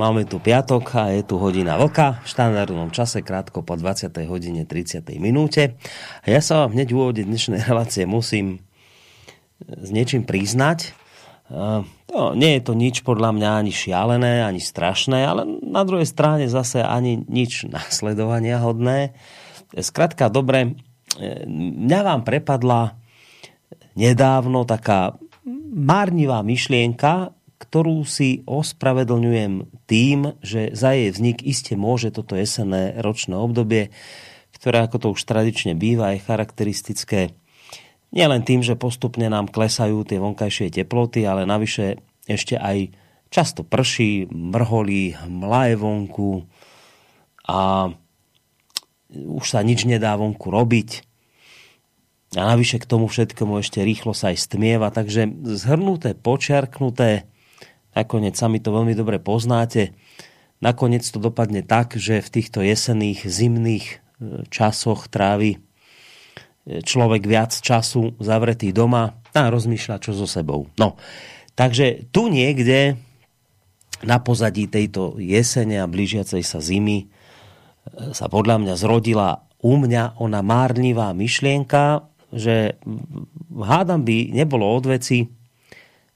Máme tu piatok a je tu hodina vlka v štandardnom čase krátko po 20. hodine 30. minúte. A ja sa vám hneď v úvode dnešnej relácie musím e, s niečím priznať. To, nie je to nič podľa mňa ani šialené, ani strašné, ale na druhej strane zase ani nič nasledovania hodné. Skrátka, dobre, e, mňa vám prepadla nedávno taká márnivá myšlienka, ktorú si ospravedlňujem tým, že za jej vznik iste môže toto jesenné ročné obdobie, ktoré ako to už tradične býva, je charakteristické nielen tým, že postupne nám klesajú tie vonkajšie teploty, ale navyše ešte aj často prší, mrholí, mlaje vonku a už sa nič nedá vonku robiť. A navyše k tomu všetkomu ešte rýchlo sa aj stmieva, takže zhrnuté, počiarknuté, Nakoniec sami to veľmi dobre poznáte. Nakoniec to dopadne tak, že v týchto jesenných, zimných e, časoch trávi e, človek viac času zavretý doma a rozmýšľa čo so sebou. No, takže tu niekde na pozadí tejto jesene a blížiacej sa zimy e, sa podľa mňa zrodila u mňa ona márnivá myšlienka, že hádam by nebolo od veci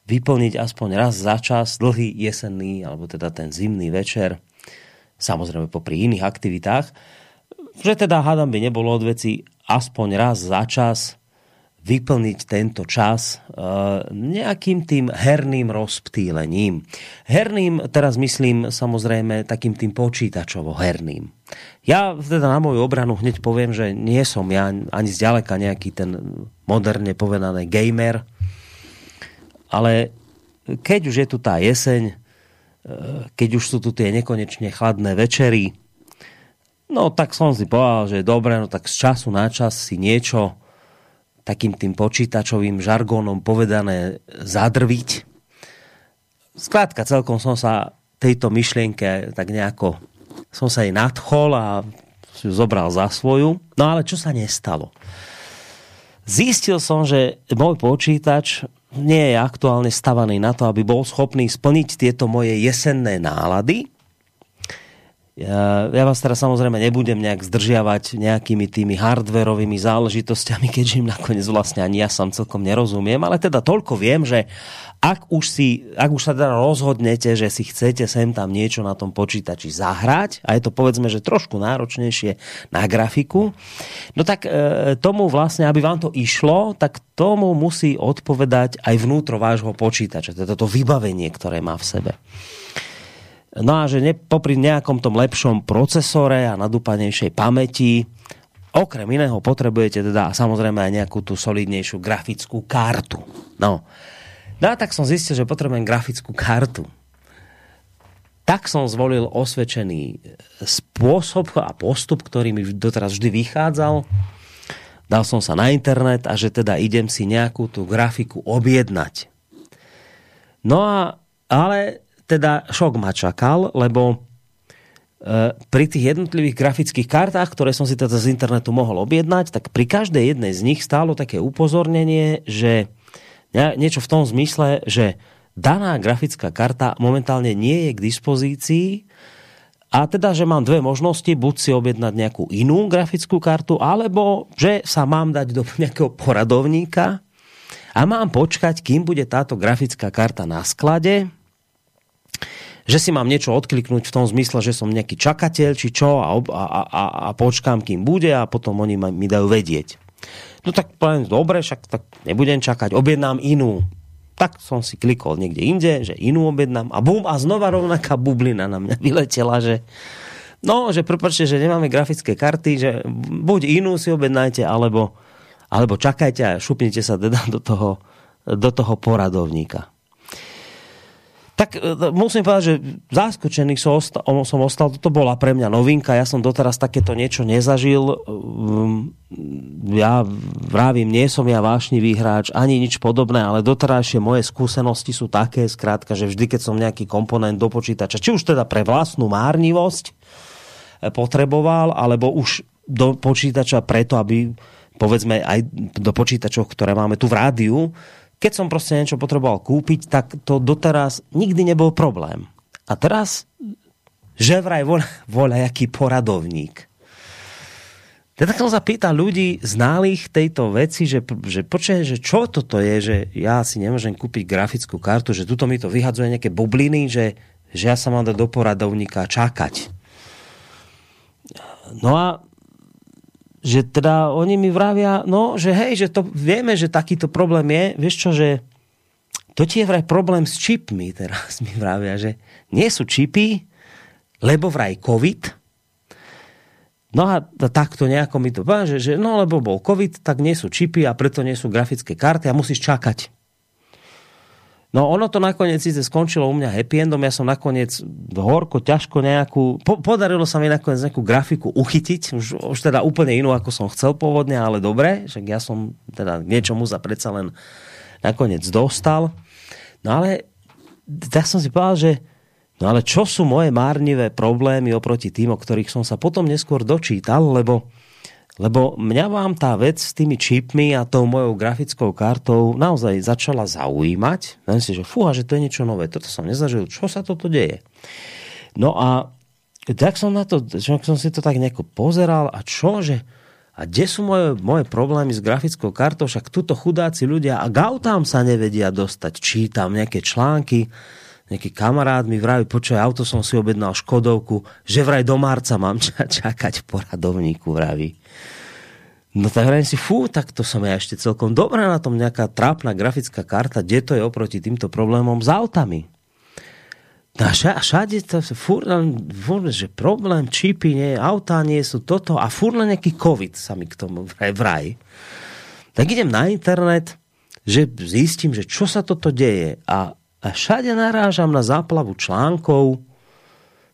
vyplniť aspoň raz za čas dlhý jesenný, alebo teda ten zimný večer, samozrejme popri iných aktivitách, že teda hádam by nebolo od veci aspoň raz za čas vyplniť tento čas e, nejakým tým herným rozptýlením. Herným, teraz myslím samozrejme takým tým počítačovo herným. Ja teda na moju obranu hneď poviem, že nie som ja ani zďaleka nejaký ten moderne povedaný gamer, ale keď už je tu tá jeseň, e, keď už sú tu tie nekonečne chladné večery, no tak som si povedal, že dobre, no tak z času na čas si niečo takým tým počítačovým žargónom povedané zadrviť. Skrátka, celkom som sa tejto myšlienke tak nejako som sa jej nadchol a si ju zobral za svoju. No ale čo sa nestalo? Zistil som, že môj počítač nie je aktuálne stavaný na to, aby bol schopný splniť tieto moje jesenné nálady. Ja, vás teraz samozrejme nebudem nejak zdržiavať nejakými tými hardverovými záležitosťami, keďže im nakoniec vlastne ani ja sám celkom nerozumiem, ale teda toľko viem, že ak už, si, ak už sa teda rozhodnete, že si chcete sem tam niečo na tom počítači zahrať, a je to povedzme, že trošku náročnejšie na grafiku, no tak e, tomu vlastne, aby vám to išlo, tak tomu musí odpovedať aj vnútro vášho počítača, teda to vybavenie, ktoré má v sebe. No a že ne, popri nejakom tom lepšom procesore a nadúpanejšej pamäti, okrem iného potrebujete teda samozrejme aj nejakú tú solidnejšiu grafickú kartu. No, no a tak som zistil, že potrebujem grafickú kartu. Tak som zvolil osvedčený spôsob a postup, ktorý mi doteraz vždy vychádzal. Dal som sa na internet a že teda idem si nejakú tú grafiku objednať. No a, ale teda šok ma čakal, lebo e, pri tých jednotlivých grafických kartách, ktoré som si teda z internetu mohol objednať, tak pri každej jednej z nich stálo také upozornenie, že niečo v tom zmysle, že daná grafická karta momentálne nie je k dispozícii a teda, že mám dve možnosti, buď si objednať nejakú inú grafickú kartu, alebo že sa mám dať do nejakého poradovníka a mám počkať, kým bude táto grafická karta na sklade že si mám niečo odkliknúť v tom zmysle, že som nejaký čakateľ, či čo, a, a, a, a počkám, kým bude a potom oni ma, mi dajú vedieť. No tak poviem, dobre, však tak nebudem čakať, objednám inú. Tak som si klikol niekde inde, že inú objednám a bum, a znova rovnaká bublina na mňa vyletela, že no, že prepáčte, že nemáme grafické karty, že buď inú si objednajte, alebo, alebo čakajte a šupnite sa teda do toho, do toho poradovníka. Tak e, musím povedať, že zaskočený som ostal, som ostal, toto bola pre mňa novinka, ja som doteraz takéto niečo nezažil. Um, ja vravím, nie som ja vášnivý hráč, ani nič podobné, ale doterajšie moje skúsenosti sú také, skrátka, že vždy, keď som nejaký komponent do počítača, či už teda pre vlastnú márnivosť e, potreboval, alebo už do počítača preto, aby povedzme aj do počítačov, ktoré máme tu v rádiu, keď som proste niečo potreboval kúpiť, tak to doteraz nikdy nebol problém. A teraz, že vraj voľa, voľa jaký poradovník. Teda som sa pýtal ľudí ználých tejto veci, že, že počuje, že čo toto je, že ja si nemôžem kúpiť grafickú kartu, že tuto mi to vyhadzuje nejaké bubliny, že, že ja sa mám dať do poradovníka čakať. No a že teda oni mi vravia, no, že hej, že to vieme, že takýto problém je, vieš čo, že to ti je vraj problém s čipmi, teraz mi vravia, že nie sú čipy, lebo vraj COVID. No a takto nejako mi to povie, že, že no lebo bol COVID, tak nie sú čipy a preto nie sú grafické karty a musíš čakať. No ono to nakoniec síce skončilo u mňa happy endom, ja som nakoniec horko, ťažko nejakú, po, podarilo sa mi nakoniec nejakú grafiku uchytiť, už, už teda úplne inú, ako som chcel pôvodne, ale dobre, však ja som teda niečomu za predsa len nakoniec dostal. No ale tak som si povedal, že no ale čo sú moje márnivé problémy oproti tým, o ktorých som sa potom neskôr dočítal, lebo lebo mňa vám tá vec s tými čipmi a tou mojou grafickou kartou naozaj začala zaujímať. Viem si, že fúha, že to je niečo nové. Toto som nezažil. Čo sa toto deje? No a tak som na to, som si to tak nejako pozeral a čo, že a kde sú moje, moje problémy s grafickou kartou, však tuto chudáci ľudia a k autám sa nevedia dostať. Čítam nejaké články, nejaký kamarát mi vraví, počuj, auto som si objednal Škodovku, že vraj do marca mám čakať v poradovníku, vraví. No tak hovorím si, fú, tak to som ja ešte celkom dobrá na tom nejaká trápna grafická karta, kde to je oproti týmto problémom s autami. No a všade to, fúr, fúr, že problém, čipy, nie, autá nie sú toto a fúr len nejaký covid sa mi k tomu vraj, vraj. Tak idem na internet, že zistím, že čo sa toto deje a, a všade narážam na záplavu článkov,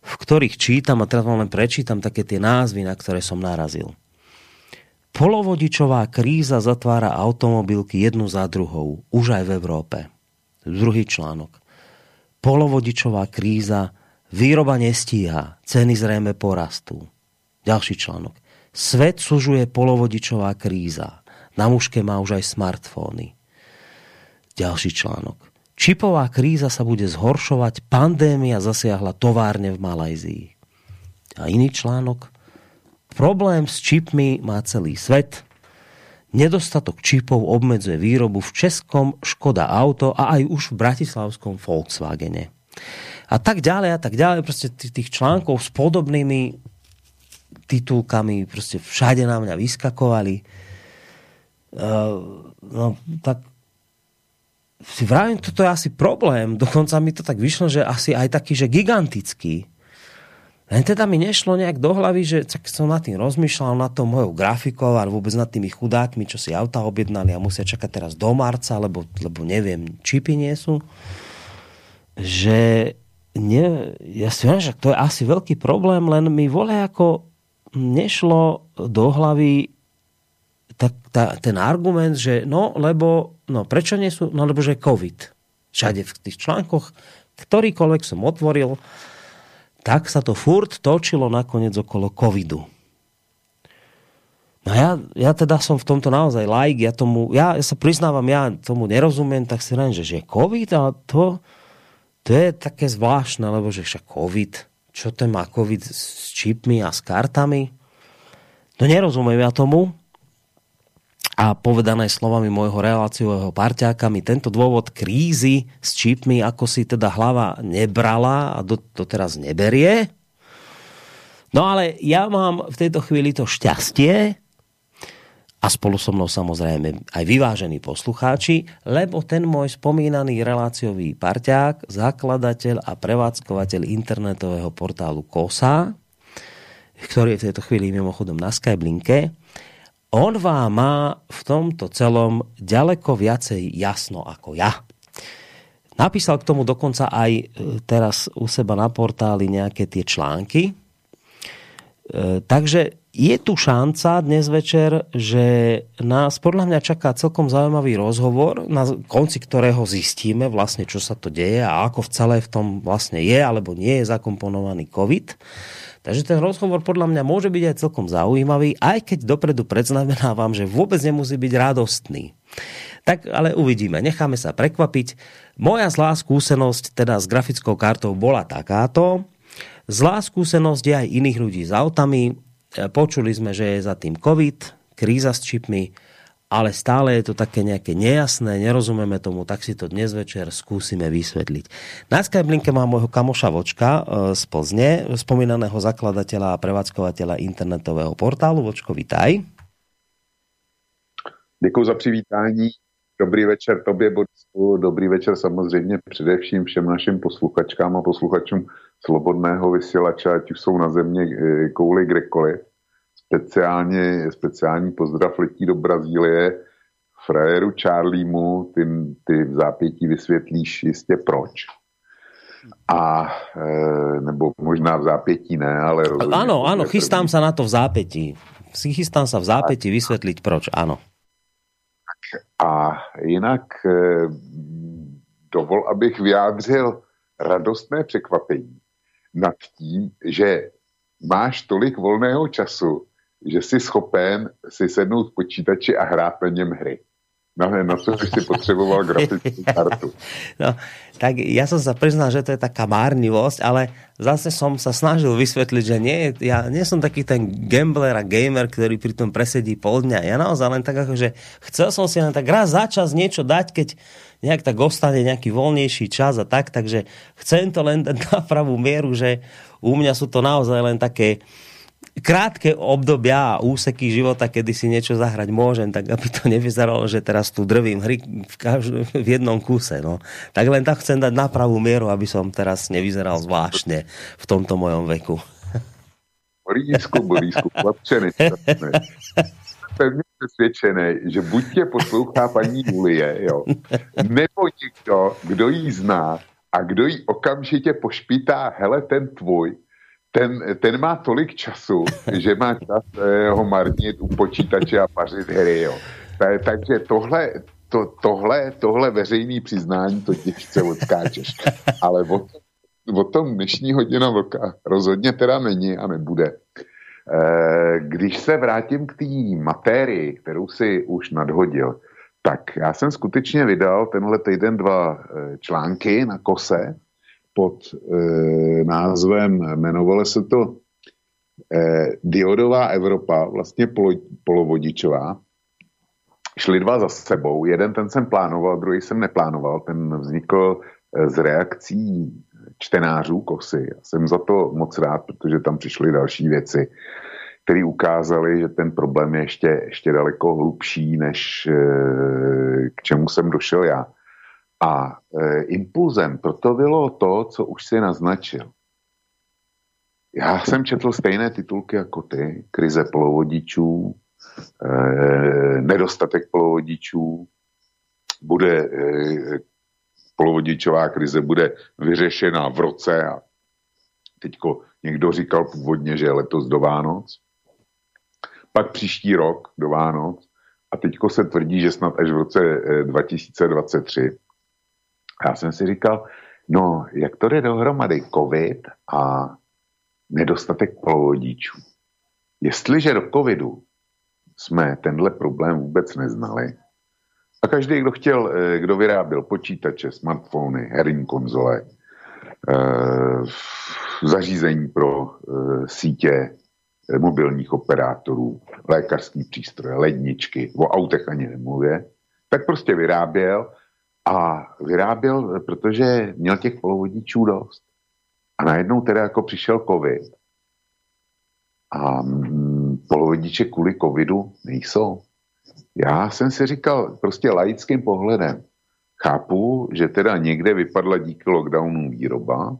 v ktorých čítam a teraz len prečítam také tie názvy, na ktoré som narazil. Polovodičová kríza zatvára automobilky jednu za druhou, už aj v Európe. Druhý článok. Polovodičová kríza, výroba nestíha, ceny zrejme porastú. Ďalší článok. Svet sužuje polovodičová kríza. Na mužke má už aj smartfóny. Ďalší článok. Čipová kríza sa bude zhoršovať, pandémia zasiahla továrne v Malajzii. A iný článok. Problém s čipmi má celý svet. Nedostatok čipov obmedzuje výrobu v Českom Škoda Auto a aj už v bratislavskom Volkswagene. A tak ďalej a tak ďalej. Proste tých článkov s podobnými titulkami proste všade na mňa vyskakovali. Uh, no tak si vravím, toto je asi problém. Dokonca mi to tak vyšlo, že asi aj taký, že gigantický. Len teda mi nešlo nejak do hlavy, že tak som nad tým rozmýšľal, nad tou mojou grafikou a vôbec nad tými chudákmi, čo si auta objednali a musia čakať teraz do marca, lebo, lebo neviem, čipy nie sú. Že nie, ja si viem, že to je asi veľký problém, len mi vole ako nešlo do hlavy tak, tá, ten argument, že no, lebo, no prečo nie sú, no lebo že COVID. Všade v tých článkoch, ktorýkoľvek som otvoril, tak sa to furt točilo nakoniec okolo covidu. No ja, ja teda som v tomto naozaj like, ja tomu, ja, ja sa priznávam, ja tomu nerozumiem, tak si len, že, že COVID a to, to je také zvláštne, lebo že však COVID, čo to má COVID s čipmi a s kartami? No nerozumiem ja tomu, a povedané slovami môjho reláciového parťáka mi tento dôvod krízy s čipmi ako si teda hlava nebrala a do, teraz neberie. No ale ja mám v tejto chvíli to šťastie a spolu so mnou samozrejme aj vyvážení poslucháči, lebo ten môj spomínaný reláciový parťák, zakladateľ a prevádzkovateľ internetového portálu KOSA, ktorý je v tejto chvíli mimochodom na Skyblinke, on vám má v tomto celom ďaleko viacej jasno ako ja. Napísal k tomu dokonca aj e, teraz u seba na portáli nejaké tie články. E, takže je tu šanca dnes večer, že nás podľa mňa čaká celkom zaujímavý rozhovor, na konci ktorého zistíme vlastne, čo sa to deje a ako v celé v tom vlastne je alebo nie je zakomponovaný COVID. Takže ten rozhovor podľa mňa môže byť aj celkom zaujímavý, aj keď dopredu predznamenávam, že vôbec nemusí byť radostný. Tak ale uvidíme, necháme sa prekvapiť. Moja zlá skúsenosť teda s grafickou kartou bola takáto. Zlá skúsenosť je aj iných ľudí s autami. Počuli sme, že je za tým COVID, kríza s čipmi, ale stále je to také nejaké nejasné, nerozumieme tomu, tak si to dnes večer skúsime vysvetliť. Na Skyblinke mám môjho kamoša Vočka e, z Plzne, spomínaného zakladateľa a prevádzkovateľa internetového portálu. Vočko, vitaj. Děkuji za přivítání. Dobrý večer tobě, Borisku. Dobrý večer samozřejmě především všem našim posluchačkám a posluchačům Slobodného vysílače, ať už jsou na země eh, kouli kdekoliv. Speciálně, speciální pozdrav letí do Brazílie frajeru Charliemu, ty, ty v zápětí vysvětlíš jistě proč. A, e, nebo možná v zápětí ne, ale... Áno, áno, chystám sa na to v zápětí. Chystám sa v zápětí vysvetliť proč, áno. A jinak eh, dovol, abych vyjádřil radostné překvapení nad tím, že máš tolik volného času, že jsi schopen si sednout v počítači a hrát na něm hry. No, na co si potřeboval grafickou kartu? No, tak ja som sa priznal, že to je taká márnivosť, ale zase som sa snažil vysvetliť, že nie, ja nie som taký ten gambler a gamer, ktorý pri tom presedí pol dňa. Ja naozaj len tak ako, že chcel som si len tak raz za čas niečo dať, keď nejak tak ostane nejaký voľnejší čas a tak, takže chcem to len dať na pravú mieru, že u mňa sú to naozaj len také krátke obdobia a úseky života, kedy si niečo zahrať môžem, tak aby to nevyzeralo, že teraz tu drvím hry v, každ- v jednom kuse. No. Tak len tak chcem dať na pravú mieru, aby som teraz nevyzeral zvláštne v tomto mojom veku. Borísku, Borísku, chlapče, pevně přesvědčený, že buď tě poslouchá paní Julie, jo, nebo někdo, kdo jí zná a kdo jí okamžitě pošpítá, hele, ten tvůj, ten, ten má tolik času, že má čas eh, ho marnit u počítače a pařit hry, jo. Takže tohle, to, tohle, tohle veřejný přiznání to těžce odskáčeš. Ale o, o tom dnešní hodina vlka rozhodně teda není a nebude. Eh, když se vrátím k té matérii, kterou si už nadhodil, tak já jsem skutečně vydal tenhle týden dva eh, články na kose, pod e, názvem, jmenovalo se to e, Diodová Evropa, vlastně polo, polovodičová. Šli dva za sebou, jeden ten jsem plánoval, druhý jsem neplánoval, ten vznikl e, z reakcí čtenářů Kosy. Já jsem za to moc rád, protože tam přišly další věci, které ukázaly, že ten problém je ještě, ještě daleko hlubší, než e, k čemu jsem došel já. A e, impulzem proto bylo to, co už si naznačil. Já jsem četl stejné titulky jako ty, krize polovodičů, e, nedostatek polovodičů, bude e, polovodičová krize bude vyřešena v roce a teďko někdo říkal původně, že je letos do Vánoc, pak příští rok do Vánoc a teďko se tvrdí, že snad až v roce 2023. Já jsem si říkal, no, jak to jde dohromady covid a nedostatek polovodičů. Jestliže do covidu jsme tenhle problém vůbec neznali, a každý, kdo chtěl, eh, kdo vyráběl počítače, smartfony, herní konzole, eh, zařízení pro eh, sítě mobilních operátorů, lékařský přístroje, ledničky, o autech ani nemluvě, tak prostě vyráběl a vyráběl, protože měl těch polovodičů dost. A najednou teda jako přišel covid. A mm, polovodiče kvůli covidu nejsou. Já jsem si říkal prostě laickým pohledem. Chápu, že teda někde vypadla díky lockdownu výroba,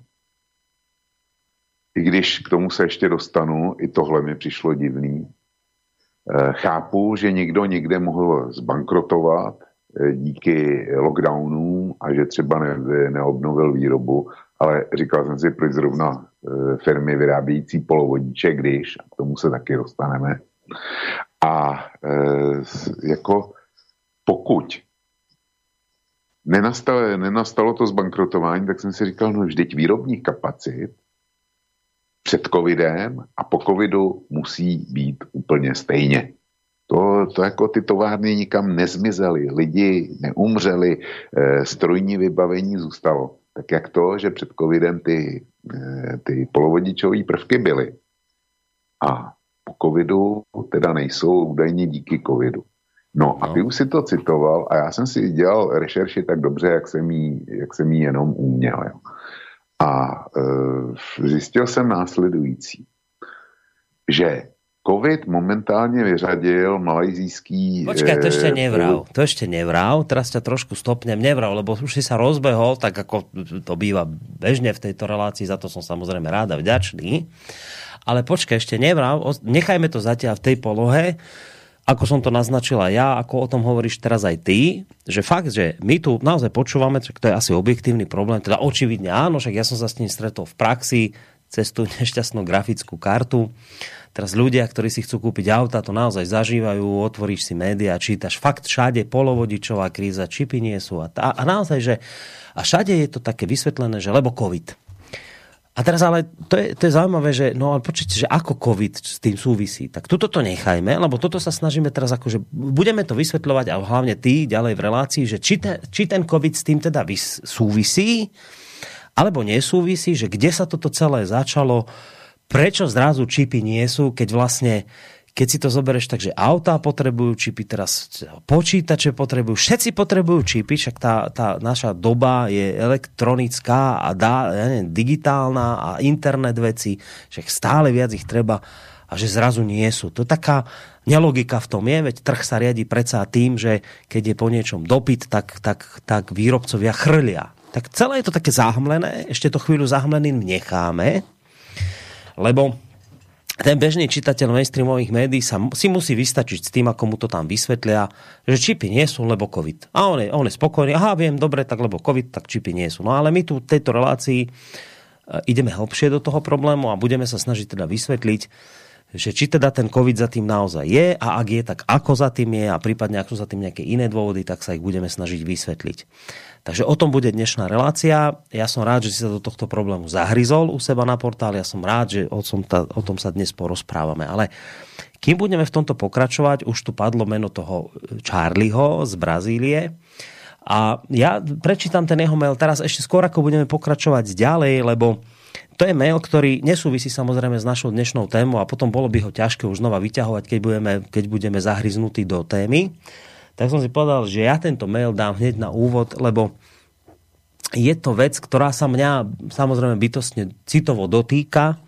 i když k tomu se ještě dostanu, i tohle mi přišlo divný. Eh, chápu, že někdo někde mohl zbankrotovat, díky lockdownům a že třeba ne, neobnovil výrobu, ale říkal jsem si, proč zrovna firmy vyrábějící polovodiče, když, a k tomu se taky dostaneme. A jako pokud nenastalo, nenastalo to zbankrotování, tak jsem si říkal, no vždyť výrobních kapacit před covidem a po covidu musí být úplně stejně. To, to jako ty továrny nikam nezmizely, lidi neumřeli, e, strojní vybavení zůstalo. Tak jak to, že před covidem ty, e, ty polovodičové prvky byly a po covidu teda nejsou údajně díky covidu. No a ty už si to citoval a já jsem si dělal rešerši tak dobře, jak jsem jí, jak jsem jí jenom uměl. Jo. A e, zjistil jsem následující, že COVID momentálně vyřadil malajzijský... Počkaj, to ešte nevral. To ešte nevral. Teraz ťa trošku stopnem. Nevral, lebo už si sa rozbehol, tak ako to býva bežne v tejto relácii, za to som samozrejme rád a vďačný. Ale počkaj, ešte nevral. Nechajme to zatiaľ v tej polohe ako som to naznačila ja, ako o tom hovoríš teraz aj ty, že fakt, že my tu naozaj počúvame, že to je asi objektívny problém, teda očividne áno, však ja som sa s tým stretol v praxi, cez tú nešťastnú grafickú kartu. Teraz ľudia, ktorí si chcú kúpiť auta, to naozaj zažívajú, otvoríš si médiá, čítaš fakt všade polovodičová kríza, čipy nie sú a, a naozaj, že a všade je to také vysvetlené, že lebo COVID. A teraz ale to je, to je zaujímavé, že no ale počujte, že ako COVID s tým súvisí. Tak tuto to nechajme, lebo toto sa snažíme teraz akože, budeme to vysvetľovať a hlavne ty ďalej v relácii, že či, te, či ten COVID s tým teda vys, súvisí, alebo nesúvisí, že kde sa toto celé začalo, prečo zrazu čipy nie sú, keď vlastne keď si to zoberieš tak, že autá potrebujú čipy, teraz počítače potrebujú, všetci potrebujú čipy, však tá, tá naša doba je elektronická a dá, ja neviem, digitálna a internet veci, však stále viac ich treba a že zrazu nie sú. To taká nelogika v tom je, veď trh sa riadi predsa tým, že keď je po niečom dopyt, tak, tak, tak výrobcovia chrlia. Tak celé je to také zahmlené, ešte to chvíľu zahmleným necháme, lebo ten bežný čitateľ mainstreamových médií sa, si musí vystačiť s tým, ako mu to tam vysvetlia, že čipy nie sú, lebo COVID. A on je, on je spokojný, aha, viem, dobre, tak lebo COVID, tak čipy nie sú. No ale my tu v tejto relácii e, ideme hlbšie do toho problému a budeme sa snažiť teda vysvetliť, že či teda ten COVID za tým naozaj je a ak je, tak ako za tým je a prípadne ak sú za tým nejaké iné dôvody, tak sa ich budeme snažiť vysvetliť. Takže o tom bude dnešná relácia. Ja som rád, že si sa do tohto problému zahryzol u seba na portáli. Ja som rád, že o tom, o tom sa dnes porozprávame. Ale kým budeme v tomto pokračovať, už tu padlo meno toho Charlieho z Brazílie. A ja prečítam ten jeho mail teraz ešte skôr, ako budeme pokračovať ďalej, lebo to je mail, ktorý nesúvisí samozrejme s našou dnešnou témou a potom bolo by ho ťažké už znova vyťahovať, keď budeme, keď budeme zahryznutí do témy tak som si povedal, že ja tento mail dám hneď na úvod, lebo je to vec, ktorá sa mňa samozrejme bytostne citovo dotýka.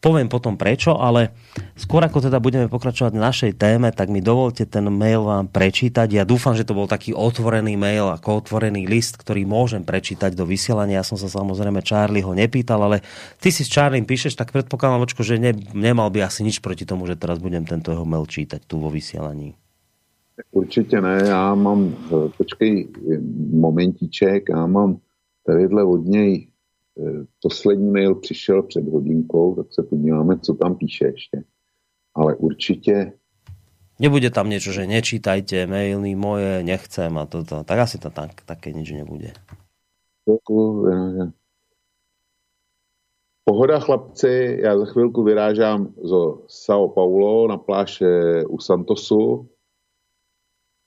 Poviem potom prečo, ale skôr ako teda budeme pokračovať v našej téme, tak mi dovolte ten mail vám prečítať. Ja dúfam, že to bol taký otvorený mail, ako otvorený list, ktorý môžem prečítať do vysielania. Ja som sa samozrejme Charlie ho nepýtal, ale ty si s Charlie píšeš, tak predpokladám, že ne, nemal by asi nič proti tomu, že teraz budem tento jeho mail čítať tu vo vysielaní. Určitě ne, já mám, eh, počkej momentíček, já mám tadyhle od něj eh, poslední mail přišel před hodinkou, tak se podíváme, co tam píše ještě. Ale určitě Nebude tam niečo, že nečítajte maily moje, nechcem a toto. Tak asi to tak, také nič nebude. Pohoda chlapci, já za chvilku vyrážám zo São Paulo na pláž u Santosu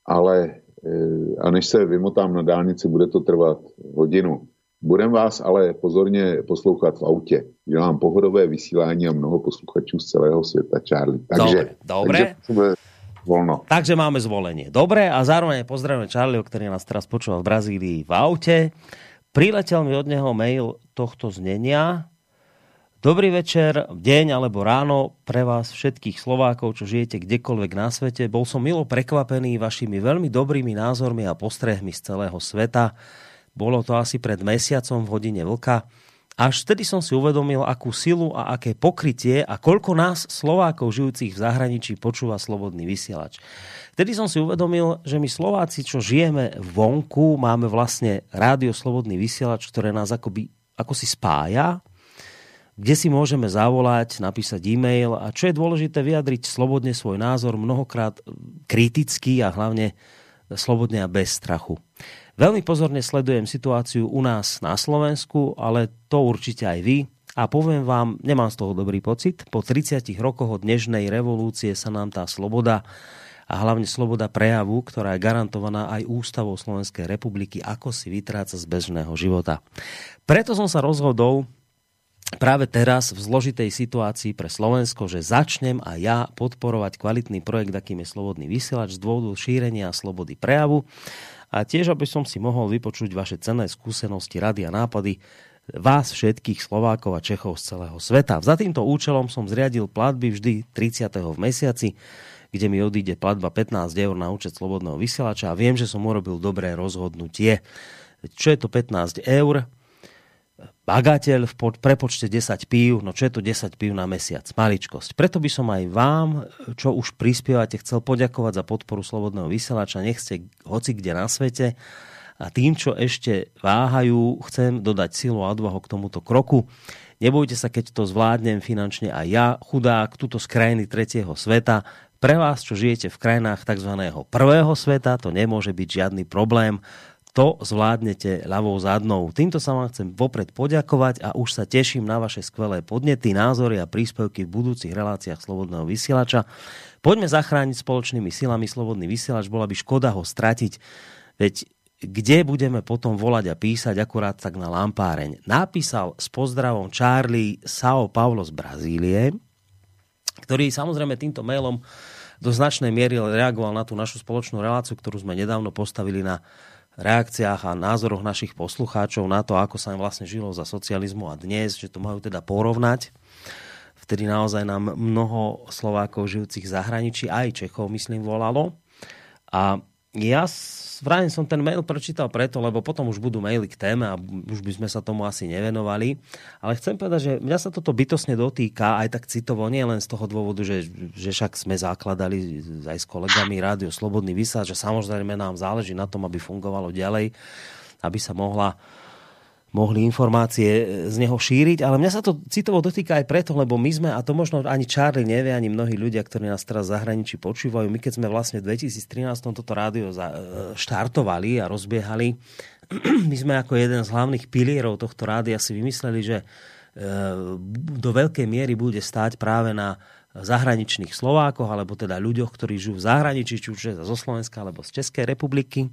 ale eh, a než se vymotám na dálnici, bude to trvat hodinu. Budem vás ale pozorně poslouchat v autě. Dělám pohodové vysílání a mnoho posluchačů z celého světa, Charlie. Takže, dobre, takže voľno. Takže máme zvolenie. Dobre, a zároveň pozdravujeme Charlie, ktorý nás teraz počúva v Brazílii v aute. Priletel mi od neho mail tohto znenia. Dobrý večer, deň alebo ráno pre vás všetkých Slovákov, čo žijete kdekoľvek na svete. Bol som milo prekvapený vašimi veľmi dobrými názormi a postrehmi z celého sveta. Bolo to asi pred mesiacom v hodine vlka Až vtedy som si uvedomil, akú silu a aké pokrytie a koľko nás, Slovákov žijúcich v zahraničí, počúva slobodný vysielač. Vtedy som si uvedomil, že my Slováci, čo žijeme vonku, máme vlastne rádio Slobodný vysielač, ktoré nás akoby, ako si spája, kde si môžeme zavolať, napísať e-mail a čo je dôležité vyjadriť slobodne svoj názor, mnohokrát kritický a hlavne slobodne a bez strachu. Veľmi pozorne sledujem situáciu u nás na Slovensku, ale to určite aj vy. A poviem vám, nemám z toho dobrý pocit. Po 30 rokoch od dnešnej revolúcie sa nám tá sloboda a hlavne sloboda prejavu, ktorá je garantovaná aj Ústavou Slovenskej republiky, ako si vytráca z bežného života. Preto som sa rozhodol práve teraz v zložitej situácii pre Slovensko, že začnem a ja podporovať kvalitný projekt, akým je Slobodný vysielač z dôvodu šírenia slobody prejavu a tiež, aby som si mohol vypočuť vaše cenné skúsenosti, rady a nápady vás všetkých Slovákov a Čechov z celého sveta. Za týmto účelom som zriadil platby vždy 30. v mesiaci, kde mi odíde platba 15 eur na účet Slobodného vysielača a viem, že som urobil dobré rozhodnutie. Čo je to 15 eur? Bagateľ v prepočte 10 pív, no čo je to 10 pív na mesiac? Maličkosť. Preto by som aj vám, čo už prispievate, chcel poďakovať za podporu Slobodného vysielača. Nech ste hoci kde na svete. A tým, čo ešte váhajú, chcem dodať silu a odvahu k tomuto kroku. Nebojte sa, keď to zvládnem finančne aj ja, chudák, tuto z krajiny tretieho sveta. Pre vás, čo žijete v krajinách tzv. prvého sveta, to nemôže byť žiadny problém to zvládnete ľavou zadnou. Týmto sa vám chcem vopred poďakovať a už sa teším na vaše skvelé podnety, názory a príspevky v budúcich reláciách Slobodného vysielača. Poďme zachrániť spoločnými silami Slobodný vysielač, bola by škoda ho stratiť, veď kde budeme potom volať a písať akurát tak na lampáreň. Napísal s pozdravom Charlie Sao Paulo z Brazílie, ktorý samozrejme týmto mailom do značnej miery reagoval na tú našu spoločnú reláciu, ktorú sme nedávno postavili na reakciách a názoroch našich poslucháčov na to, ako sa im vlastne žilo za socializmu a dnes, že to majú teda porovnať. Vtedy naozaj nám mnoho Slovákov žijúcich v zahraničí, aj Čechov, myslím, volalo. A ja vrajím som ten mail prečítal preto, lebo potom už budú maily k téme a už by sme sa tomu asi nevenovali. Ale chcem povedať, že mňa sa toto bytosne dotýka aj tak citovo, nie len z toho dôvodu, že, že však sme zakladali aj s kolegami Rádio Slobodný vysáč, že samozrejme nám záleží na tom, aby fungovalo ďalej, aby sa mohla mohli informácie e, z neho šíriť, ale mňa sa to citovo dotýka aj preto, lebo my sme, a to možno ani Charlie nevie, ani mnohí ľudia, ktorí nás teraz zahraničí počúvajú, my keď sme vlastne v 2013 toto rádio e, štartovali a rozbiehali, my sme ako jeden z hlavných pilierov tohto rádia si vymysleli, že e, do veľkej miery bude stáť práve na zahraničných Slovákoch, alebo teda ľuďoch, ktorí žijú v zahraničí, či už zo Slovenska alebo z Českej republiky.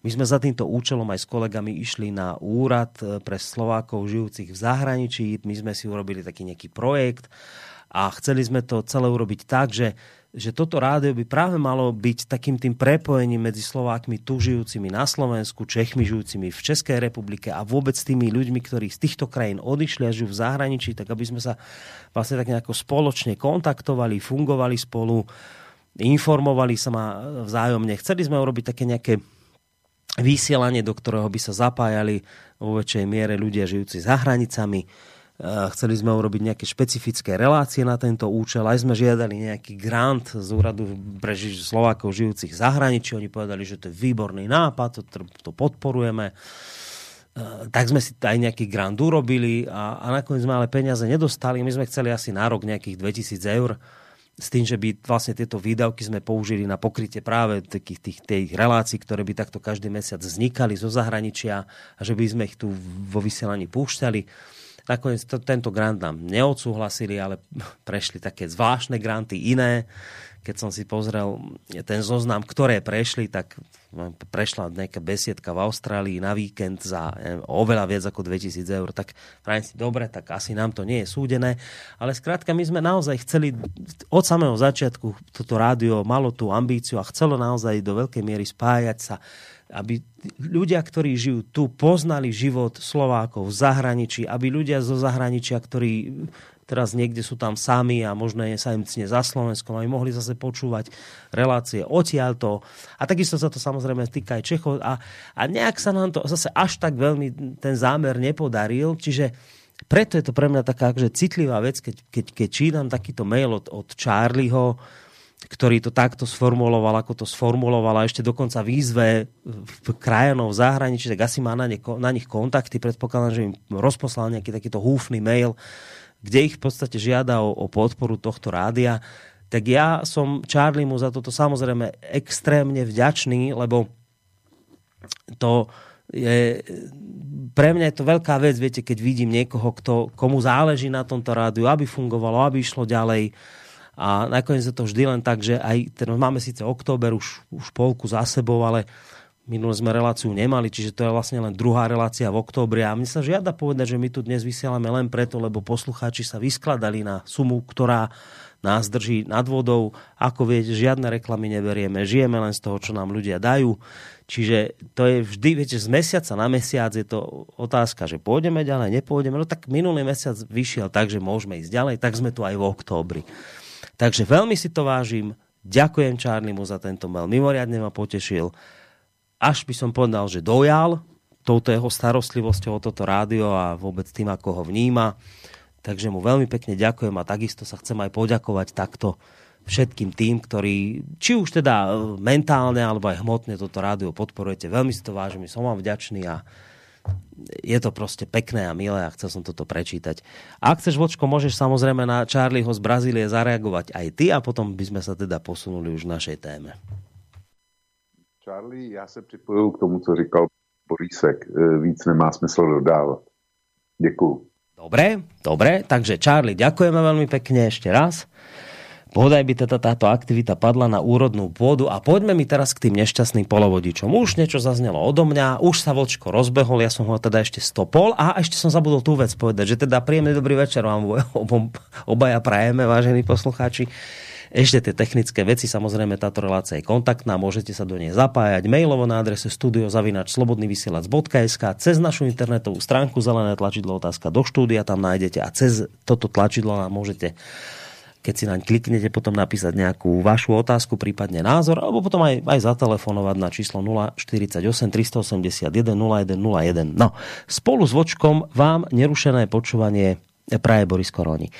My sme za týmto účelom aj s kolegami išli na úrad e, pre Slovákov žijúcich v zahraničí. My sme si urobili taký nejaký projekt a chceli sme to celé urobiť tak, že že toto rádio by práve malo byť takým tým prepojením medzi Slovákmi tu žijúcimi na Slovensku, Čechmi žijúcimi v Českej republike a vôbec tými ľuďmi, ktorí z týchto krajín odišli a žijú v zahraničí, tak aby sme sa vlastne tak nejako spoločne kontaktovali, fungovali spolu, informovali sa ma vzájomne. Chceli sme urobiť také nejaké vysielanie, do ktorého by sa zapájali vo väčšej miere ľudia žijúci za hranicami, chceli sme urobiť nejaké špecifické relácie na tento účel. Aj sme žiadali nejaký grant z úradu pre Slovákov žijúcich v zahraničí. Oni povedali, že to je výborný nápad, to, to podporujeme. Eh, tak sme si aj nejaký grant urobili a, a nakoniec sme ale peniaze nedostali. My sme chceli asi na rok nejakých 2000 eur s tým, že by vlastne tieto výdavky sme použili na pokrytie práve takých tých, tých relácií, ktoré by takto každý mesiac vznikali zo zahraničia a že by sme ich tu vo vysielaní púšťali. Nakoniec to, tento grant nám neodsúhlasili, ale prešli také zvláštne granty iné. Keď som si pozrel ten zoznam, ktoré prešli, tak prešla nejaká besiedka v Austrálii na víkend za neviem, oveľa viac ako 2000 eur. Tak pravím si, dobre, tak asi nám to nie je súdené. Ale skrátka, my sme naozaj chceli od samého začiatku toto rádio malo tú ambíciu a chcelo naozaj do veľkej miery spájať sa aby ľudia, ktorí žijú tu, poznali život Slovákov v zahraničí, aby ľudia zo zahraničia, ktorí teraz niekde sú tam sami a možno sa im cne za Slovenskom, aby mohli zase počúvať relácie odtiaľto. A takisto sa to samozrejme týka aj Čechov. A, a nejak sa nám to zase až tak veľmi ten zámer nepodaril, čiže preto je to pre mňa taká že citlivá vec, keď, keď, keď čítam takýto mail od, od Charlieho, ktorý to takto sformuloval, ako to sformuloval a ešte dokonca výzve v krajanov v zahraničí, tak asi má na, ne, na nich kontakty. Predpokladám, že im rozposlal nejaký takýto húfny mail, kde ich v podstate žiada o, o podporu tohto rádia. Tak ja som Charlie mu za toto samozrejme extrémne vďačný, lebo to je, pre mňa je to veľká vec, viete, keď vidím niekoho, kto, komu záleží na tomto rádiu, aby fungovalo, aby išlo ďalej. A nakoniec je to vždy len tak, že aj ten, máme síce október, už, už polku za sebou, ale minule sme reláciu nemali, čiže to je vlastne len druhá relácia v októbri. A mne sa žiada povedať, že my tu dnes vysielame len preto, lebo poslucháči sa vyskladali na sumu, ktorá nás drží nad vodou. Ako viete, žiadne reklamy neberieme, žijeme len z toho, čo nám ľudia dajú. Čiže to je vždy, viete, z mesiaca na mesiac je to otázka, že pôjdeme ďalej, nepôjdeme. No tak minulý mesiac vyšiel tak, že môžeme ísť ďalej, tak sme tu aj v októbri. Takže veľmi si to vážim. Ďakujem Čárnimu za tento mail. Mimoriadne ma potešil. Až by som povedal, že dojal touto jeho starostlivosťou o toto rádio a vôbec tým, ako ho vníma. Takže mu veľmi pekne ďakujem a takisto sa chcem aj poďakovať takto všetkým tým, ktorí či už teda e, mentálne alebo aj hmotne toto rádio podporujete. Veľmi si to vážim, som vám vďačný a je to proste pekné a milé a chcel som toto prečítať. A ak chceš, Vočko, môžeš samozrejme na Charlieho z Brazílie zareagovať aj ty a potom by sme sa teda posunuli už v našej téme. Charlie, já se připojuju k tomu, co říkal Borísek. E, víc nemá smysl dodávat. Děkuju. Dobre, dobre, takže Charlie, ďakujeme veľmi pekne ešte raz. Podaj by teda táto aktivita padla na úrodnú pôdu a poďme mi teraz k tým nešťastným polovodičom. Už niečo zaznelo odo mňa, už sa vočko rozbehol, ja som ho teda ešte stopol a ešte som zabudol tú vec povedať, že teda príjemný dobrý večer vám obaja prajeme, vážení poslucháči ešte tie technické veci, samozrejme táto relácia je kontaktná, môžete sa do nej zapájať mailovo na adrese studiozavinačslobodnyvysielac.sk cez našu internetovú stránku zelené tlačidlo otázka do štúdia, tam nájdete a cez toto tlačidlo nám môžete keď si naň kliknete, potom napísať nejakú vašu otázku, prípadne názor, alebo potom aj, aj zatelefonovať na číslo 048 381 0101. No, spolu s vočkom vám nerušené počúvanie praje Boris Koroni.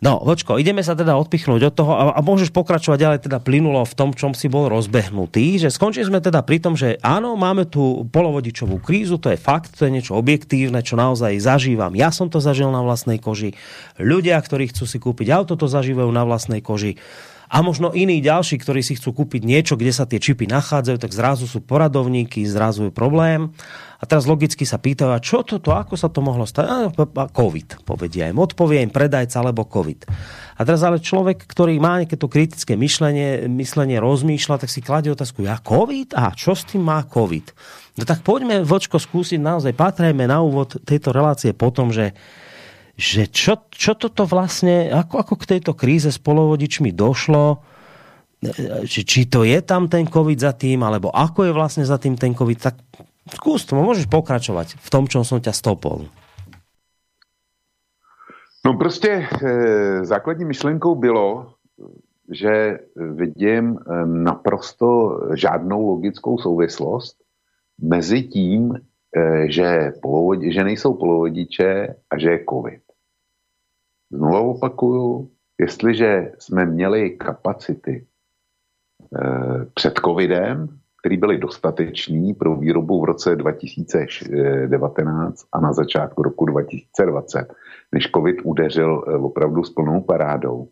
No, Vočko, ideme sa teda odpichnúť od toho a, a môžeš pokračovať ďalej teda plynulo v tom, čom si bol rozbehnutý, že skončili sme teda pri tom, že áno, máme tu polovodičovú krízu, to je fakt, to je niečo objektívne, čo naozaj zažívam. Ja som to zažil na vlastnej koži. Ľudia, ktorí chcú si kúpiť auto, to zažívajú na vlastnej koži a možno iní ďalší, ktorí si chcú kúpiť niečo, kde sa tie čipy nachádzajú, tak zrazu sú poradovníky, zrazu je problém. A teraz logicky sa pýtajú, a čo toto, ako sa to mohlo stať? A, COVID, povedia im. Odpovie predajca alebo COVID. A teraz ale človek, ktorý má nejaké to kritické myšlenie, myslenie rozmýšľa, tak si kladie otázku, ja COVID? A čo s tým má COVID? No tak poďme, Vočko, skúsiť naozaj, patrajme na úvod tejto relácie po tom, že že čo, čo toto vlastne, ako, ako k tejto kríze s polovodičmi došlo, či, či to je tam ten COVID za tým, alebo ako je vlastne za tým ten COVID, tak Skús to, môžeš pokračovať v tom, čom som ťa stopol. No prostě e, základní myšlenkou bylo, že vidím eh, naprosto žádnou logickou souvislost mezi tím, e, že, polovodi, že nejsou polovodiče a že je covid. Znovu opakuju, jestliže jsme měli kapacity e, před covidem, který byly dostateční pro výrobu v roce 2019 a na začátku roku 2020, než COVID udeřil eh, opravdu s plnou parádou,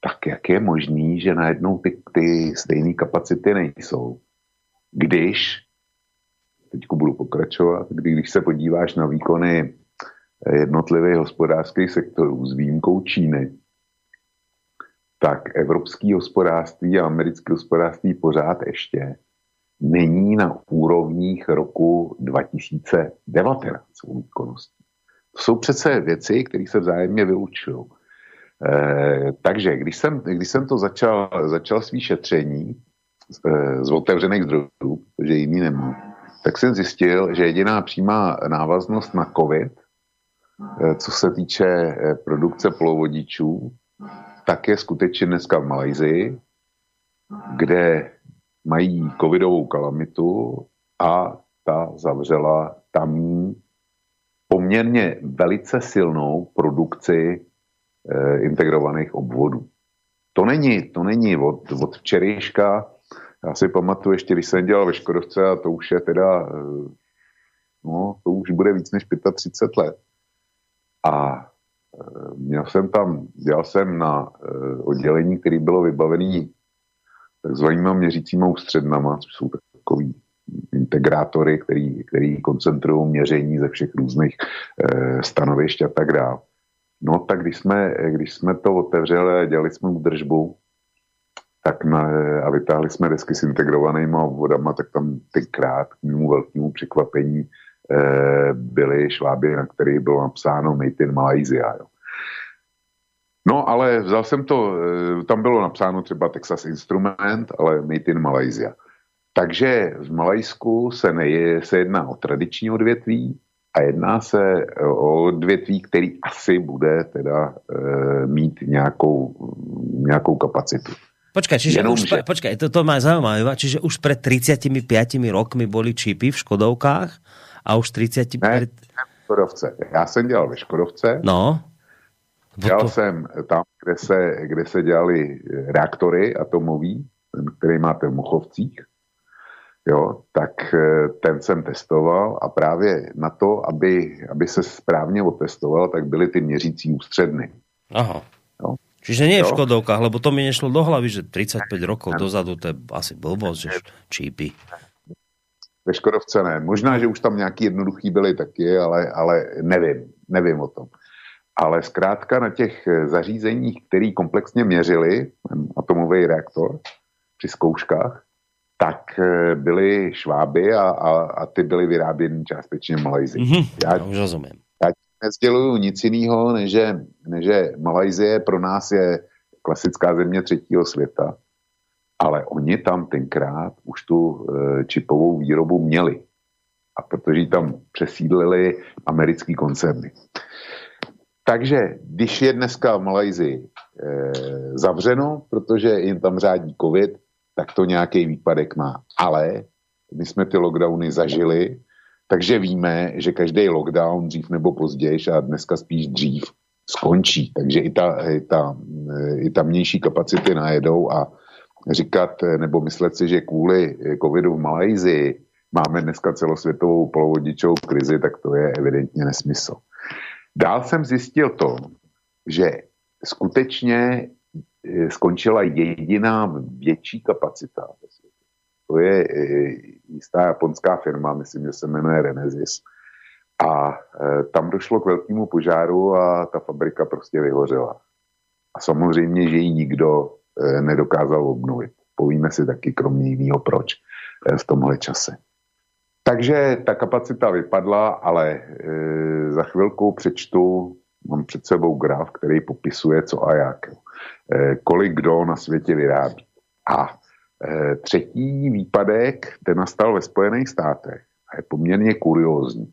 tak jak je možný, že najednou ty, ty stejné kapacity nejsou, když, teď budu pokračovat, když se podíváš na výkony eh, jednotlivých hospodářských sektorů s výjimkou Číny, tak evropský hospodářství a americké hospodářství pořád ještě není na úrovních roku 2019 výkonností. To jsou přece věci, které se vzájemně vylučují. E, takže když jsem, když jsem to začal, začal svý šetření e, z otevřených zdrojů, protože jiný nemám, tak jsem zjistil, že jediná přímá návaznost na COVID, co se týče e, produkce polovodičů, tak je skutečně dneska v Malajzii, kde mají covidovou kalamitu a ta zavřela tamní poměrně velice silnou produkci e, integrovaných obvodů. To není, to není od, od včerejška. Já si pamatuju ještě, když jsem dělal ve Škodovce a to už je teda, no, to už bude víc než 35 let. A e, měl jsem tam, dělal jsem na e, oddělení, který bylo vybavený takzvanýma měřícíma ústřednama, což jsou takový integrátory, který, který koncentrují měření ze všech různých e, stanovišť a tak dále. No tak když jsme, když jsme to otevřeli a dělali jsme údržbu, tak na, a vytáhli jsme desky s integrovanýma vodama, tak tam tenkrát k mému velkému překvapení byly šváby, na kterých bylo napsáno Made in Malaysia. Jo. No ale vzal jsem to, e, tam bylo napsáno třeba Texas Instrument, ale Made in Malaysia. Takže v Malajsku se, neje, se jedná o tradiční odvětví a jedná se o odvětví, který asi bude teda e, mít nějakou, nějakou kapacitu. Počkaj, čiže Jenom, už, že... počkaj, to, to má zaujímavé, čiže už pred 35 rokmi boli čipy v Škodovkách a už 30... Ne, Škodovce. Já jsem dělal ve Škodovce. No. Dělal to... jsem tam, kde se, kde se dělali reaktory atomový, který máte v Mochovcích jo, tak eh, ten jsem testoval a právě na to, aby, aby se správně otestoval, tak byly ty měřící ústředny. Aha. Jo. Čiže nie v Škodovkách, lebo to mi nešlo do hlavy, že 35 rokov dozadu to je asi blbosť, že čípy. Ve Škodovce ne. Možná, že už tam nějaký jednoduchý byly taky, ale, ale nevím. Nevím o tom. Ale zkrátka na těch zařízeních, který komplexně měřili atomový reaktor při zkouškách, tak eh, byly šváby a, a, a ty byly vyráběny částečně v Malajzii. Mm-hmm, já, už rozumím. Já nezděluju nic jiného, než že, než že Malajzie pro nás je klasická země třetího světa, ale oni tam tenkrát už tu e, čipovou výrobu měli. A protože tam přesídlili americký koncerny. Takže když je dneska v Malajzii e, zavřeno, protože jim tam řádí covid, tak to nějaký výpadek má. Ale my jsme ty lockdowny zažili, takže víme, že každý lockdown dřív nebo později, a dneska spíš dřív, skončí. Takže i ta, i ta, i ta mnější kapacity najedou a říkat nebo myslet si, že kvůli covidu v Malajzii máme dneska celosvětovou polovodičovou krizi, tak to je evidentně nesmysl. Dál jsem zjistil to, že skutečně Eh, skončila jediná větší kapacita. To je eh, jistá japonská firma, myslím, že se jmenuje Renesis. A eh, tam došlo k velkému požáru a ta fabrika prostě vyhořela. A samozřejmě, že ji nikdo nedokázal obnovit. Povíme si taky kromě jiného proč v tomhle čase. Takže ta kapacita vypadla, ale e, za chvilku přečtu, mám před sebou graf, který popisuje co a jak. Eh, kolik kdo na světě vyrábí. A eh, třetí výpadek, ten nastal ve Spojených státech a je poměrně kuriózní.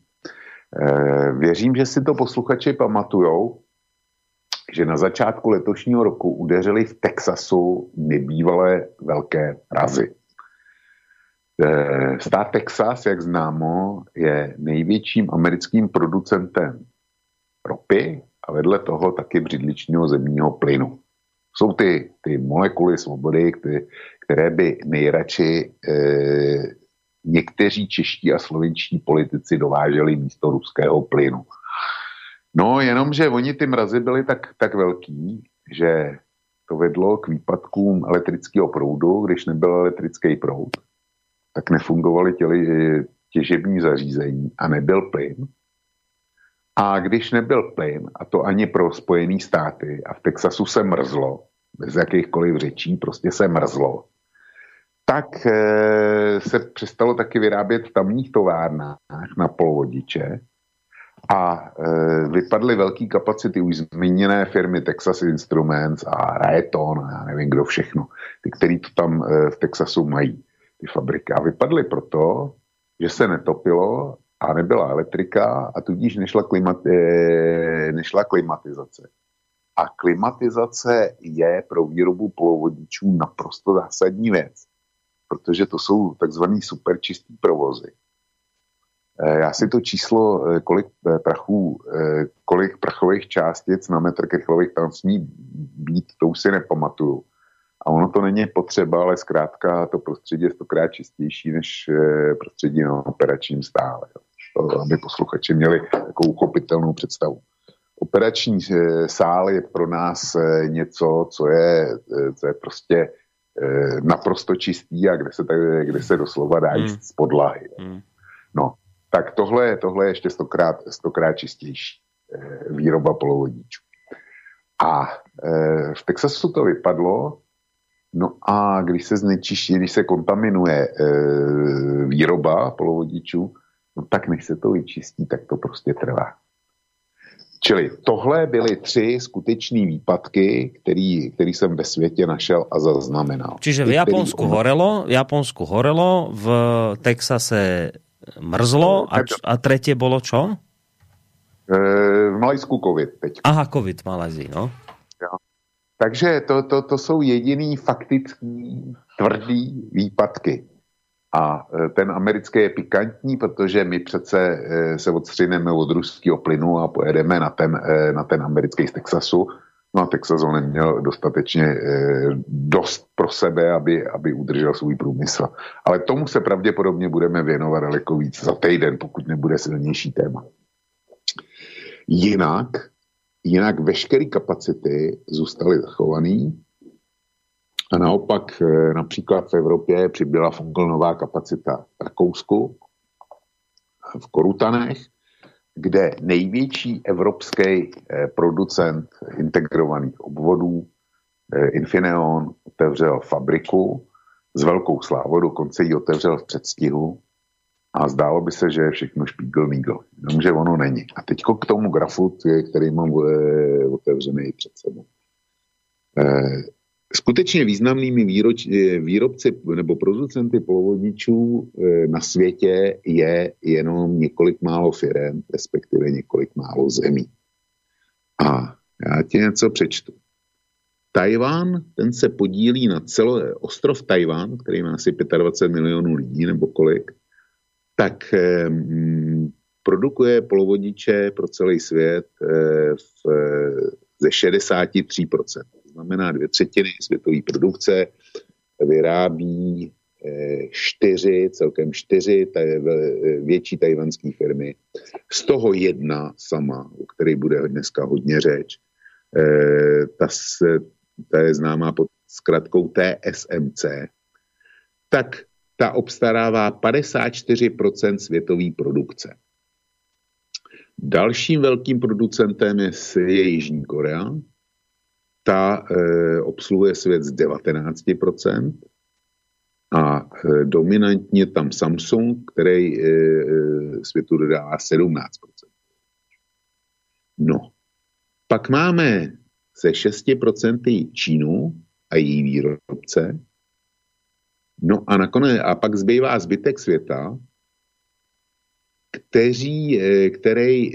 Eh, věřím, že si to posluchači pamatujou, že na začátku letošního roku udeřili v Texasu nebývalé velké razy. Stát Texas, jak známo, je největším americkým producentem ropy a vedle toho taky břidličního zemního plynu jsou ty, ty molekuly svobody, které, by nejradši e, někteří čeští a slovenští politici dováželi místo ruského plynu. No, jenomže oni ty mrazy byly tak, tak velký, že to vedlo k výpadkům elektrického proudu, když nebyl elektrický proud, tak nefungovaly těli, těžební zařízení a nebyl plyn. A když nebyl plyn, a to ani pro Spojené státy, a v Texasu se mrzlo, bez jakýchkoliv řečí, prostě se mrzlo, tak e, se přestalo taky vyrábět v tamních továrnách na polovodiče a e, vypadly velké kapacity už zmíněné firmy Texas Instruments a Raeton, já nevím kdo všechno, ty, který to tam e, v Texasu mají, ty fabriky. A vypadly proto, že se netopilo a nebyla elektrika a tudíž nešla, klimat, e, nešla klimatizace. A klimatizace je pro výrobu polovodičů naprosto zásadní věc, protože to jsou takzvaný superčistý provozy. Eh, já si to číslo, eh, kolik eh, prachů, kolik prachových částic na metr krychlových tam smí být, to už si nepamatuju. A ono to není potřeba, ale zkrátka to prostředí je stokrát čistější než prostředí na operačním stále. To, aby posluchači měli takovou uchopitelnou představu. Operační sál je pro nás něco, co je, co je prostě naprosto čistý a kde se, kde se doslova dá jíst hmm. z podlahy. Hmm. No, tak tohle, tohle je ještě stokrát, stokrát čistější eh, výroba polovodíčů. A eh, v Texasu to vypadlo, no a když se znečiští, když se kontaminuje eh, výroba polovodičů, no tak než se to vyčistí, tak to prostě trvá. Čili tohle byly tři skutečné výpadky, který, který jsem ve světě našel a zaznamenal. Čiže v Japonsku který... horelo, v Japonsku horelo, v Texase mrzlo a, a tretie bolo čo? E, v Malajsku covid teď. Aha, covid v Malajzii, no. Ja. Takže to, to, to jsou jediný faktický tvrdý výpadky. A e, ten americký je pikantní, protože my přece e, se odstřineme od ruského plynu a pojedeme na ten, na ten americký z Texasu No a Texas ho neměl dostatečně eh, dost pro sebe, aby, aby udržel svůj průmysl. Ale tomu se pravděpodobně budeme věnovat daleko víc za týden, pokud nebude silnější téma. Jinak, jinak veškeré kapacity zůstaly zachované a naopak eh, například v Evropě přibyla fungovala nová kapacita v Rakousku, v Korutanech, kde největší evropský eh, producent integrovaných obvodů eh, Infineon otevřel fabriku s velkou slávou, dokonce ji otevřel v předstihu a zdálo by se, že je všechno špígl mígl, jenomže ono není. A teď k tomu grafu, který mám eh, otevřený před sebou skutečně významnými výroč, eh, výrobci nebo producenty polovodničů eh, na světě je jenom několik málo firm, respektive několik málo zemí. A já ti něco přečtu. Tajván, ten se podílí na celé ostrov Tajván, který má asi 25 milionů lidí nebo kolik, tak eh, produkuje polovodiče pro celý svět eh, v, ze 63% znamená dvě třetiny světové produkce, vyrábí eh, čtyři, celkem čtyři větší tajvanské firmy. Z toho jedna sama, o které bude dneska hodně řeč, eh, ta, se, ta je známá pod zkratkou TSMC, tak ta obstarává 54% světové produkce. Dalším velkým producentem je, je Jižní Korea, ta e, obsluhuje svět z 19% a e, dominantně tam Samsung, který e, světu dodává 17%. No, pak máme se 6% Čínu a její výrobce, no a nakonec, a pak zbývá zbytek světa, kteří, který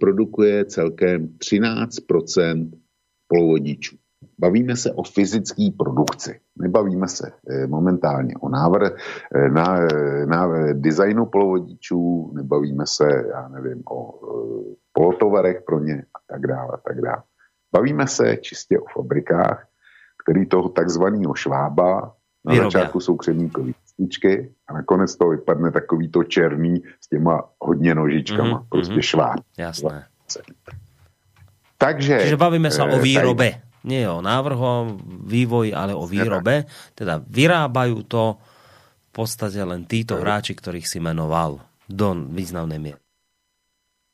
produkuje celkem 13% polovodičů. Bavíme se o fyzické produkci. Nebavíme se eh, momentálně o návrh, eh, na, eh, na designu polovodičů, nebavíme se, já nevím, o polotovarech pro ně a tak dále, a tak dále. Bavíme se čistě o fabrikách, který toho takzvaného švába na Vyrobia. začátku jsou křemíkový stičky a nakonec to vypadne takový to černý s těma hodně nožičkama, mm-hmm, prostě šváb. Jasné. Takže... Čiže bavíme sa o výrobe. Taj... Nie o návrhu, vývoji, ale o výrobe. Teda vyrábajú to v podstate len títo hráči, ktorých si menoval do významnej miery.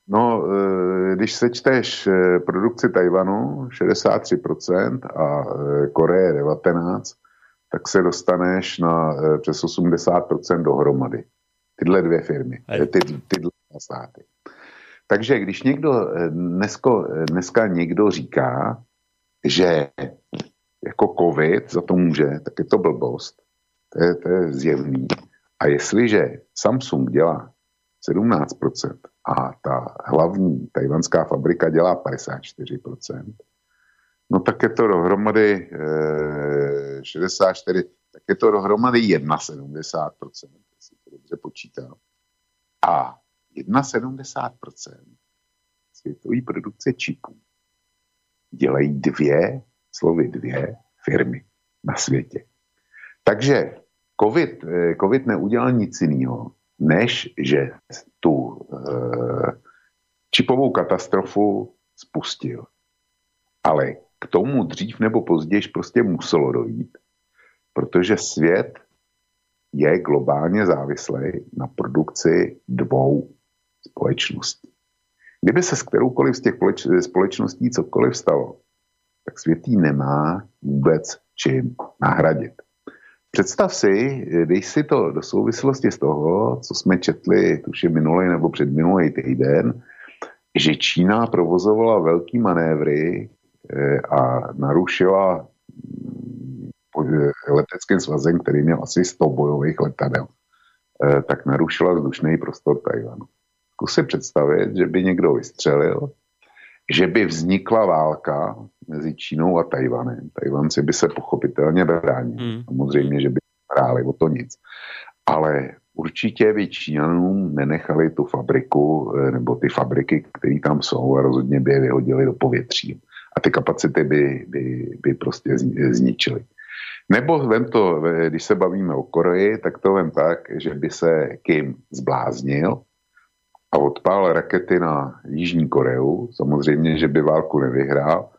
No, e, když sečteš e, produkci Tajvanu 63% a e, Koreje 19%, tak se dostaneš na přes 80% dohromady. Tyhle dvě firmy, ty, tyhle státy. Takže když někdo eh, dnesko, eh, dneska někdo říká, že jako covid za to může, tak je to blbost. To je, to je zjevný. A jestliže Samsung dělá 17% a ta hlavní tajvanská fabrika dělá 54%, no tak je to dohromady e, 64, tak je to dohromady 71%, jestli to dobře počítám. A 71% světové produkce čipů dělají dvě, slovy dvě firmy na světě. Takže COVID, eh, COVID neudělal nic jiného, než že tu e, čipovou katastrofu spustil. Ale k tomu dřív nebo později prostě muselo dojít, protože svět je globálně závislý na produkci dvou společností. Kdyby se s kteroukoliv z těch společností cokoliv stalo, tak světý nemá vůbec čím nahradit. Představ si, když si to do souvislosti z toho, co jsme četli, tuším minulý nebo předminulý týden, že Čína provozovala velký manévry eh, a narušila mm, leteckým svazem, který měl asi 100 bojových letadel, eh, tak narušila vzdušný prostor Tajvanu. Zkus si představit, že by někdo vystřelil, že by vznikla válka mezi Čínou a Tajvanem. Tajvanci by se pochopitelně bránili. Hmm. Samozřejmě, že by hráli o to nic. Ale určitě by Číňanům nenechali tu fabriku, eh, nebo ty fabriky, které tam jsou a rozhodně by je vyhodili do povětří. A ty kapacity by, by, by prostě zničily. Nebo vem to, když se bavíme o Koreji, tak to vem tak, že by se Kim zbláznil a odpál rakety na Jižní Koreu. Samozřejmě, že by válku nevyhrál,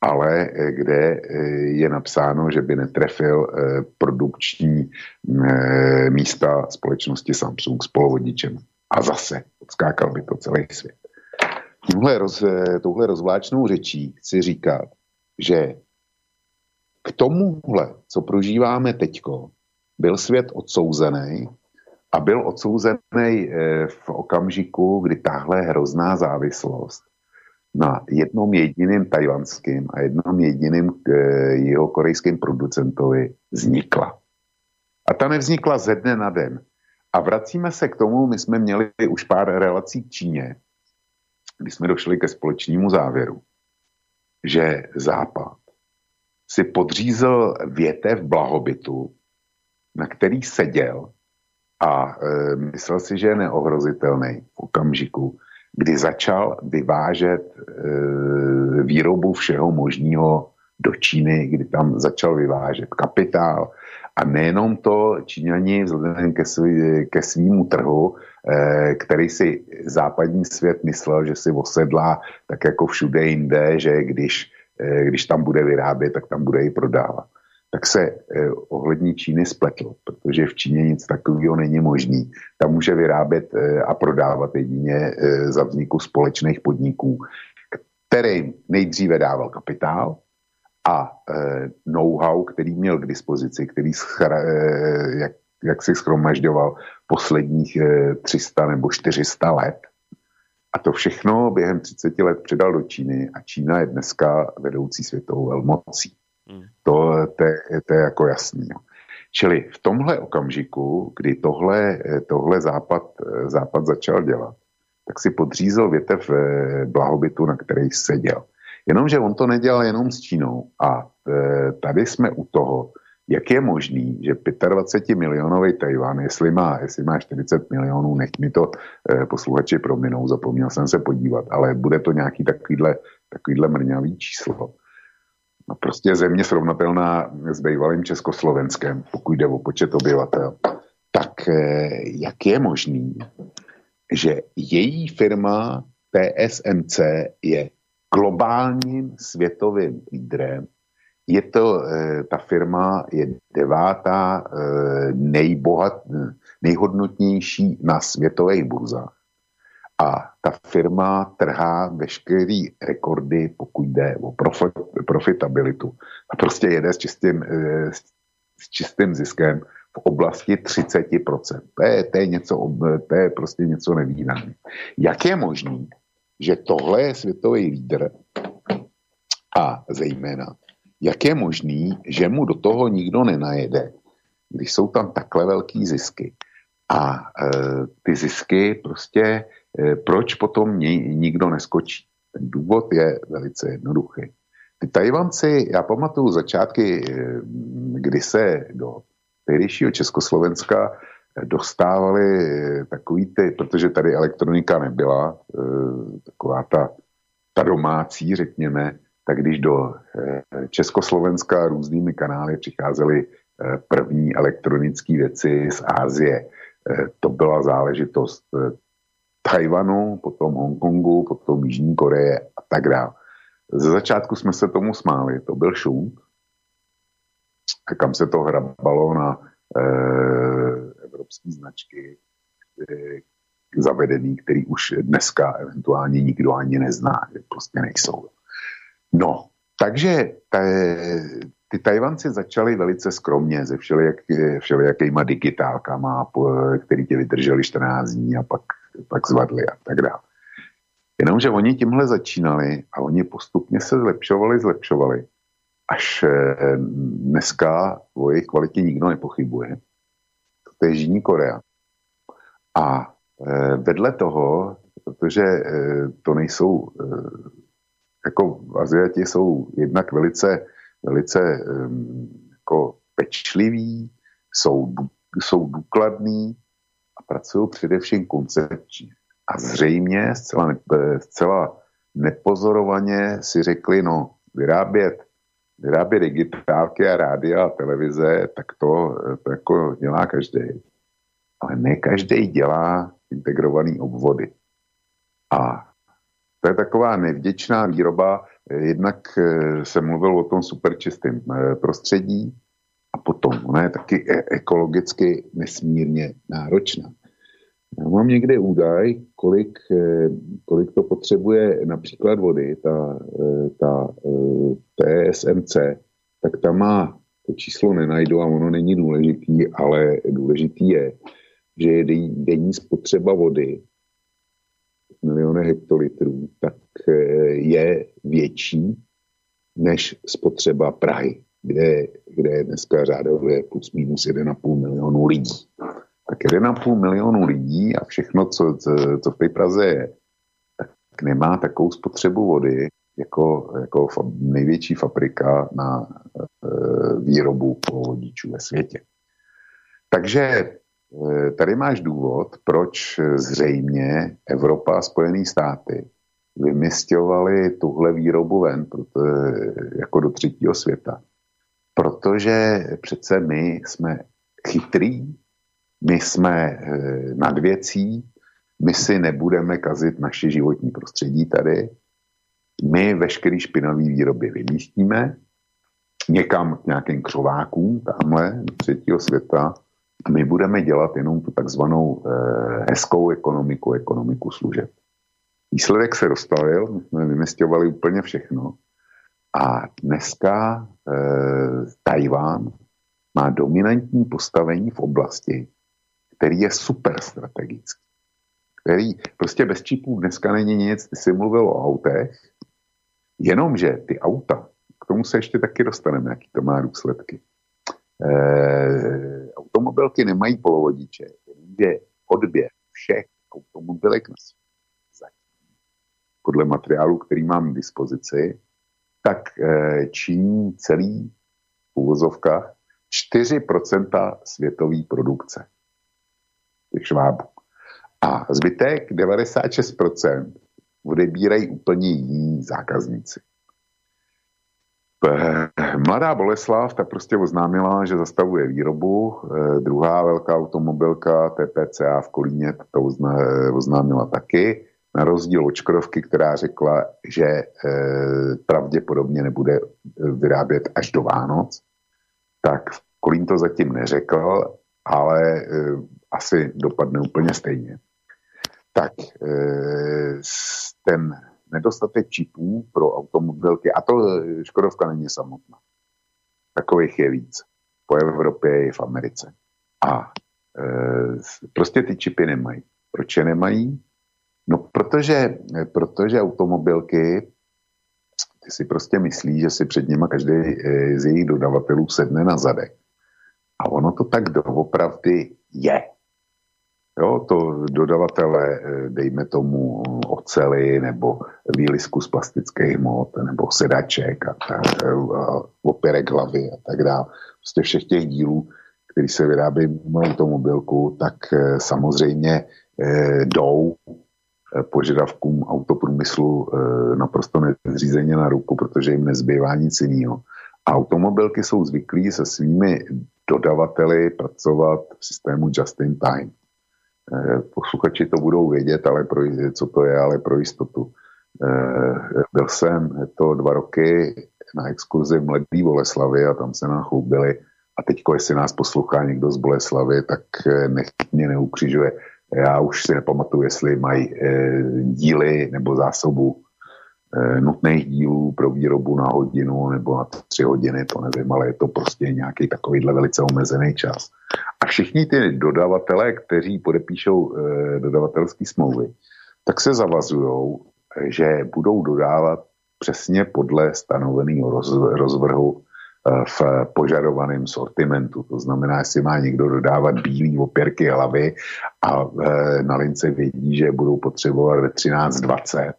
ale eh, kde eh, je napsáno, že by netrefil eh, produkční místa společnosti Samsung s polovodičem. A zase odskákal by to celý svět. Tímhle roz, touhle rozvláčnou řečí chci říkat, že k tomuhle, co prožíváme teďko, byl svět odsouzený a byl odsouzený v okamžiku, kdy tahle hrozná závislost na jednom jediném tajvanském a jednom jediném e, jeho korejském producentovi vznikla. A ta nevznikla ze dne na den. A vracíme se k tomu, my jsme měli už pár relací k Číně, kdy jsme došli ke společnému závěru, že Západ si podřízl větev blahobytu, na který seděl a e, myslel si, že je neohrozitelný v okamžiku, kdy začal vyvážet e, výrobu všeho možného do Číny, kdy tam začal vyvážet kapitál. A nejenom to, Číňani vzhledem ke, svý, ke svýmu trhu, e, který si západní svět myslel, že si osedlá tak jako všude jinde, že když, e, když tam bude vyrábět, tak tam bude i prodávat tak se eh, ohlední Číny spletl, protože v Číně nic takového není možný. Tam může vyrábět eh, a prodávat jedině eh, za vzniku společných podniků, který nejdříve dával kapitál a eh, know-how, který měl k dispozici, který schra, eh, jak, jak si schromažďoval posledních eh, 300 nebo 400 let. A to všechno během 30 let předal do Číny a Čína je dneska vedoucí světovou velmocí. Hmm. To, to, to je jako jasný. Čili v tomhle okamžiku, kdy tohle, tohle západ, západ začal dělat, tak si podřízl větev eh, blahobytu, na který seděl. Jenomže on to nedělal jenom s Čínou. A eh, tady jsme u toho, jak je možný, že 25 milionový Tajvan, jestli má, jestli má 40 milionů, nech mi to eh, posluchači prominou, zapomněl jsem se podívat, ale bude to nějaký takovýhle, takovýhle mrňavý číslo no prostě země srovnatelná s bývalým Československem, pokud jde o počet obyvatel, tak eh, jak je možný, že její firma TSMC je globálním světovým lídrem. Je to, eh, ta firma je devátá eh, nejbohat, nejhodnotnější na světových burzách a ta firma trhá veškerý rekordy, pokud jde o profit, profitabilitu. A prostě jede s čistým, eh, s čistým ziskem v oblasti 30%. To je, to je, něco, to je prostě něco nevýdané. Jak je možné, že tohle je světový lídr a zejména, jak je možný, že mu do toho nikdo nenajede, když jsou tam takhle velký zisky. A e, ty zisky prostě Eh, proč potom nikdo neskočí? Ten důvod je velice jednoduchý. Ty Tajvanci, já pamatuju začátky, eh, kdy se do tehdejšího Československa dostávali takový ty, protože tady elektronika nebyla, taková ta, ta domácí, řekněme, tak když do Československa různými kanály přicházely první elektronické věci z Ázie, to byla záležitost Tajvanu, potom Hongkongu, potom Jižní Koreje a tak dále. Ze začátku jsme se tomu smáli, to byl šum, kam se to hrabalo na e, evropské značky e, zavedený, který už dneska eventuálně nikdo ani nezná, prostě nejsou. No, takže ty Tajvanci začali velice skromně se všelijak, všelijakýma digitálkama, který tě vydrželi 14 dní a pak, pak zvadli a tak dále. Jenomže oni tímhle začínali a oni postupně se zlepšovali, zlepšovali, až eh, dneska o jejich kvalitě nikdo nepochybuje. To je Jižní Korea. A eh, vedle toho, protože eh, to nejsou, jako Aziati jsou jednak velice, velice jako pečliví, jsou, jsou důkladní a pracují především koncepčně. A zřejmě zcela, ne, zcela nepozorovaně si řekli, no, vyrábět, vyrábět digitálky a rádia a televize, tak to, to jako dělá každý. Ale ne každý dělá integrovaný obvody. A to je taková nevděčná výroba. Jednak eh, se mluvil o tom superčistém eh, prostředí a potom ona je taky e-, ekologicky nesmírně náročná. Já mám někde údaj, kolik, eh, kolik to potřebuje například vody, ta, ta TSMC, tak tam má, to číslo nenajdu a ono není důležitý, ale důležitý je, že je denní spotřeba vody miliony hektolitrů, tak je větší než spotřeba Prahy, kde, kde je dneska řádově plus minus 1,5 milionu lidí tak 1,5 milionu lidí a všechno, co, co, co v té Praze je, tak nemá takovou spotřebu vody jako, jako fa, největší fabrika na e, výrobu povodíčů ve světě. Takže e, tady máš důvod, proč zřejmě Evropa a Spojené státy vymistěvali tuhle výrobu ven proto, jako do třetího světa. Protože přece my jsme chytrý, my jsme eh, nad věcí, my si nebudeme kazit naše životní prostředí tady, my veškerý špinavý výroby vymístíme někam k nějakým křovákům tamhle do třetího světa my budeme dělat jenom tu takzvanou eh, hezkou ekonomiku, ekonomiku služeb. Výsledek se dostavil, my jsme vymysťovali úplně všechno a dneska eh, Tajván má dominantní postavení v oblasti, který je super strategický. Který prostě bez čipů dneska není nic, ty jsi mluvil o autech, jenomže ty auta, k tomu se ještě taky dostaneme, jaký to má důsledky. E, automobilky nemají polovodiče, je odběr všech automobilek na světě, podle materiálu, který mám k dispozici, tak e, činí celý v úvozovkách 4% světové produkce těch švábů. A zbytek, 96%, odebírají úplně jiní zákazníci. Mladá Boleslav ta prostě oznámila, že zastavuje výrobu. Eh, druhá velká automobilka TPCA v Kolíně to oznámila taky. Na rozdíl od Škodovky, která řekla, že eh, pravděpodobně nebude eh, vyrábět až do Vánoc, tak Kolín to zatím neřekl, ale asi dopadne úplně stejně. Tak ten nedostatek čipů pro automobilky, a to Škodovka není samotná. Takových je víc. Po Evropě i v Americe. A e, prostě ty čipy nemají. Proč je nemají? No, protože, protože automobilky ty si prostě myslí, že si před nima každý z jejich dodavatelů sedne na zadek. A ono to tak doopravdy je. Jo, to dodavatele, eh, dejme tomu ocely nebo výlisku z plastických hmot nebo sedaček a tak, eh, opěrek hlavy a tak dále. Prostě všech těch dílů, který se vyrábí mimo automobilku, tak samozřejmě jdou požadavkům autoprůmyslu naprosto nezřízeně na ruku, protože jim nezbývá nic jiného. Automobilky jsou zvyklí se svými dodavateli pracovat v systému just in time. Eh, posluchači to budou vědět, ale pro, co to je, ale pro jistotu. Eh, byl jsem to dva roky na exkurzi v Mladý Boleslavy a tam se nám choubili. A teď, jestli nás poslouchá někdo z Boleslavy, tak eh, nech mě neukřižuje. Já už si nepamatuju, jestli mají díly nebo zásobu nutných dílů pro výrobu na hodinu nebo na tři hodiny, to nevím, ale je to prostě nějaký takovýhle velice omezený čas. A všichni ty dodavatelé, kteří podepíšou eh, dodavatelské smlouvy, tak se zavazují, že budou dodávat přesně podle stanoveného roz, rozvrhu eh, v požadovaném sortimentu. To znamená, jestli má někdo dodávat bílý opěrky hlavy a na lince vědí, že budou potřebovat ve 13.20,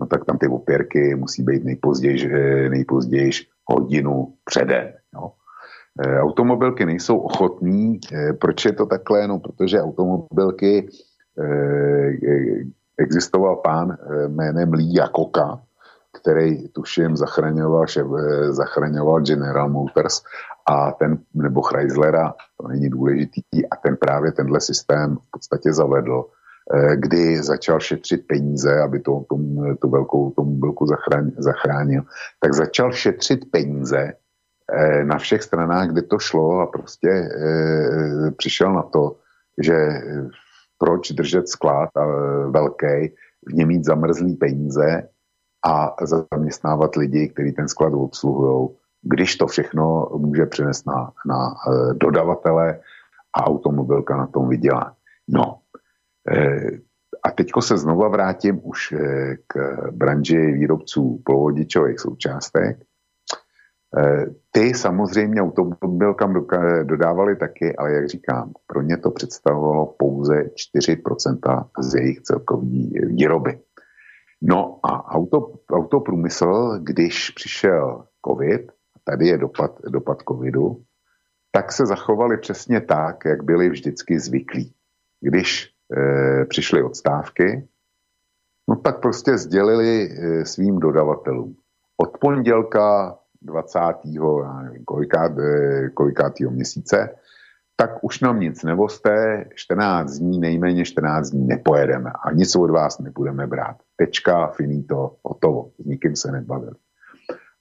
no tak tam ty opěrky musí být nejpozději, eh, nejpozději hodinu přede. No. Automobilky nejsou ochotní. Eh, proč je to takhle? No, protože automobilky existoval pán jménem Lee Jakoka, který tuším zachraňoval, zachraňoval General Motors a ten, nebo Chryslera, to není důležitý, a ten právě tenhle systém v podstatě zavedl Eh, kdy začal šetřit peníze, aby to, tom, tu velkou velkou zachránil, zachránil, tak začal šetřit peníze eh, na všech stranách, kde to šlo a prostě eh, přišel na to, že proč držet sklad velký, v něm mít zamrzlý peníze a zaměstnávat lidi, kteří ten sklad obsluhují, když to všechno může přenést na, na dodavatele a automobilka na tom vydělá. No, a teďko se znova vrátím už eh, k branži výrobců polovodičových součástek. Eh, ty samozřejmě automobilkám dodávali taky, ale jak říkám, pro ně to představovalo pouze 4% z jejich celkové výroby. No a auto, autoprůmysl, když přišel covid, tady je dopad, dopad covidu, tak se zachovali přesně tak, jak byli vždycky zvyklí. Když e, přišly odstávky, no tak prostě sdělili e, svým dodavatelům. Od pondělka 20. Nevím, kolikát, e, kolikátýho měsíce, tak už nám nic nevoste, 14 dní, nejméně 14 dní nepojedeme a nic od vás nebudeme brát. Tečka, finito, hotovo, s nikým se nebavili.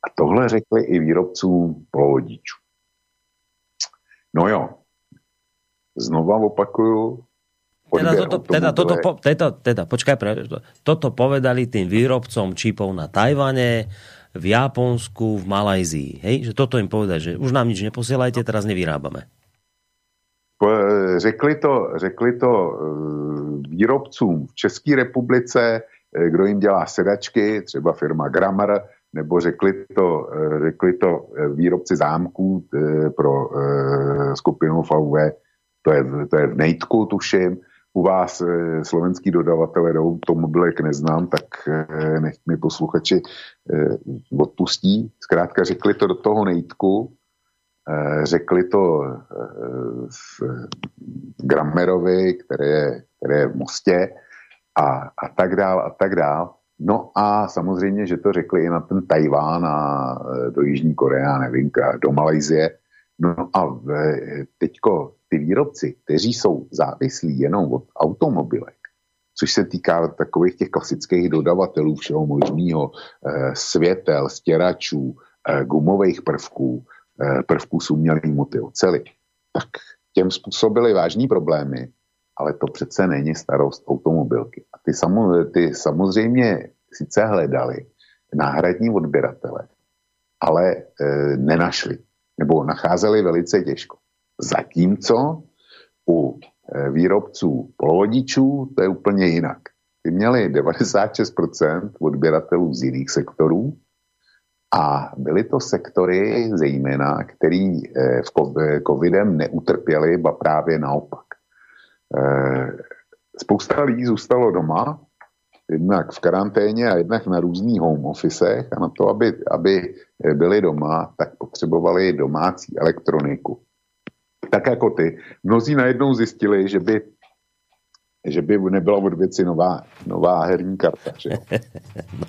A tohle řekli i výrobcům polovodičů. No jo, znova opakuju, teda toto, teda, toto, po, teda, teda, počkaj, pre, toto povedali tým výrobcom čipov na Tajvane, v Japonsku, v Malajzii. Hej? Že toto im povedali, že už nám nič neposielajte, teraz nevyrábame. Řekli to, řekli to e, výrobcům v České republice, e, kdo jim dělá sedačky, třeba firma Grammar, nebo řekli to, e, řekli to výrobci zámků pro skupinu VW, to je, to je v Nejtku, tuším, u vás e, slovenský dodavatele do automobilek neznám, tak e, nech mi posluchači e, odpustí. Zkrátka řekli to do toho nejtku, řekli to Grammerovi, které je, které je v Mostě a, a tak dál a tak dál. No a samozřejmě, že to řekli i na ten Tajván a do Jižní Korea, nevím, do Malajzie. No a teďko ty výrobci, kteří jsou závislí jenom od automobilek, což se týká takových těch klasických dodavatelů všeho možného, eh, světel, stěračů, eh, gumových prvků, eh, prvků s umělým moty oceli, tak těm způsobili vážní problémy, ale to přece není starost automobilky. A ty, samo, ty samozřejmě sice hledali náhradní odběratele, ale e, nenašli, nebo nacházeli velice těžko. Zatímco u eh, výrobců polovodičů to je úplně jinak. Ty měli 96% odběratelů z jiných sektorů a byly to sektory zejména, který eh, v eh, covidem neutrpěli, ba právě naopak. Spousta lidí zůstalo doma, jednak v karanténě a jednak na různých home officech a na to, aby, aby byli doma, tak potřebovali domácí elektroniku. Tak jako ty, mnozí najednou zjistili, že by že by nebyla od věci nová, nová herní karta. Že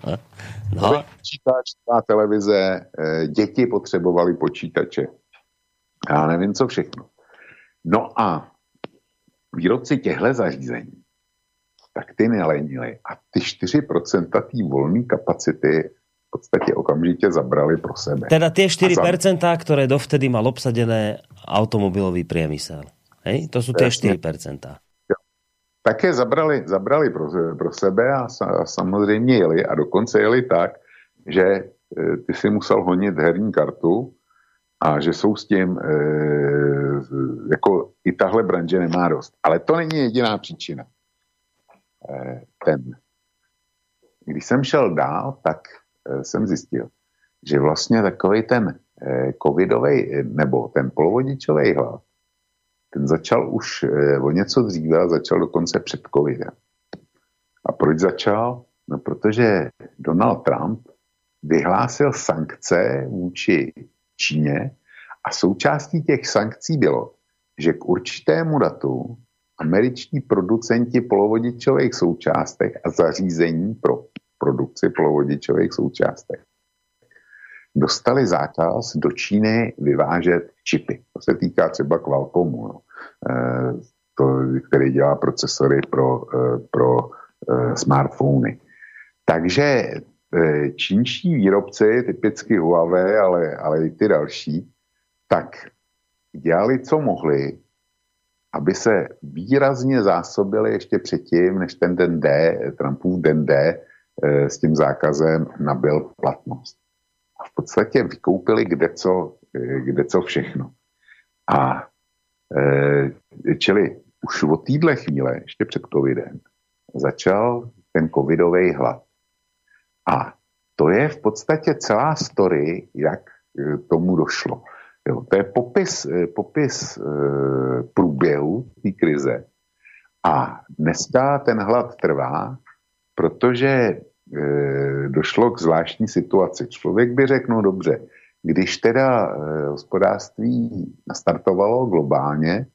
no. no. Počítač, nová televize, eh, děti potřebovali počítače. Já nevím, co všechno. No a výrobci těchto zařízení, tak ty nelenili a ty 4% té volné kapacity v podstatě okamžitě zabrali pro sebe. Teda tie 4%, za... ktoré dovtedy mal obsadené automobilový priemysel. Hej? To sú tie 4%. Také zabrali, zabrali pro, pro sebe a, sa, a samozřejmě jeli a dokonce jeli tak, že e, ty si musel honit herní kartu a že jsou s tím, e, jako i tahle branže nemá dost. Ale to není jediná příčina. E, ten. Když jsem šel dál, tak jsem zjistil, že vlastně takový ten e, covidový nebo ten polovodičový hlad ten začal už eh, o něco dříve začal dokonce před covidem. A proč začal? No protože Donald Trump vyhlásil sankce vůči Číně a součástí těch sankcí bylo, že k určitému datu američtí producenti polovodičových součástek a zařízení pro produkci polovodičových součástek dostali zákaz do Číny vyvážet čipy. To se týká třeba Qualcommu, no. e, to, který dělá procesory pro, e, pro e, smartfony. Takže čínští výrobci, typicky Huawei, ale, ale i ty další, tak dělali, co mohli, aby se výrazně zásobili ještě předtím, než ten den D, Trumpův den D, s tím zákazem nabil platnost a v podstatě vykoupili kde co, eh, kde co všechno. A e, čili už od téhle chvíle, ještě před covidem, začal ten covidový hlad. A to je v podstatě celá story, jak tomu došlo. Jo, to je popis, popis e, průběhu té krize. A dneska ten hlad trvá, protože e, došlo k zvláštní situaci. Člověk by řekl, no dobře, když teda e, hospodářství nastartovalo globálně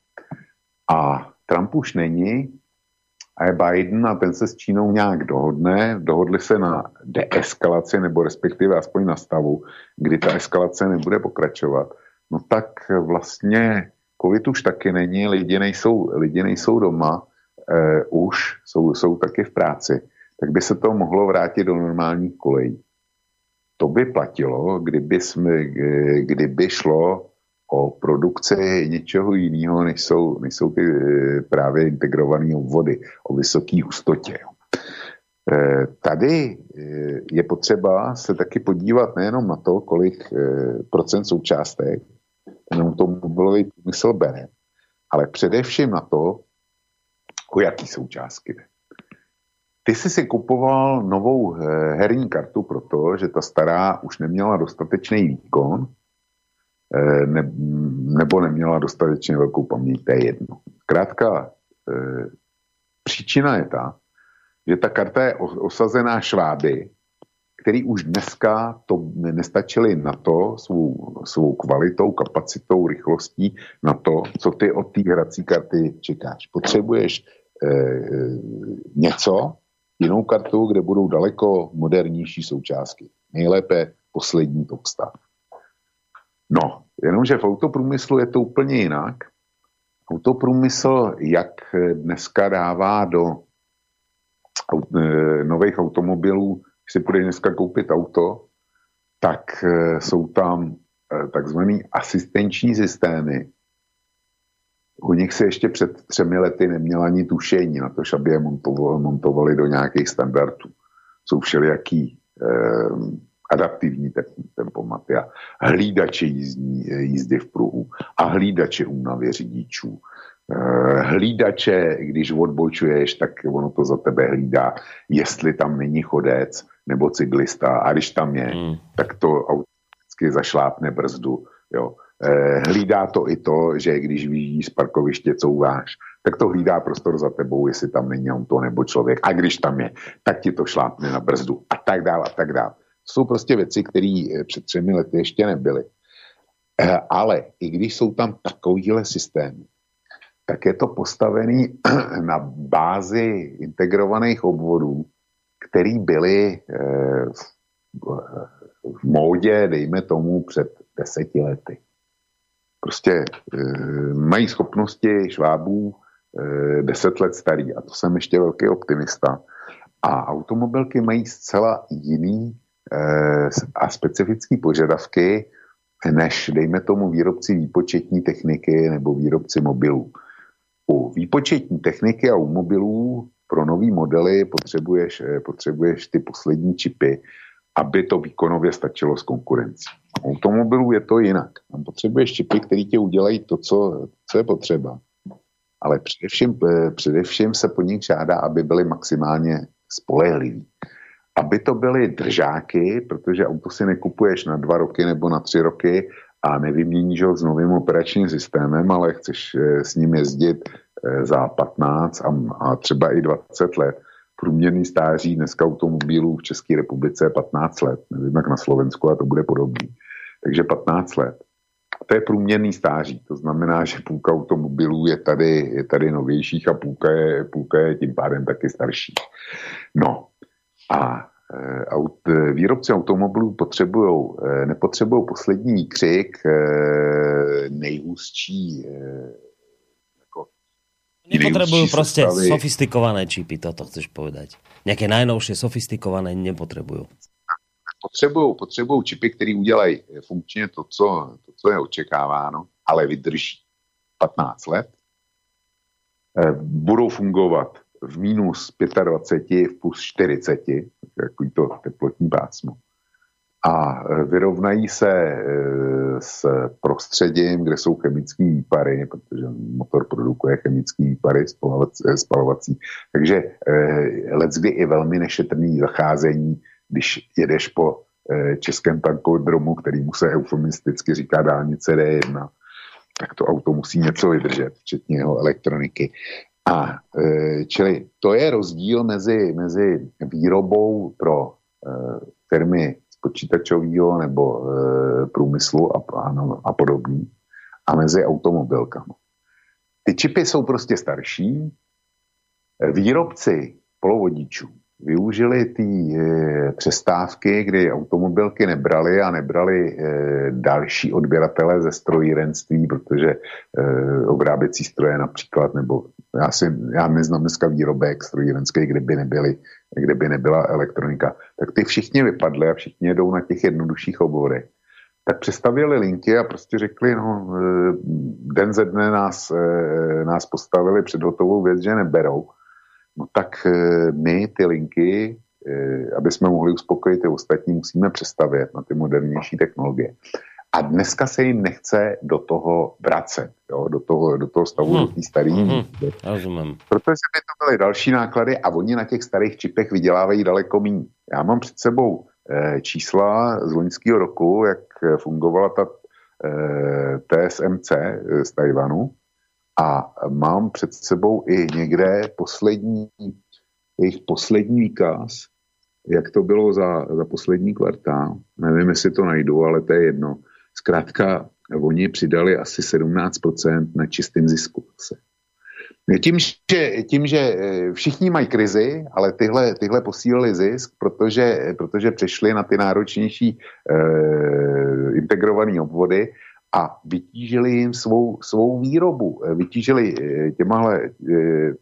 a Trump už není a je Biden a ten se s Čínou nějak dohodne, dohodli se na deeskalaci nebo respektive aspoň na stavu, kdy ta eskalace nebude pokračovat, no tak vlastně covid už taky není, lidi nejsou, lidi nejsou doma, e, už jsou, jsou taky v práci tak by se to mohlo vrátit do normálních kolejí. To by platilo, kdyby, jsme, kdyby šlo o produkci něčeho jiného, než jsou, než jsou ty eh, právě integrované obvody, o vysoké hustotě. Eh, tady eh, je potřeba se taky podívat nejenom na to, kolik procent součástek ten automobilový průmysl bere, ale především na to, o jaký součástky jde. Ty jsi si kupoval novou eh, herní kartu proto, že ta stará už neměla dostatečný výkon, eh, ne, nebo neměla dostatečně velkou paměť, to je jedno. Krátka eh, příčina je ta, že ta karta je osazená šváby, který už dneska to nestačili na to svou, svou kvalitou, kapacitou, rychlostí, na to, co ty od té hrací karty čekáš. Potřebuješ eh, něco, jinou kartu, kde budou daleko modernější součástky. Nejlépe poslední top. No, jenomže v autoprůmyslu je to úplně jinak. Autoprůmysl, jak dneska dává do e, nových automobilů, když si půjde dneska koupit auto, tak e, jsou tam e, takzvané asistenční systémy, u nich se ještě před třemi lety neměla ani tušení na to, aby je montovali, montovali do nějakých standardů. Jsou všelijaký eh, adaptivní tempomaty a hlídače jízdní, jízdy v pruhu a hlídače únavy řidičů. Eh, hlídače, když odbočuješ, tak ono to za tebe hlídá, jestli tam není chodec nebo cyklista a když tam je, hmm. tak to automaticky zašlápne brzdu. Jo hlídá to i to, že když vyjíždí z parkoviště, couváš, tak to hlídá prostor za tebou, jestli tam není auto nebo člověk. A když tam je, tak ti to šlápne na brzdu a tak dále a tak dále. To jsou prostě věci, které eh, před třemi lety ještě nebyly. Eh, ale i když jsou tam takovýhle systémy, tak je to postavený na bázi integrovaných obvodů, který byly eh, v módě, dejme tomu, před deseti lety. Prostě mají schopnosti švábů deset let starý a to jsem ještě velký optimista. A automobilky mají zcela jiný a specifické požadavky, než, dejme tomu, výrobci výpočetní techniky nebo výrobci mobilů. U výpočetní techniky a u mobilů pro nový modely potřebuješ, eh, potřebuješ ty poslední čipy, aby to výkonově stačilo s konkurencí. Automobilů je to jinak. Tam potřebuješ čipy, které tě udělají to, co, co je potřeba. Ale především, eh, především se po nich žádá, aby byly maximálně spolehliví aby to byly držáky, protože auto si nekupuješ na dva roky nebo na tři roky a nevyměníš ho s novým operačním systémem, ale chceš eh, s ním jezdit eh, za 15 a, a třeba i 20 let. Průměrný stáří dneska automobilů v České republice je 15 let. Nevím, jak na Slovensku, a to bude podobný. Takže 15 let. To je průměrný stáří. To znamená, že půlka automobilů je tady, je tady novějších a půlka je, půlka je tím pádem taky starší. No, a e, aut, e, výrobci automobilů potřebují, e, nepotřebují poslední křik, jako Nepotrebujú proste stavy. sofistikované čipy, toto chceš povedať. Nejaké najnovšie sofistikované nepotrebujú. Potřebují, potřebují čipy, které udělají funkčně to co, to, co je očekáváno, ale vydrží 15 let. Budou fungovat v minus 25, v plus 40, takový to teplotní pásmo. A e, vyrovnají se s prostředím, kde jsou chemické výpary, protože motor produkuje chemické výpary spalovací. Takže leckdy i velmi nešetrný zacházení, když jedeš po českém tankodromu, který mu se eufemisticky říká dálnice D1, tak to auto musí něco vydržet, včetně jeho elektroniky. A e, čili to je rozdíl mezi, mezi výrobou pro e, firmy z počítačového nebo průmyslu a, a, a podobný a mezi automobilkami. Ty čipy jsou prostě starší. Výrobci polovodičů využili ty e, přestávky, kdy automobilky nebrali a nebrali e, další odběratele ze strojírenství, protože e, obráběcí stroje například, nebo já, si, já neznám dneska výrobek strojírenský, kde by, nebyly, kde by nebyla elektronika, tak ty všichni vypadly a všichni jedou na těch jednodušších oborech. Tak přestavili linky a prostě řekli, no, den ze dne nás, nás postavili před hotovou věc, že neberou no tak eh, my ty linky, eh, aby jsme mohli uspokojit ty ostatní, musíme přestavět na ty modernější technologie. A dneska se jim nechce do toho vracet, jo, do, toho, do toho stavu, hmm. do té staré. Hmm. Rozumím. Protože by to byly další náklady a oni na těch starých čipech vydělávají daleko méně. Já mám před sebou eh, čísla z loňského roku, jak fungovala ta eh, TSMC eh, z Tajvanu a mám před sebou i někde poslední, jejich poslední výkaz, jak to bylo za, za poslední kvartál. Nevím, jestli to najdu, ale to je jedno. Zkrátka, oni přidali asi 17% na čistým zisku. Tím že, tím, že eh, všichni mají krizi, ale tyhle, tyhle posílili zisk, protože, protože přešli na ty náročnější eh, integrované obvody a vytížili jim svou, svou výrobu, eh, vytížili eh, těmahle, eh,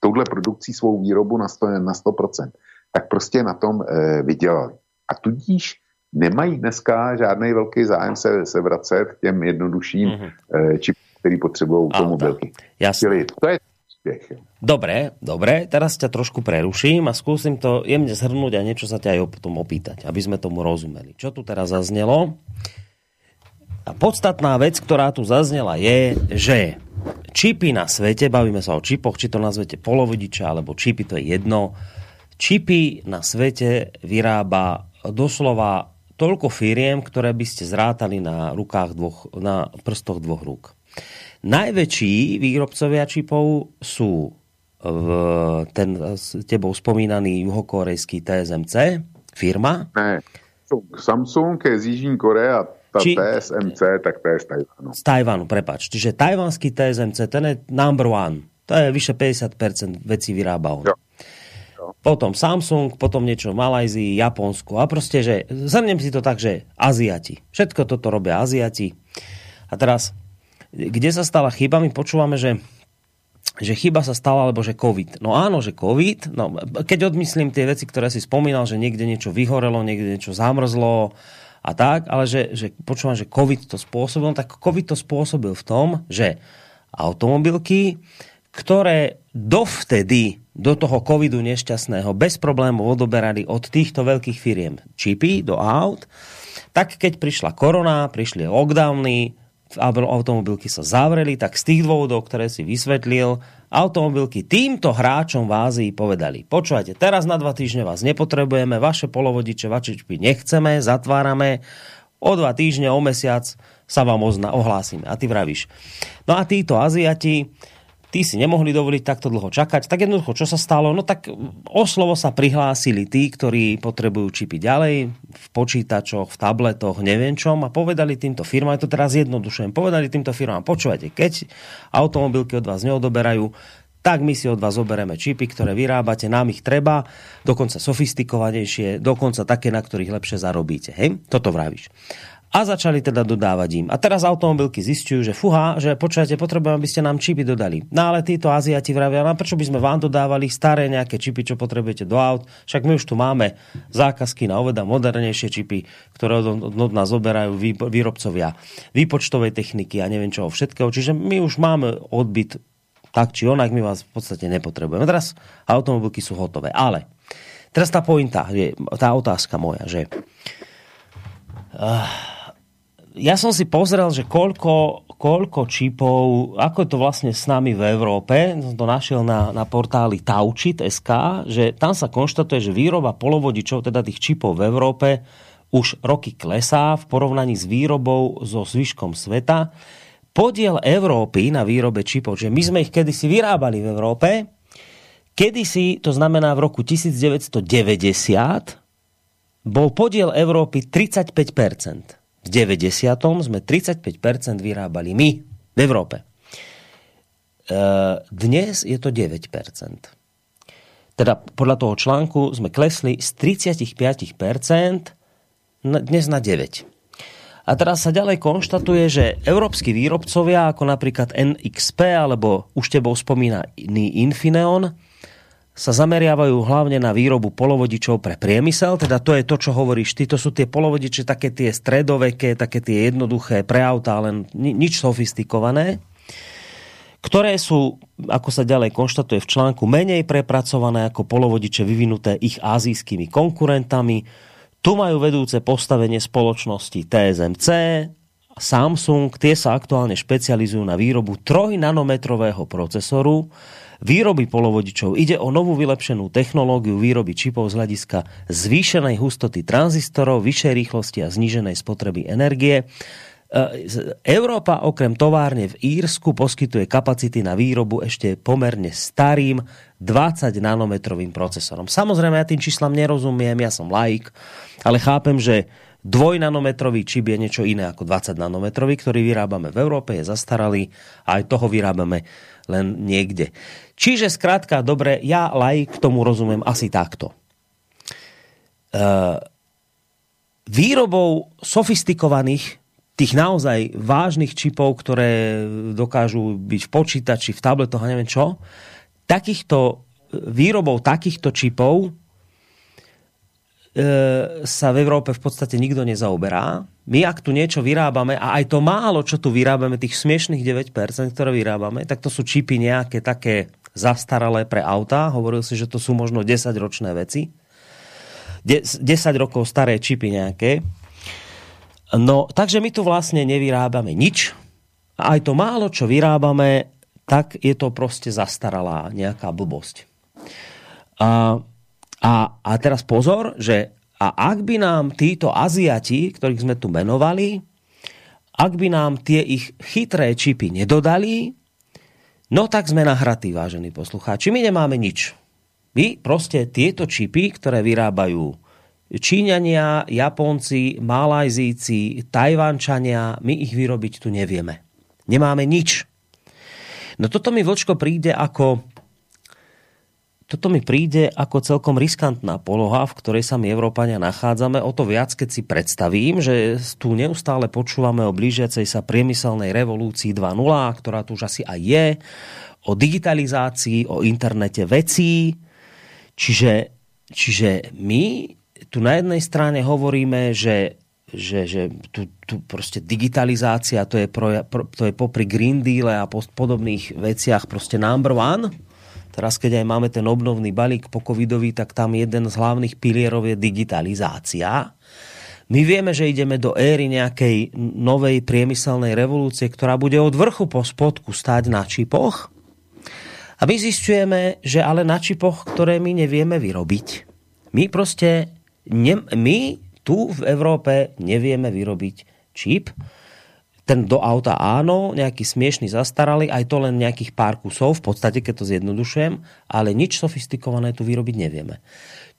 touhle produkcí svou výrobu na 100%, na 100%, tak prostě na tom vydělali. A tudíž nemají dneska žádný velký zájem se, se vracet k těm jednodušším mm-hmm. čipům, který potřebují automobilky. Čili to je Dobre, dobre, teraz ťa trošku preruším a skúsim to jemne zhrnúť a niečo sa ťa aj potom opýtať, aby sme tomu rozumeli. Čo tu teraz zaznelo? A podstatná vec, ktorá tu zaznela je, že čipy na svete, bavíme sa o čipoch, či to nazvete polovodiča alebo čipy, to je jedno, čipy na svete vyrába doslova toľko firiem, ktoré by ste zrátali na, rukách dvoch, na prstoch dvoch rúk. Najväčší výrobcovia čipov sú v ten s tebou spomínaný juhokorejský TSMC, firma. Ne, Samsung je z Jižní Korea Či... TSMC, tak to je z Tajvanu. Z Tajvanu, prepač. Čiže tajvanský TSMC, ten je number one. To je vyše 50% vecí vyrába on. Jo. Jo. Potom Samsung, potom niečo v Malajzii, Japonsku a proste, že zhrnem si to tak, že Aziati. Všetko toto robia Aziati. A teraz, kde sa stala chyba? My počúvame, že že chyba sa stala, alebo že COVID. No áno, že COVID, no, keď odmyslím tie veci, ktoré si spomínal, že niekde niečo vyhorelo, niekde niečo zamrzlo a tak, ale že, že počúvam, že COVID to spôsobil, no tak COVID to spôsobil v tom, že automobilky, ktoré dovtedy do toho covidu nešťastného bez problémov odoberali od týchto veľkých firiem čipy do aut, tak keď prišla korona, prišli lockdowny, automobilky sa zavreli, tak z tých dôvodov, ktoré si vysvetlil, automobilky týmto hráčom v Ázii povedali, počúvajte, teraz na dva týždne vás nepotrebujeme, vaše polovodiče, vaše čipy nechceme, zatvárame, o dva týždne, o mesiac sa vám ozna, ohlásime. A ty vravíš. No a títo Aziati, tí si nemohli dovoliť takto dlho čakať, tak jednoducho, čo sa stalo? No tak o slovo sa prihlásili tí, ktorí potrebujú čipy ďalej, v počítačoch, v tabletoch, neviem čom, a povedali týmto firmám, to teraz jednodušujem, povedali týmto firmám, počúvajte, keď automobilky od vás neodoberajú, tak my si od vás zobereme čipy, ktoré vyrábate, nám ich treba, dokonca sofistikovanejšie, dokonca také, na ktorých lepšie zarobíte. Hej? Toto vravíš a začali teda dodávať im. A teraz automobilky zistujú, že fuha, že počujete, potrebujem, aby ste nám čipy dodali. No ale títo Aziati vravia, no prečo by sme vám dodávali staré nejaké čipy, čo potrebujete do aut? Však my už tu máme zákazky na oveda modernejšie čipy, ktoré od, nás zoberajú výrobcovia výpočtovej techniky a neviem čoho všetkého. Čiže my už máme odbyt tak či onak, my vás v podstate nepotrebujeme. Teraz automobilky sú hotové. Ale teraz tá pointa, tá otázka moja, že uh, ja som si pozrel, že koľko, koľko čipov, ako je to vlastne s nami v Európe, som to našiel na, na portáli Taučit.sk, že tam sa konštatuje, že výroba polovodičov, teda tých čipov v Európe, už roky klesá v porovnaní s výrobou so zvyškom sveta. Podiel Európy na výrobe čipov, že my sme ich kedysi vyrábali v Európe, kedysi, to znamená v roku 1990, bol podiel Európy 35 v 90. sme 35% vyrábali my v Európe. E, dnes je to 9%. Teda podľa toho článku sme klesli z 35% dnes na 9%. A teraz sa ďalej konštatuje, že európsky výrobcovia, ako napríklad NXP alebo už tebou spomínaný Infineon, sa zameriavajú hlavne na výrobu polovodičov pre priemysel, teda to je to, čo hovoríš ty, to sú tie polovodiče, také tie stredoveké, také tie jednoduché pre auta, len nič sofistikované, ktoré sú, ako sa ďalej konštatuje v článku, menej prepracované ako polovodiče vyvinuté ich azijskými konkurentami. Tu majú vedúce postavenie spoločnosti TSMC, Samsung, tie sa aktuálne špecializujú na výrobu 3 nanometrového procesoru, výroby polovodičov. Ide o novú vylepšenú technológiu výroby čipov z hľadiska zvýšenej hustoty tranzistorov, vyššej rýchlosti a zníženej spotreby energie. E, Európa okrem továrne v Írsku poskytuje kapacity na výrobu ešte pomerne starým 20 nanometrovým procesorom. Samozrejme, ja tým číslam nerozumiem, ja som laik, ale chápem, že dvojnanometrový čip je niečo iné ako 20 nanometrový, ktorý vyrábame v Európe, je zastaralý a aj toho vyrábame len niekde. Čiže skrátka, dobre, ja laj k tomu rozumiem asi takto. Uh, výrobou sofistikovaných tých naozaj vážnych čipov, ktoré dokážu byť v počítači, v tabletoch a neviem čo, takýchto výrobou takýchto čipov E, sa v Európe v podstate nikto nezaoberá. My ak tu niečo vyrábame, a aj to málo, čo tu vyrábame, tých smiešných 9%, ktoré vyrábame, tak to sú čipy nejaké také zastaralé pre autá. Hovoril si, že to sú možno 10-ročné veci. 10 rokov staré čipy nejaké. No, takže my tu vlastne nevyrábame nič. A aj to málo, čo vyrábame, tak je to proste zastaralá nejaká blbosť. A a, a teraz pozor, že a ak by nám títo Aziati, ktorých sme tu menovali, ak by nám tie ich chytré čipy nedodali, no tak sme nahratí, vážení poslucháči. My nemáme nič. My proste tieto čipy, ktoré vyrábajú Číňania, Japonci, Malajzíci, Tajvančania, my ich vyrobiť tu nevieme. Nemáme nič. No toto mi vočko príde ako toto mi príde ako celkom riskantná poloha, v ktorej sa my Európania nachádzame. O to viac, keď si predstavím, že tu neustále počúvame o blížiacej sa priemyselnej revolúcii 2.0, ktorá tu už asi aj je, o digitalizácii, o internete vecí. Čiže, čiže my tu na jednej strane hovoríme, že že, že tu, tu proste digitalizácia, to je, pro, to je popri Green Deal a podobných veciach proste number one Teraz, keď aj máme ten obnovný balík po covidový, tak tam jeden z hlavných pilierov je digitalizácia. My vieme, že ideme do éry nejakej novej priemyselnej revolúcie, ktorá bude od vrchu po spodku stáť na čipoch. A my zistujeme, že ale na čipoch, ktoré my nevieme vyrobiť. My proste, ne, my tu v Európe nevieme vyrobiť čip, ten do auta áno, nejaký smiešný zastaralý, aj to len nejakých pár kusov, v podstate, keď to zjednodušujem, ale nič sofistikované tu vyrobiť nevieme.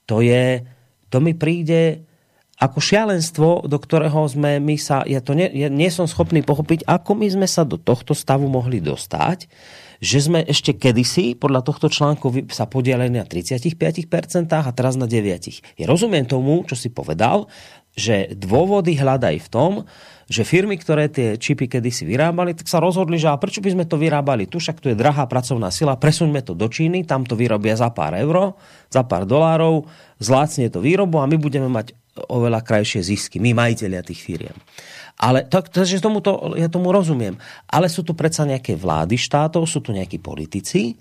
To je, to mi príde ako šialenstvo, do ktorého sme my sa, ja to nie, ja nie som schopný pochopiť, ako my sme sa do tohto stavu mohli dostať, že sme ešte kedysi podľa tohto článku sa podielali na 35% a teraz na 9%. Ja rozumiem tomu, čo si povedal, že dôvody hľadaj v tom, že firmy, ktoré tie čipy kedysi vyrábali, tak sa rozhodli, že a prečo by sme to vyrábali tu, však tu je drahá pracovná sila, presuňme to do Číny, tam to vyrobia za pár euro, za pár dolárov, zlácne to výrobu a my budeme mať oveľa krajšie zisky, my majiteľia tých firiem. Ale to, takže tomu to, ja tomu rozumiem. Ale sú tu predsa nejaké vlády štátov, sú tu nejakí politici,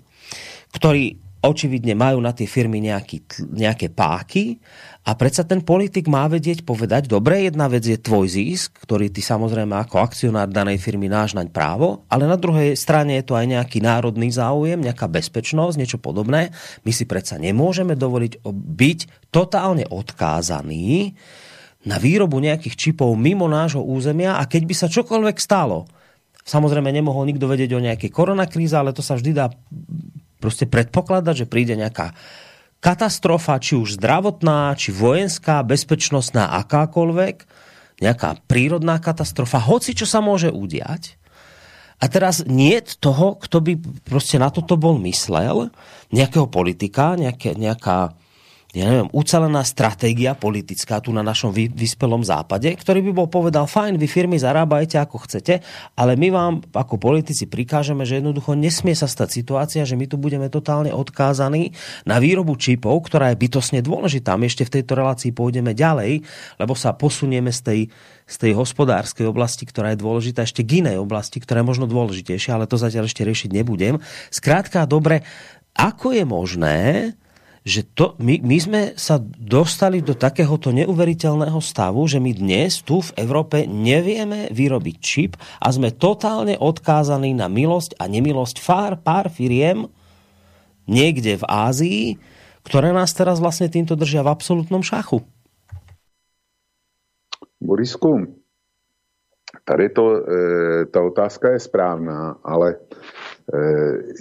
ktorí očividne majú na tie firmy nejaký, nejaké páky a predsa ten politik má vedieť povedať, dobre, jedna vec je tvoj zisk, ktorý ty samozrejme ako akcionár danej firmy náš naň právo, ale na druhej strane je to aj nejaký národný záujem, nejaká bezpečnosť, niečo podobné. My si predsa nemôžeme dovoliť byť totálne odkázaní na výrobu nejakých čipov mimo nášho územia a keď by sa čokoľvek stalo, Samozrejme nemohol nikto vedieť o nejakej koronakríze, ale to sa vždy dá proste predpokladať, že príde nejaká katastrofa, či už zdravotná, či vojenská, bezpečnostná, akákoľvek, nejaká prírodná katastrofa, hoci čo sa môže udiať. A teraz nie toho, kto by proste na toto bol myslel, nejakého politika, nejaké, nejaká ja neviem, ucelená stratégia politická tu na našom vyspelom západe, ktorý by bol povedal, fajn, vy firmy zarábajte ako chcete, ale my vám ako politici prikážeme, že jednoducho nesmie sa stať situácia, že my tu budeme totálne odkázaní na výrobu čipov, ktorá je bytosne dôležitá. My ešte v tejto relácii pôjdeme ďalej, lebo sa posunieme z tej, z tej hospodárskej oblasti, ktorá je dôležitá, ešte k inej oblasti, ktorá je možno dôležitejšia, ale to zatiaľ ešte riešiť nebudem. Skrátka, dobre, ako je možné, že to, my, my sme sa dostali do takéhoto neuveriteľného stavu, že my dnes tu v Európe nevieme vyrobiť čip a sme totálne odkázaní na milosť a nemilosť pár, pár firiem niekde v Ázii, ktoré nás teraz vlastne týmto držia v absolútnom šachu. Borisku, tady to, e, ta otázka je správná, ale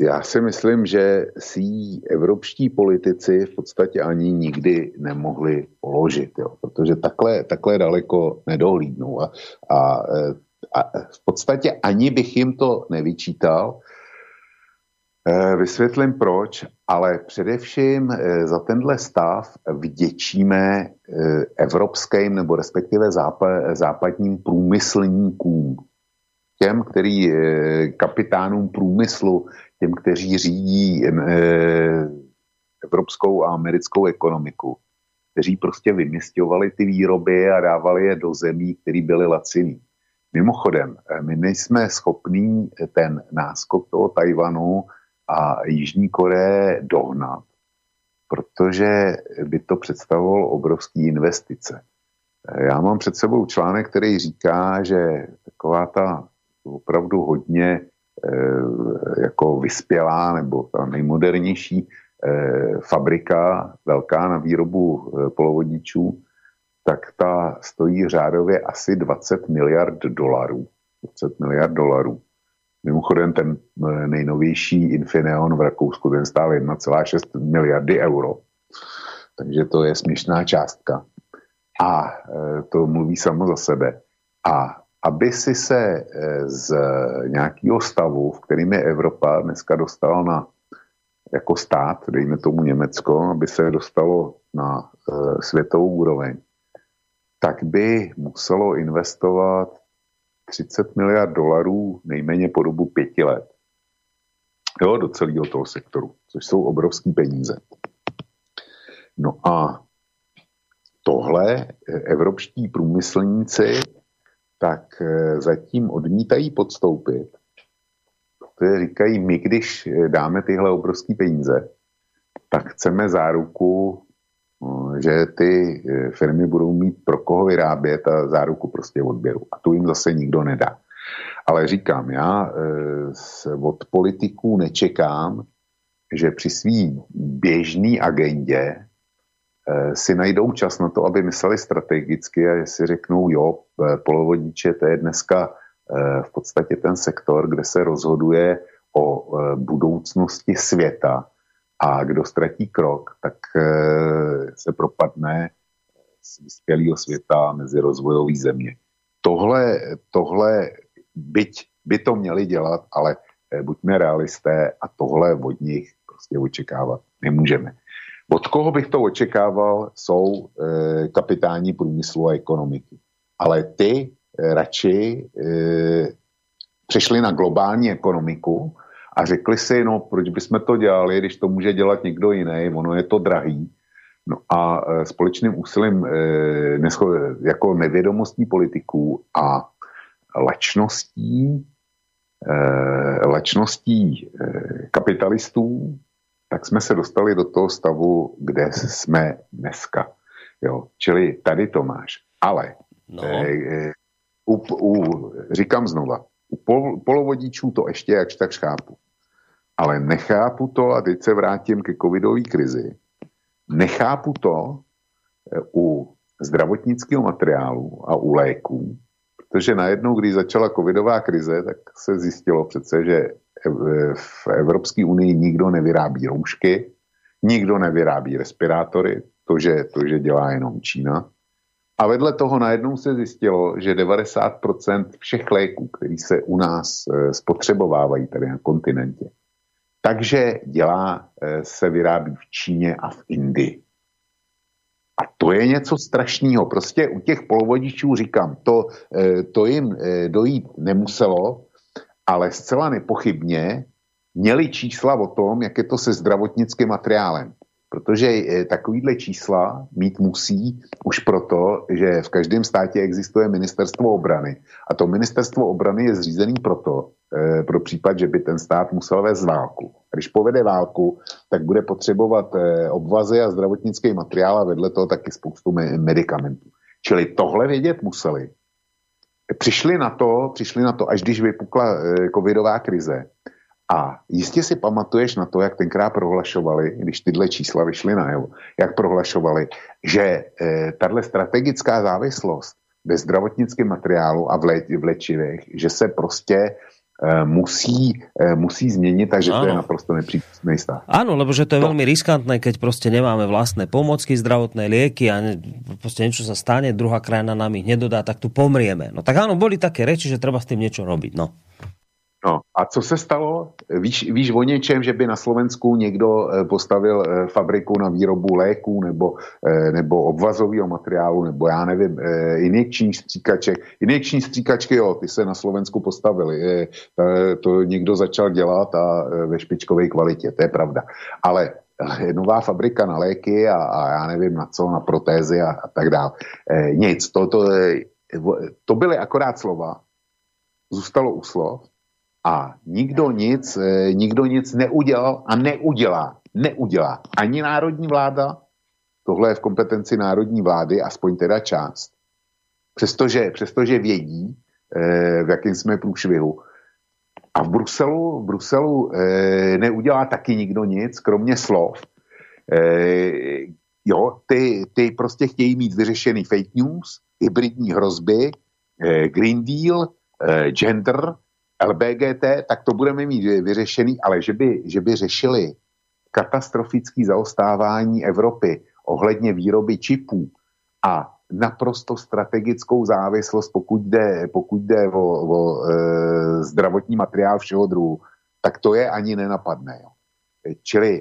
já si myslím, že si evropští politici v podstatě ani nikdy nemohli položit, jo, protože takhle, takhle daleko nedohlídnou. A, a, eh, a v podstatě ani bych jim to nevyčítal, eh, Vysvětlím proč, ale především za tenhle stav vděčíme evropským nebo respektive západním průmyslníkům, těm, který kapitánům průmyslu, těm, kteří řídí eh, evropskou a americkou ekonomiku, kteří prostě vymistovali ty výroby a dávali je do zemí, které byly laciný. Mimochodem, eh, my nejsme schopní ten náskok toho Tajvanu a Jižní Koreje dohnat, protože by to představovalo obrovské investice. Eh, já mám před sebou článek, který říká, že taková ta opravdu hodně eh, jako vyspělá nebo ta nejmodernější eh, fabrika velká na výrobu eh, polovodičů, tak ta stojí řádově asi 20 miliard dolarů. 20 miliard dolarů. Mimochodem ten nejnovější Infineon v Rakousku, ten stál 1,6 miliardy euro. Takže to je směšná částka. A to mluví samo za sebe. A aby si se z nějakého stavu, v kterým je Evropa dneska dostala na jako stát, dejme tomu Německo, aby se dostalo na světovou úroveň, tak by muselo investovat 30 miliard dolarů nejméně po dobu pěti let. Jo, do celého toho sektoru, což jsou obrovské peníze. No a tohle evropští průmyslníci tak eh, zatím odmítají podstoupit. Protože říkají, my když dáme tyhle obrovské peníze, tak chceme záruku že ty e, firmy budou mít pro koho vyrábět a záruku prostě odběru. A tu jim zase nikdo nedá. Ale říkám, já od politiků nečekám, že při svým běžný agendě si najdou čas na to, aby mysleli strategicky a si řeknou, jo, polovodiče, to je dneska v podstatě ten sektor, kde se rozhoduje o budoucnosti světa a kdo ztratí krok, tak eh, se propadne z vyspělého světa mezi rozvojové země. Tohle, tohle byť by to měli dělat, ale eh, buďme realisté a tohle od nich prostě očekávat nemůžeme. Od koho bych to očekával, jsou e, kapitáni průmyslu a ekonomiky. Ale ty e, radši e, přešli na globální ekonomiku a řekli si, no proč bychom to dělali, když to může dělat někdo jiný, ono je to drahý. No a e, společným úsilím e, jako nevědomostí politiků a lačností, e, lačností kapitalistů, tak jsme se dostali do toho stavu, kde jsme dneska. Jo, čili tady to máš. Ale no. u, u, říkám znova, u pol, polovodičů to ještě jakž tak chápu. Ale nechápu to, a teď se vrátím ke covidové krizi, nechápu to eh, u zdravotnického materiálu a u léků, protože najednou, když začala covidová krize, tak se zjistilo přece, že v Evropské unii nikdo nevyrábí roušky, nikdo nevyrábí respirátory, to že, to, že dělá jenom Čína. A vedle toho najednou se zjistilo, že 90% všech léků, které se u nás eh, spotřebovávají tady na kontinentě, takže dělá, eh, se vyrábí v Číně a v Indii. A to je něco strašného. Prostě u těch polovodičů říkám, to, eh, to jim dojít nemuselo, ale zcela nepochybně měli čísla o tom, jak je to se zdravotnickým materiálem. Protože eh, takovýhle čísla mít musí už proto, že v každém státě existuje ministerstvo obrany. A to ministerstvo obrany je zřízený proto, eh, pro případ, že by ten stát musel vést válku. Když povede válku, tak bude potřebovat eh, obvazy a zdravotnický materiál a vedle toho taky spoustu medicamentů. Čili tohle vědět museli. Přišli na to, přišli na to, až když vypukla covidová krize, a jistě si pamatuješ na to, jak tenkrát prohlašovali, když tyhle čísla vyšly najevo, jak prohlašovali, že e, tahle strategická závislost ve zdravotnickém materiálu a v, léčivech, že se prostě musí, e, musí změnit a že to je naprosto nepřípustný stav. Áno, lebo že to je to... veľmi riskantné, keď prostě nemáme vlastné pomocky, zdravotné lieky a ne, prostě niečo sa stane, druhá krajina nám ich nedodá, tak tu pomrieme. No tak áno, boli také reči, že treba s tým niečo robiť. No. No a co se stalo? Víš, víš o něčem, že by na Slovensku někdo eh, postavil eh, fabriku na výrobu léků nebo, eh, nebo obvazového materiálu, nebo já nevím, injekční stříkaček. Injekční stříkačky, jo, ty se na Slovensku postavili. To někdo začal dělat a ve špičkové kvalitě, to je pravda. Ale nová fabrika na léky a, a já nevím na co, na protézy a, a tak dále. Nic, to, to, to byly akorát slova, zůstalo u slov a nikdo nic, eh, nikdo nic neudělal a neudělá. Neudělá. Ani národní vláda, tohle je v kompetenci národní vlády, aspoň teda část. Přestože, přestože vědí, eh, v jakém jsme průšvihu. A v Bruselu, v Bruselu eh, neudělá taky nikdo nic, kromě slov. Jo, ty, ty prostě chtějí mít vyřešený fake news, hybridní hrozby, Green Deal, gender, LBGT, tak to budeme mít vyřešený, ale že by, že by řešili katastrofické zaostávání Evropy ohledně výroby čipů a naprosto strategickou závislost, pokud jde, pokud jde o, o e, zdravotní materiál všeho druhu, tak to je ani nenapadne. Jo. Čili e,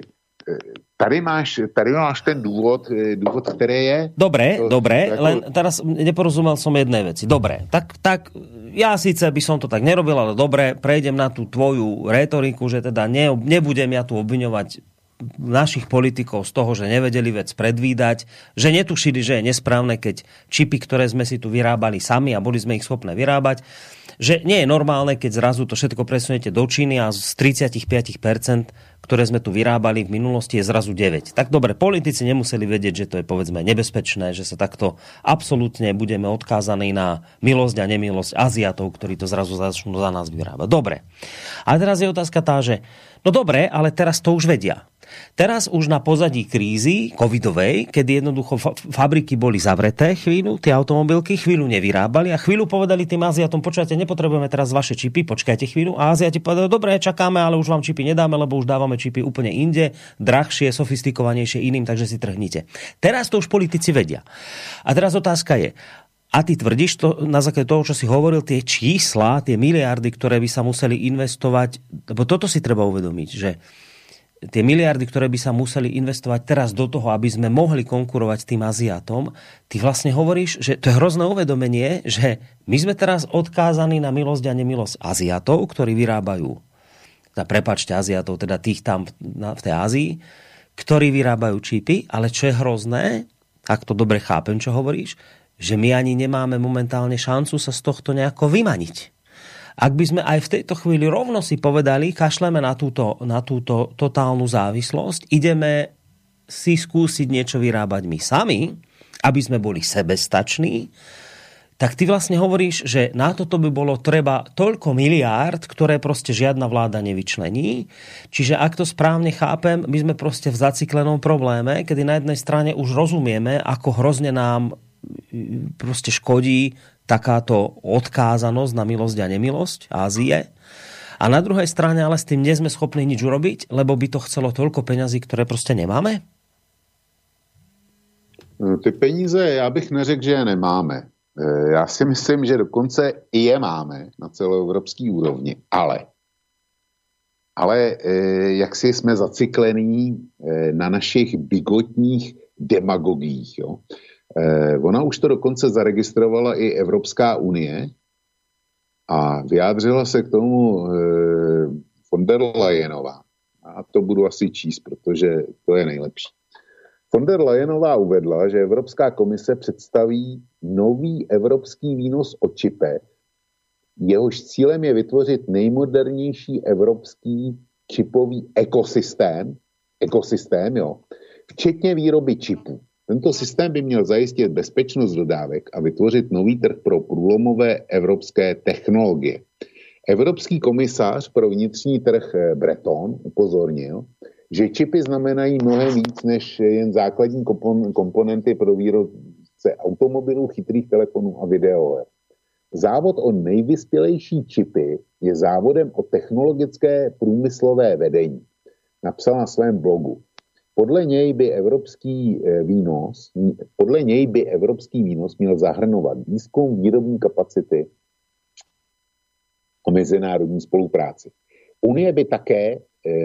tady máš, tady máš ten důvod, e, důvod, který je... Dobre, to, dobre, ako... len teraz neporozumel som jednej veci. Dobre, tak, tak ja síce by som to tak nerobil, ale dobre, prejdem na tú tvoju retoriku, že teda ne, nebudem ja tu obviňovať našich politikov z toho, že nevedeli vec predvídať, že netušili, že je nesprávne, keď čipy, ktoré sme si tu vyrábali sami a boli sme ich schopné vyrábať, že nie je normálne, keď zrazu to všetko presuniete do Číny a z 35%, ktoré sme tu vyrábali v minulosti, je zrazu 9. Tak dobre, politici nemuseli vedieť, že to je povedzme nebezpečné, že sa takto absolútne budeme odkázaní na milosť a nemilosť Aziatov, ktorí to zrazu začnú za nás vyrábať. Dobre. A teraz je otázka tá, že no dobre, ale teraz to už vedia. Teraz už na pozadí krízy covidovej, kedy jednoducho fa fabriky boli zavreté chvíľu, tie automobilky chvíľu nevyrábali a chvíľu povedali tým Aziatom, počujete, nepotrebujeme teraz vaše čipy, počkajte chvíľu. A Aziati povedali, dobre, čakáme, ale už vám čipy nedáme, lebo už dávame čipy úplne inde, drahšie, sofistikovanejšie iným, takže si trhnite. Teraz to už politici vedia. A teraz otázka je, a ty tvrdíš to na základe toho, čo si hovoril, tie čísla, tie miliardy, ktoré by sa museli investovať, lebo toto si treba uvedomiť, že tie miliardy, ktoré by sa museli investovať teraz do toho, aby sme mohli konkurovať tým Aziatom, ty vlastne hovoríš, že to je hrozné uvedomenie, že my sme teraz odkázaní na milosť a nemilosť Aziatov, ktorí vyrábajú, teda prepačte Aziatov, teda tých tam v tej Ázii, ktorí vyrábajú čipy, ale čo je hrozné, ak to dobre chápem, čo hovoríš, že my ani nemáme momentálne šancu sa z tohto nejako vymaniť. Ak by sme aj v tejto chvíli rovno si povedali, kašleme na túto, na túto totálnu závislosť, ideme si skúsiť niečo vyrábať my sami, aby sme boli sebestační, tak ty vlastne hovoríš, že na toto by bolo treba toľko miliárd, ktoré proste žiadna vláda nevyčlení. Čiže ak to správne chápem, my sme proste v zaciklenom probléme, kedy na jednej strane už rozumieme, ako hrozne nám proste škodí takáto odkázanosť na milosť a nemilosť Ázie. A na druhej strane ale s tým nie sme schopní nič urobiť, lebo by to chcelo toľko peňazí, ktoré prostě nemáme? Ty peníze, já bych neřekl, že je nemáme. E, já si myslím, že dokonce i je máme na celoevropský úrovni, ale ale e, jak si jsme zaciklení e, na našich bigotních demagogích. Jo? Ona už to dokonce zaregistrovala i Evropská unie a vyjádřila se k tomu von der Leyenová. A to budu asi číst, protože to je nejlepší. Von der Leyenová uvedla, že Evropská komise představí nový evropský výnos o čipech, jehož cílem je vytvořit nejmodernější evropský čipový ekosystém, ekosystém, jo, včetně výroby čipů. Tento systém by měl zajistit bezpečnost dodávek a vytvořit nový trh pro průlomové evropské technologie. Evropský komisář pro vnitřní trh eh, Breton upozornil, že čipy znamenají mnohem víc než jen základní komponenty pro výrobce automobilů, chytrých telefonů a videoher. Závod o nejvyspělejší čipy je závodem o technologické průmyslové vedení. Napsal na svém blogu. Podle něj by evropský eh, výnos, podle něj by evropský výnos měl zahrnovat výzkum výrobní kapacity a mezinárodní spolupráci. Unie by také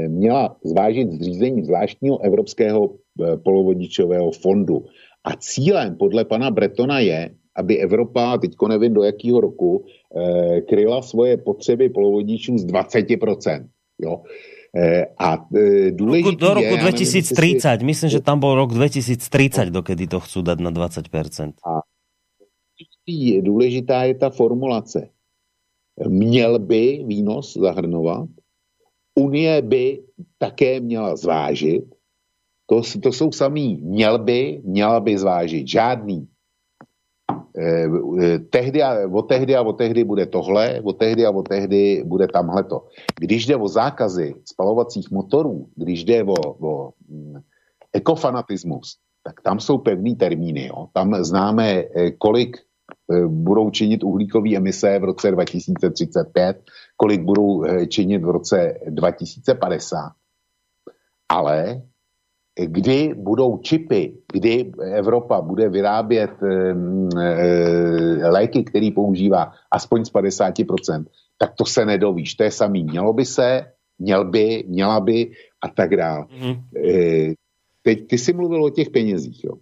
měla zvážit zřízení zvláštního evropského eh, polovodičového fondu. A cílem podle pana Bretona je, aby Evropa, teďko nevím do jakého roku, kryla svoje potřeby polovodičů z 20%. Jo? E, a e, důležitý do roku je, 2030, nevím, myslím, že tam bol rok 2030, dokedy to chcú dať na 20%. A důležitá je ta formulace. Měl by výnos zahrnovat, Unie by také měla zvážit, to, to jsou samý měl by, měla by zvážit, žádný Eh, eh, tehdy a, od tehdy a od tehdy bude tohle, od tehdy a od tehdy bude tamhleto. Když jde o zákazy spalovacích motorů, když jde o, o mm, ekofanatismus, tak tam jsou pevný termíny. Jo. Tam známe, eh, kolik budou činit uhlíkové emise v roce 2035, kolik budou činit v roce 2050. Ale kdy budou čipy, kdy Evropa bude vyrábět e, e, léky, který používá aspoň z 50%, tak to se nedovíš. To je samý. Mělo by se, měl by, měla by a tak dále. Mm-hmm. Teď ty jsi mluvil o těch penězích. Jo.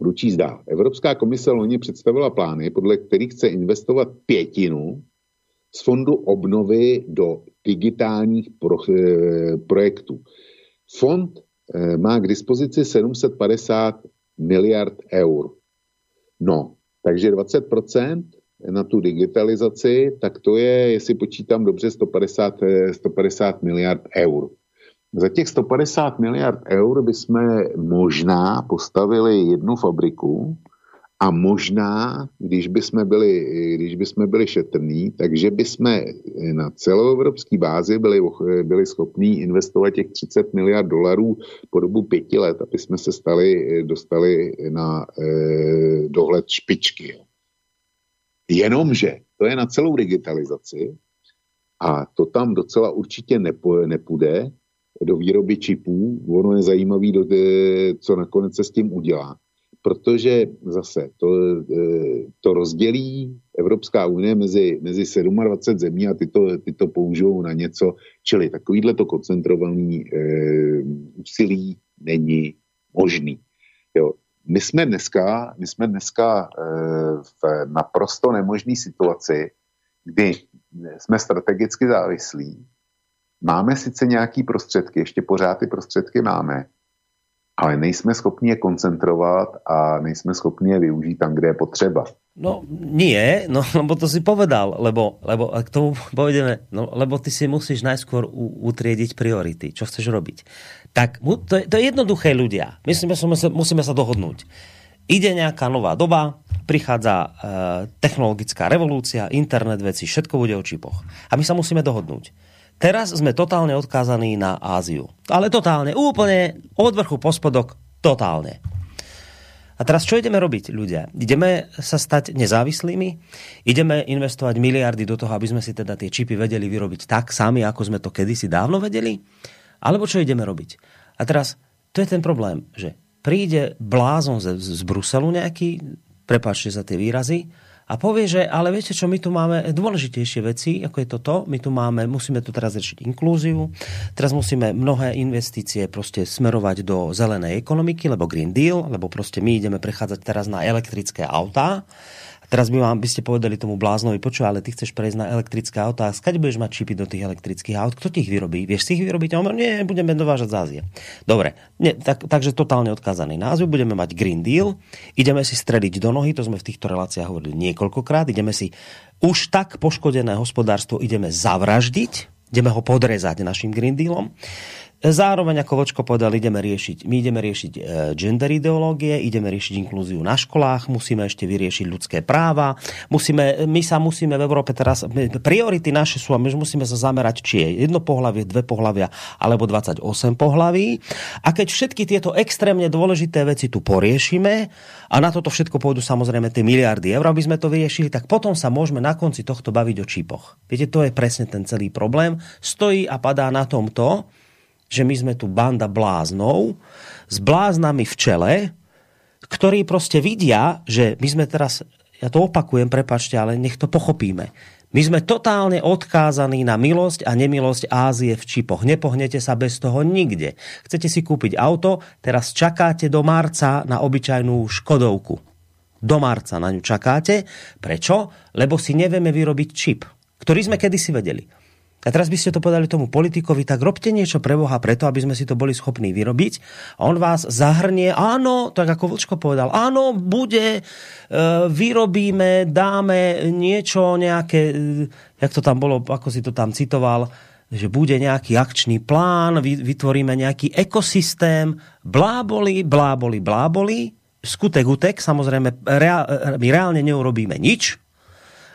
Ručí zdá. Evropská komise loni představila plány, podle kterých chce investovat pětinu z fondu obnovy do digitálních pro, e, projektů. Fond e, má k dispozici 750 miliard eur. No, takže 20% na tu digitalizaci, tak to je, jestli počítám dobře, 150, 150 e, miliard eur. Za těch 150 miliard eur bychom možná postavili jednu fabriku a možná, když bychom byli, když bychom byli šetrní, takže bychom na celoevropské bázi byli, byli schopní investovat těch 30 miliard dolarů po dobu pěti let, aby jsme se stali, dostali na eh, dohled špičky. Jenomže to je na celou digitalizaci a to tam docela určitě nepůjde, do výroby čipů. Ono je zajímavé, co nakonec se s tím udělá. Protože zase to, e, to rozdělí Evropská unie mezi, mezi 27 zemí a ty to, ty to použijou na něco, čili takovýhle to koncentrovaný e, úsilí není možný. Jo. My jsme dneska, my jsme dneska e, v naprosto nemožné situaci, kdy jsme strategicky závislí Máme sice nějaký prostředky, ještě pořád ty prostředky máme, ale nejsme schopni je koncentrovat a nejsme schopni je využít tam, kde je potřeba. No nie, no lebo to si povedal, lebo, lebo k tomu povedeme, no lebo ty si musíš najskôr utriediť priority, čo chceš robiť. Tak to je, to je jednoduché ľudia. Myslíme, musíme sa, musíme sa dohodnúť. Ide nejaká nová doba, prichádza e, technologická revolúcia, internet veci, všetko bude o čipoch. A my sa musíme dohodnúť Teraz sme totálne odkázaní na Áziu. Ale totálne, úplne od vrchu po spodok, totálne. A teraz čo ideme robiť, ľudia? Ideme sa stať nezávislými? Ideme investovať miliardy do toho, aby sme si teda tie čipy vedeli vyrobiť tak sami, ako sme to kedysi dávno vedeli? Alebo čo ideme robiť? A teraz, to je ten problém, že príde blázon z, z Bruselu nejaký, prepáčte za tie výrazy, a povie, že ale viete čo, my tu máme dôležitejšie veci, ako je toto, my tu máme, musíme tu teraz riešiť inklúziu, teraz musíme mnohé investície proste smerovať do zelenej ekonomiky, lebo Green Deal, lebo proste my ideme prechádzať teraz na elektrické autá teraz by vám by ste povedali tomu bláznovi, počuj, ale ty chceš prejsť na elektrické auta, a skade budeš mať čipy do tých elektrických aut? Kto ti ich vyrobí? Vieš si ich vyrobiť? A on nie, budeme dovážať z Ázie. Dobre, nie, tak, takže totálne odkázaný názov, budeme mať Green Deal, ideme si strediť do nohy, to sme v týchto reláciách hovorili niekoľkokrát, ideme si už tak poškodené hospodárstvo ideme zavraždiť, ideme ho podrezať našim Green Dealom. Zároveň, ako Vočko povedal, ideme riešiť, my ideme riešiť e, gender ideológie, ideme riešiť inklúziu na školách, musíme ešte vyriešiť ľudské práva, musíme, my sa musíme v Európe teraz, priority naše sú a my musíme sa zamerať, či je jedno pohlavie, dve pohlavia alebo 28 pohlaví. A keď všetky tieto extrémne dôležité veci tu poriešime a na toto všetko pôjdu samozrejme tie miliardy eur, aby sme to vyriešili, tak potom sa môžeme na konci tohto baviť o čipoch. Viete, to je presne ten celý problém. Stojí a padá na tomto, že my sme tu banda bláznov s bláznami v čele, ktorí proste vidia, že my sme teraz, ja to opakujem, prepačte, ale nech to pochopíme. My sme totálne odkázaní na milosť a nemilosť Ázie v čipoch. Nepohnete sa bez toho nikde. Chcete si kúpiť auto, teraz čakáte do marca na obyčajnú Škodovku. Do marca na ňu čakáte. Prečo? Lebo si nevieme vyrobiť čip, ktorý sme kedysi vedeli. A teraz by ste to povedali tomu politikovi, tak robte niečo pre Boha preto, aby sme si to boli schopní vyrobiť. A on vás zahrnie, áno, tak ako Vlčko povedal, áno, bude, e, vyrobíme, dáme niečo, nejaké, e, jak to tam bolo, ako si to tam citoval, že bude nejaký akčný plán, vytvoríme nejaký ekosystém, bláboli, bláboli, bláboli, skutek utek, samozrejme, reál, my reálne neurobíme nič,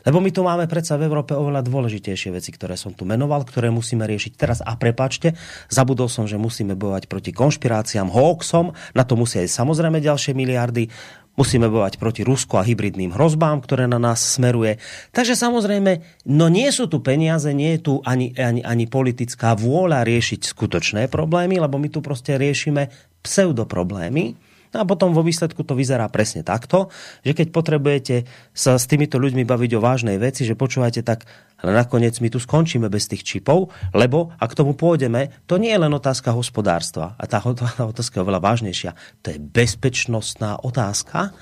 lebo my tu máme predsa v Európe oveľa dôležitejšie veci, ktoré som tu menoval, ktoré musíme riešiť teraz. A prepačte, zabudol som, že musíme bojovať proti konšpiráciám, hoaxom, na to musia aj samozrejme ďalšie miliardy. musíme bojovať proti Rusko a hybridným hrozbám, ktoré na nás smeruje. Takže samozrejme, no nie sú tu peniaze, nie je tu ani, ani, ani politická vôľa riešiť skutočné problémy, lebo my tu proste riešime pseudoproblémy. No a potom vo výsledku to vyzerá presne takto, že keď potrebujete sa s týmito ľuďmi baviť o vážnej veci, že počúvate tak, ale nakoniec my tu skončíme bez tých čipov, lebo ak tomu pôjdeme, to nie je len otázka hospodárstva. A tá, tá otázka je oveľa vážnejšia. To je bezpečnostná otázka,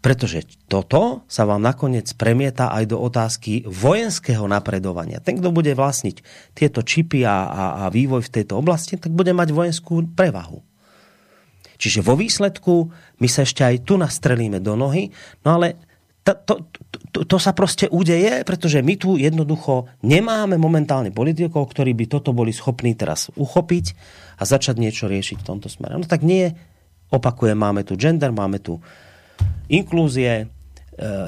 pretože toto sa vám nakoniec premieta aj do otázky vojenského napredovania. Ten, kto bude vlastniť tieto čipy a, a, a vývoj v tejto oblasti, tak bude mať vojenskú prevahu. Čiže vo výsledku my sa ešte aj tu nastrelíme do nohy, no ale to, to, to, to sa proste udeje, pretože my tu jednoducho nemáme momentálne politikov, ktorí by toto boli schopní teraz uchopiť a začať niečo riešiť v tomto smere. No tak nie, opakujem, máme tu gender, máme tu inklúzie, e,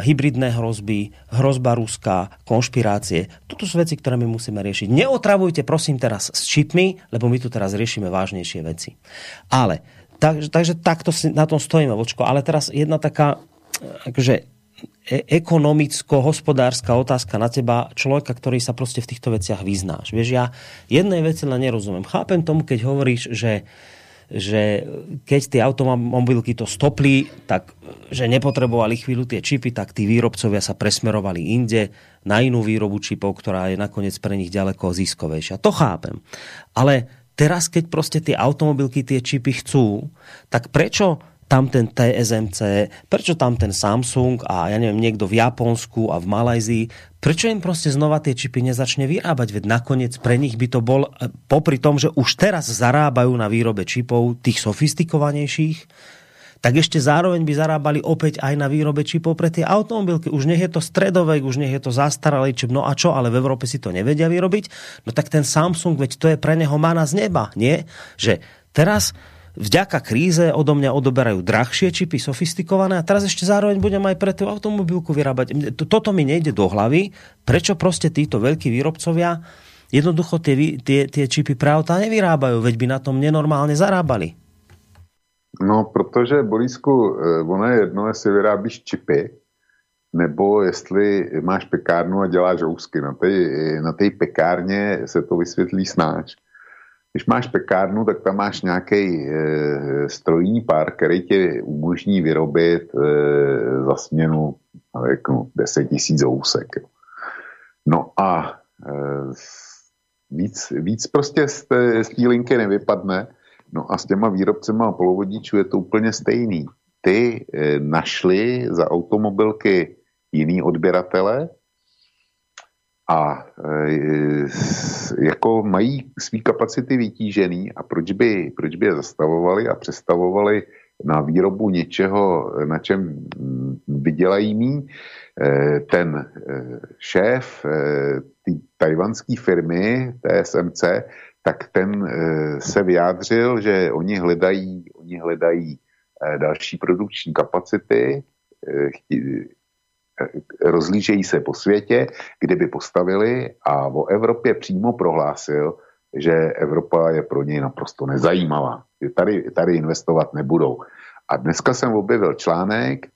hybridné hrozby, hrozba ruská, konšpirácie. Toto sú veci, ktoré my musíme riešiť. Neotravujte prosím teraz s čipmi, lebo my tu teraz riešime vážnejšie veci. Ale tak, takže takto si na tom stojíme, Vočko. Ale teraz jedna taká akože e- ekonomicko-hospodárska otázka na teba, človeka, ktorý sa proste v týchto veciach vyznáš. Vieš, ja jednej veci len nerozumiem. Chápem tomu, keď hovoríš, že že keď tie automobilky to stopli, tak že nepotrebovali chvíľu tie čipy, tak tí výrobcovia sa presmerovali inde na inú výrobu čipov, ktorá je nakoniec pre nich ďaleko ziskovejšia. To chápem. Ale teraz, keď proste tie automobilky tie čipy chcú, tak prečo tam ten TSMC, prečo tam ten Samsung a ja neviem, niekto v Japonsku a v Malajzii, prečo im proste znova tie čipy nezačne vyrábať? Veď nakoniec pre nich by to bol, e, popri tom, že už teraz zarábajú na výrobe čipov tých sofistikovanejších, tak ešte zároveň by zarábali opäť aj na výrobe čipov pre tie automobilky. Už nech je to stredové, už nech je to zastaralý čip, no a čo, ale v Európe si to nevedia vyrobiť. No tak ten Samsung, veď to je pre neho mana z neba, nie? Že teraz vďaka kríze odo mňa odoberajú drahšie čipy, sofistikované a teraz ešte zároveň budem aj pre tú automobilku vyrábať. Toto mi nejde do hlavy, prečo proste títo veľkí výrobcovia jednoducho tie, tie, tie čipy pre auta nevyrábajú, veď by na tom nenormálne zarábali. No, protože, Borisku, eh, ono je jedno, jestli vyrábíš čipy, nebo jestli máš pekárnu a děláš housky. Na té na tej pekárně se to vysvětlí snáč. Když máš pekárnu, tak tam máš nějaký e, strojní pár, který ti umožní vyrobit e, za směnu řeknu, 10 tisíc housek. No a e, víc, víc prostě z té linky nevypadne, No a s těma výrobcema polovodičů je to úplně stejný. Ty e, našli za automobilky jiný odběratele a e, jako mají svý kapacity vytížený a proč by, proč by je zastavovali a přestavovali na výrobu něčeho, na čem vydělají mí. E, ten šéf té tajvanské firmy TSMC tak ten eh, se vyjádřil, že oni hledají, oni hledají eh, další produkční kapacity, eh, rozlížejí se po světě, kde by postavili a o Evropě přímo prohlásil, že Evropa je pro něj naprosto nezajímavá, že tady, tady investovat nebudou. A dneska jsem objevil článek,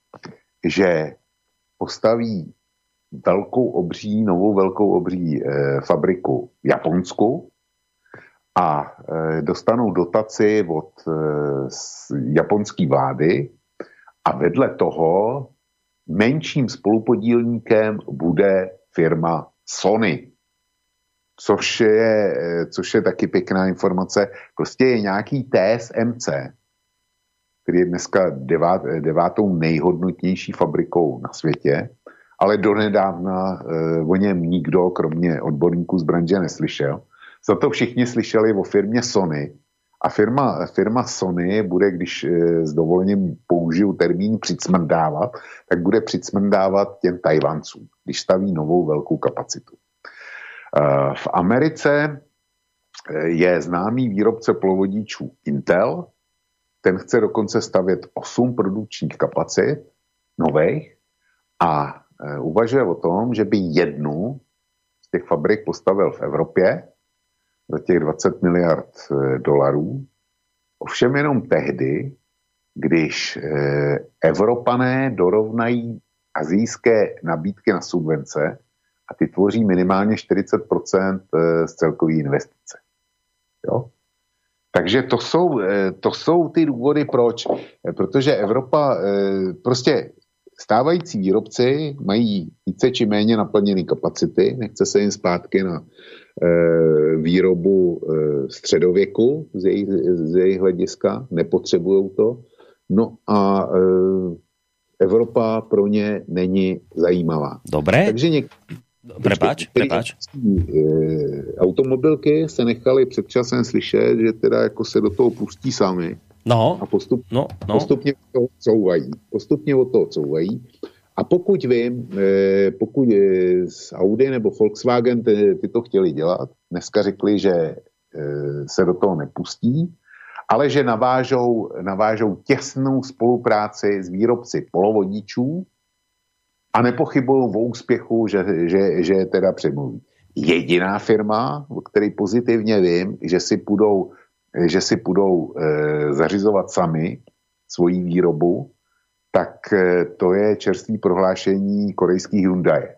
že postaví velkou obří, novou velkou obří eh, fabriku v Japonsku, a e, dostanou dotaci od e, japonské vlády a vedle toho menším spolupodílníkem bude firma Sony. Což je, e, což je taky pěkná informace. Prostě je nějaký TSMC, který je dneska devát, devátou nejhodnotnější fabrikou na světě, ale donedávna e, o něm nikdo, kromě odborníků z branže, neslyšel. Za to všichni slyšeli o firmě Sony. A firma, firma Sony bude, když e, s dovolením použiju termín přicmrdávat, tak bude přicmrdávat těm Tajvancům, když staví novou velkou kapacitu. E, v Americe e, je známý výrobce plovodičů Intel, ten chce dokonce stavět 8 produkčních kapacit nových a uvažuje o tom, že by jednu z těch fabrik postavil v Evropě za těch 20 miliard eh, dolarů. Ovšem jenom tehdy, když eh, Evropané dorovnají azijské nabídky na subvence a ty tvoří minimálně 40% z celkové investice. Jo? Takže to jsou, to jsou ty důvody, proč. Protože Evropa, prostě stávající výrobci mají více či méně naplněné kapacity, nechce se jim zpátky na výrobu e, středověku z jejich, z jejich hlediska, nepotřebují to. No a e, Evropa pro ně není zajímavá. Dobré. Takže něk- Prepač, prepač. Automobilky se nechali před časem slyšet, že teda jako se do toho pustí sami No, a postup, no, no. postupně od toho couvají. Postupně od toho couvají. A pokud vím, eh, pokud z Audi nebo Volkswagen ty, ty to chtěli dělat, dneska řekli, že eh, se do toho nepustí, ale že navážou, navážou těsnou spolupráci s výrobci polovodičů a nepochybují o úspěchu, že, že, že teda přemluví. Jediná firma, o které pozitivně vím, že si půjdou že si budou e, zařizovat sami svoji výrobu, tak e, to je čerstvý prohlášení korejských Hyundai.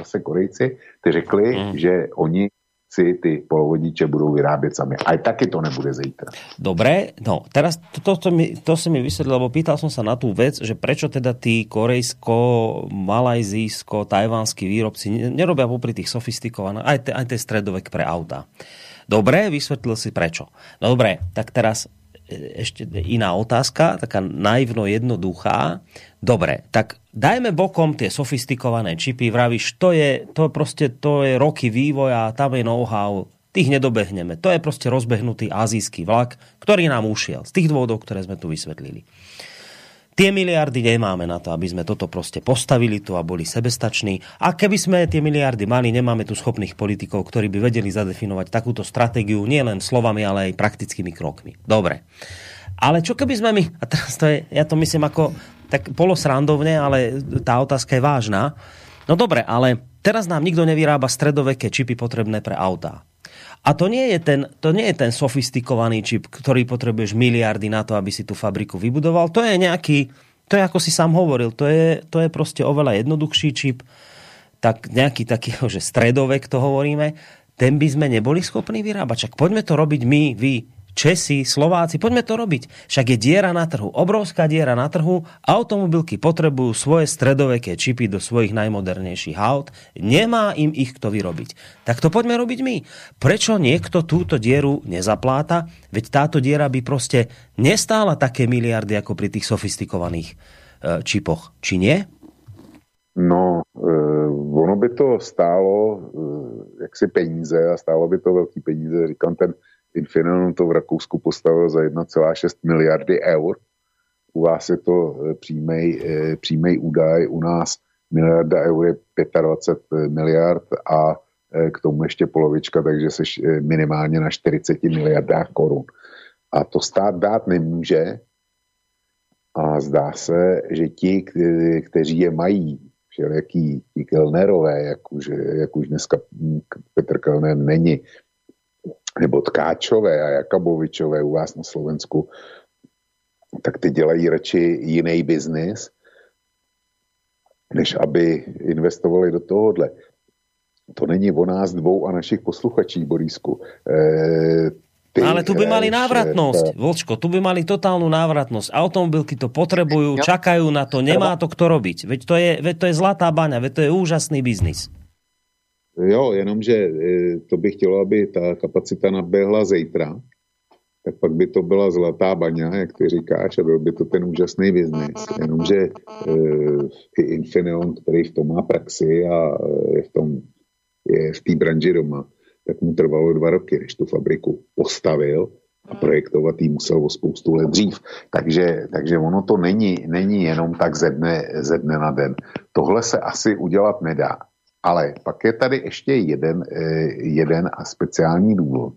Zase Korejci ty řekli, mm. že oni si ty polovodiče budou vyrábět sami. Aj taky to nebude zítra. Dobre, no teraz to, to, to, mi, to si mi vysvetlil, lebo pýtal som sa na tú vec, že prečo teda tí korejsko, malajzijsko, tajvanskí výrobci nerobia popri tých sofistikovaných, aj, te, aj tie stredovek pre auta. Dobre, vysvetlil si prečo. No dobre, tak teraz ešte iná otázka, taká naivno jednoduchá. Dobre, tak dajme bokom tie sofistikované čipy, vravíš, to je, to proste, to je roky vývoja, tam je know-how, tých nedobehneme. To je proste rozbehnutý azijský vlak, ktorý nám ušiel z tých dôvodov, ktoré sme tu vysvetlili. Tie miliardy nemáme na to, aby sme toto proste postavili tu a boli sebestační. A keby sme tie miliardy mali, nemáme tu schopných politikov, ktorí by vedeli zadefinovať takúto stratégiu nielen slovami, ale aj praktickými krokmi. Dobre. Ale čo keby sme my, a teraz to je, ja to myslím ako tak polosrandovne, ale tá otázka je vážna. No dobre, ale teraz nám nikto nevyrába stredoveké čipy potrebné pre autá. A to nie, je ten, to nie je ten sofistikovaný čip, ktorý potrebuješ miliardy na to, aby si tú fabriku vybudoval. To je nejaký, to je ako si sám hovoril, to je, to je proste oveľa jednoduchší čip, tak nejaký taký, že stredovek to hovoríme, ten by sme neboli schopní vyrábať. Čak poďme to robiť my, vy, Česi, Slováci, poďme to robiť. Však je diera na trhu, obrovská diera na trhu, automobilky potrebujú svoje stredoveké čipy do svojich najmodernejších aut, nemá im ich kto vyrobiť. Tak to poďme robiť my. Prečo niekto túto dieru nezapláta? Veď táto diera by proste nestála také miliardy ako pri tých sofistikovaných e, čipoch. Či nie? No, e, ono by to stálo e, jaksi peníze a stálo by to velký peníze. Říkám, ten Infineon to v Rakousku postavil za 1,6 miliardy eur. U vás je to eh, přímý, eh, přímý údaj, u nás miliarda eur je 25 miliard a eh, k tomu ještě polovička, takže se minimálně na 40 miliardách korun. A to stát dát nemůže. A zdá se, že ti, kteří je mají, všelijaký ti Kellnerové, jak už, jak už dneska Petr Kellner není, nebo Tkáčové a Jakabovičové u vás na Slovensku, tak ty dělají radši jiný biznis, než aby investovali do tohohle. To není o nás dvou a našich posluchačích, Borísku. E, ty, ale tu by mali návratnosť, Vlčko, tu by mali totálnu návratnosť. Automobilky to potrebujú, čakajú na to, nemá to kto robiť. Veď to je, veď to je zlatá baňa, veď to je úžasný biznis. Jo, jenomže e, to by chtělo, aby ta kapacita naběhla zítra, tak pak by to byla zlatá baňa, jak ty říkáš, a byl by to ten úžasný biznis. Jenomže e, i Infineon, který v tom má praxi a je v tom je v té branži doma, tak mu trvalo dva roky, než tu fabriku postavil a projektovat jí musel o spoustu let dřív. Takže, takže ono to není, není jenom tak ze dne, ze dne na den. Tohle se asi udělat nedá. Ale pak je tady ještě jeden, eh, jeden a speciální důvod.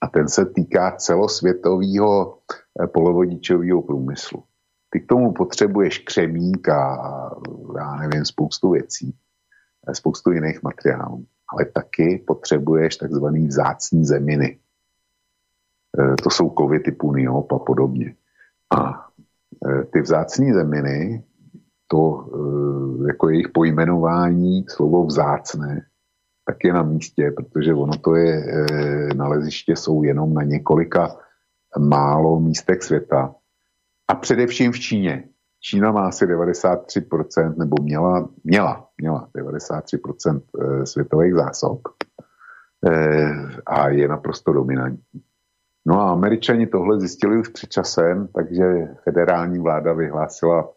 A ten se týká celosvětového eh, polovodičového průmyslu. Ty k tomu potřebuješ křemík a já nevím, spoustu věcí, eh, spoustu jiných materiálů. Ale taky potřebuješ takzvaný vzácní zeminy. To jsou kovy typu niop a podobně. A ty vzácné zeminy, to jako jejich pojmenování, slovo vzácné, tak je na místě, protože ono to je, naleziště jsou jenom na několika málo místech světa. A především v Číně. Čína má asi 93%, nebo měla, měla, měla 93% světových zásob a je naprosto dominantní. No a američani tohle zjistili už před časem, takže federální vláda vyhlásila,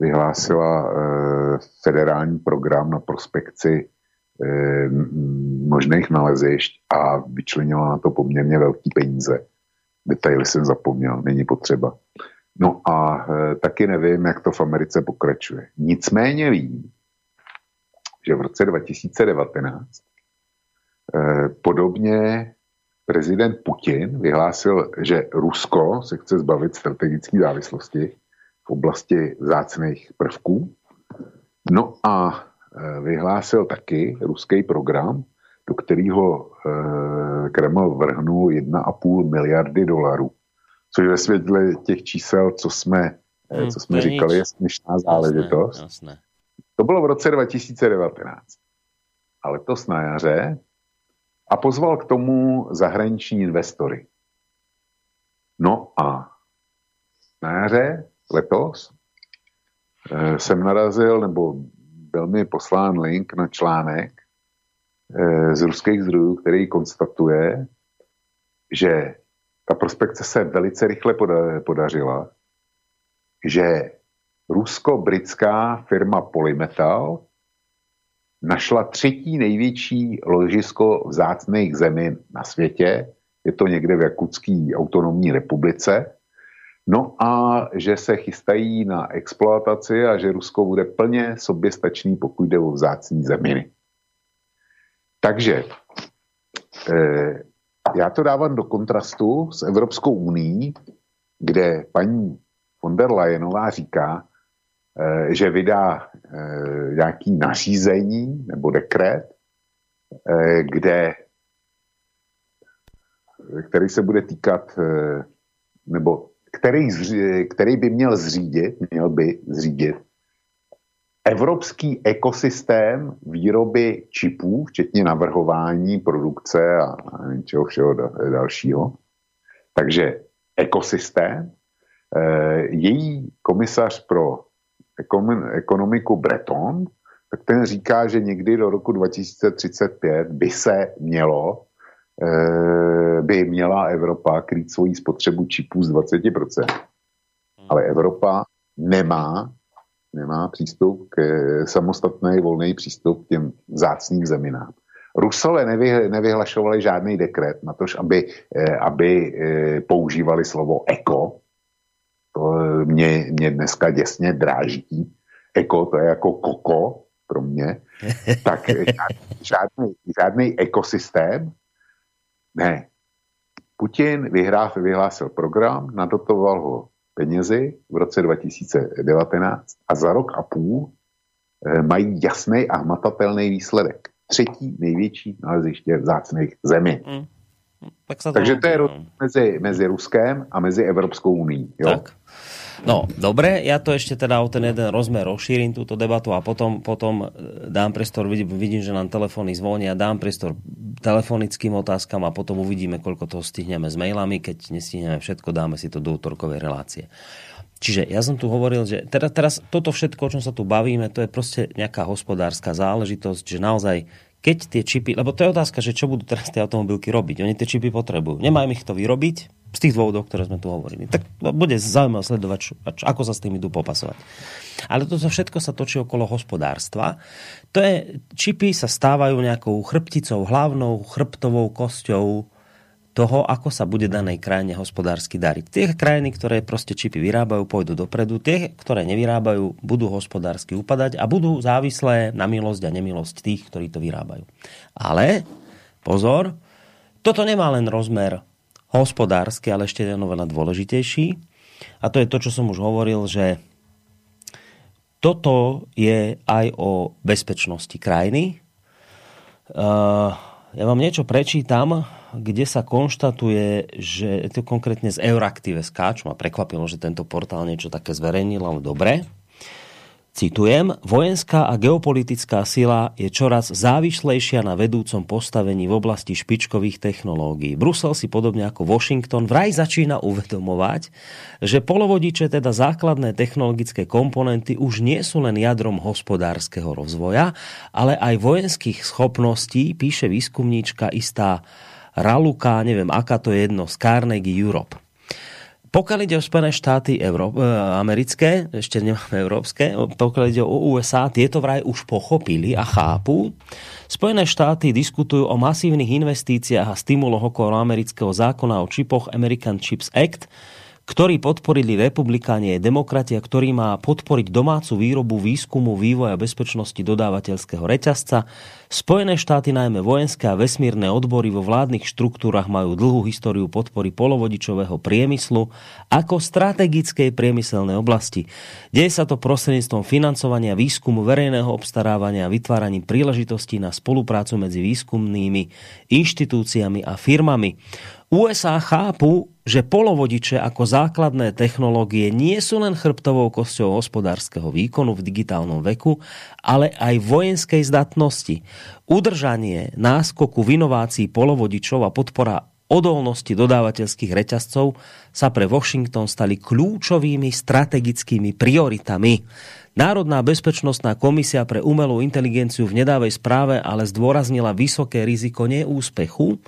vyhlásila eh, federální program na prospekci eh, možných nalezišť a vyčlenila na to poměrně velký peníze. Detaily jsem zapomněl, není potřeba. No a e, taky nevím, jak to v Americe pokračuje. Nicméně vím, že v roce 2019 e, podobně prezident Putin vyhlásil, že Rusko se chce zbavit strategické závislosti v oblasti zácných prvků. No a e, vyhlásil taky ruský program, do kterého e, Kreml vrhnul 1,5 miliardy dolarů. Což ve světle těch čísel, co jsme, e, hmm, co jsme říkali, je směšná záležitost. Jasné, jasné. To bylo v roce 2019. A letos na jaře a pozval k tomu zahraniční investory. No a na jaře letos e, jsem narazil, nebo byl mi poslán link na článek e, z ruských zdrojů, který konstatuje, že ta prospekce se velice rychle poda podařila, že rusko-britská firma Polymetal našla třetí největší ložisko vzácných zemin na světě. Je to někde v Jakutské autonomní republice. No a že se chystají na exploataci a že Rusko bude plně soběstačný, pokud jde o vzácní zeminy. Takže eh, já to dávám do kontrastu s Evropskou uní, kde paní von der Leyenová říká, Eh, že vydá eh, nějaký nařízení nebo dekret, eh, kde, který se bude týkat, nebo který, který by měl zřídit, měl by zřídit evropský ekosystém výroby čipů, včetně navrhování, produkce a něčeho všeho dalšího. Takže ekosystém. Její komisař pro ekonomiku Breton, tak ten říká, že někdy do roku 2035 by se mělo, eh, by měla Evropa krýt svoji spotřebu čipů z 20%. Ale Evropa nemá, nemá přístup k eh, samostatný volný přístup k těm zácným zeminám. Rusové nevy, nevyhlašovali žádný dekret na to, aby, eh, aby používali slovo eko, to mě, mě dneska děsně dráží. Eko, to je jako koko pro mě. Tak žádný, žádný ekosystém. Ne. Putin vyhrá, vyhlásil program, nadotoval ho penězi v roce 2019 a za rok a půl e, mají jasný a hmatatelný výsledek. Třetí největší naleziště vzácných zemí. Mm. Tak to Takže to je no. mezi, mezi Ruskem a mezi Evropskou unii. Jo? Tak. No, dobre, ja to ešte teda o ten jeden rozmer rozšírim túto debatu a potom, potom e, dám priestor, vidím, vidím, že nám telefóny zvonia, dám priestor telefonickým otázkam a potom uvidíme, koľko toho stihneme s mailami. Keď nestihneme všetko, dáme si to do útorkovej relácie. Čiže ja som tu hovoril, že teraz, teraz toto všetko, o čom sa tu bavíme, to je proste nejaká hospodárska záležitosť, že naozaj keď tie čipy, lebo to je otázka, že čo budú teraz tie automobilky robiť. Oni tie čipy potrebujú. Nemajú ich to vyrobiť z tých dôvodov, ktoré sme tu hovorili. Tak bude zaujímavé sledovať, ako sa s tým idú popasovať. Ale toto všetko sa točí okolo hospodárstva. To je, čipy sa stávajú nejakou chrbticou, hlavnou chrbtovou kosťou toho, ako sa bude danej krajine hospodársky dariť. Tie krajiny, ktoré proste čipy vyrábajú, pôjdu dopredu. Tie, ktoré nevyrábajú, budú hospodársky upadať a budú závislé na milosť a nemilosť tých, ktorí to vyrábajú. Ale, pozor, toto nemá len rozmer hospodársky, ale ešte je oveľa dôležitejší. A to je to, čo som už hovoril, že toto je aj o bezpečnosti krajiny. Ja vám niečo prečítam, kde sa konštatuje, že to konkrétne z Euraktive.sk, čo ma prekvapilo, že tento portál niečo také zverejnil, ale dobre. Citujem, vojenská a geopolitická sila je čoraz závislejšia na vedúcom postavení v oblasti špičkových technológií. Brusel si podobne ako Washington vraj začína uvedomovať, že polovodiče, teda základné technologické komponenty, už nie sú len jadrom hospodárskeho rozvoja, ale aj vojenských schopností, píše výskumníčka istá Raluka, neviem aká to je jedno, z Carnegie Europe. Pokiaľ ide o Spojené štáty Euró- e, americké, ešte nemáme európske, pokiaľ ide o USA, tieto vraj už pochopili a chápu. Spojené štáty diskutujú o masívnych investíciách a stimuloch okolo amerického zákona o čipoch American Chips Act, ktorý podporili republikáni aj demokratia, ktorý má podporiť domácu výrobu, výskumu, vývoja bezpečnosti dodávateľského reťazca. Spojené štáty, najmä vojenské a vesmírne odbory vo vládnych štruktúrach majú dlhú históriu podpory polovodičového priemyslu ako strategickej priemyselnej oblasti. Deje sa to prostredníctvom financovania výskumu verejného obstarávania a vytváraním príležitostí na spoluprácu medzi výskumnými inštitúciami a firmami. USA chápu, že polovodiče ako základné technológie nie sú len chrbtovou kosťou hospodárskeho výkonu v digitálnom veku, ale aj vojenskej zdatnosti. Udržanie náskoku v inovácii polovodičov a podpora odolnosti dodávateľských reťazcov sa pre Washington stali kľúčovými strategickými prioritami. Národná bezpečnostná komisia pre umelú inteligenciu v nedávej správe ale zdôraznila vysoké riziko neúspechu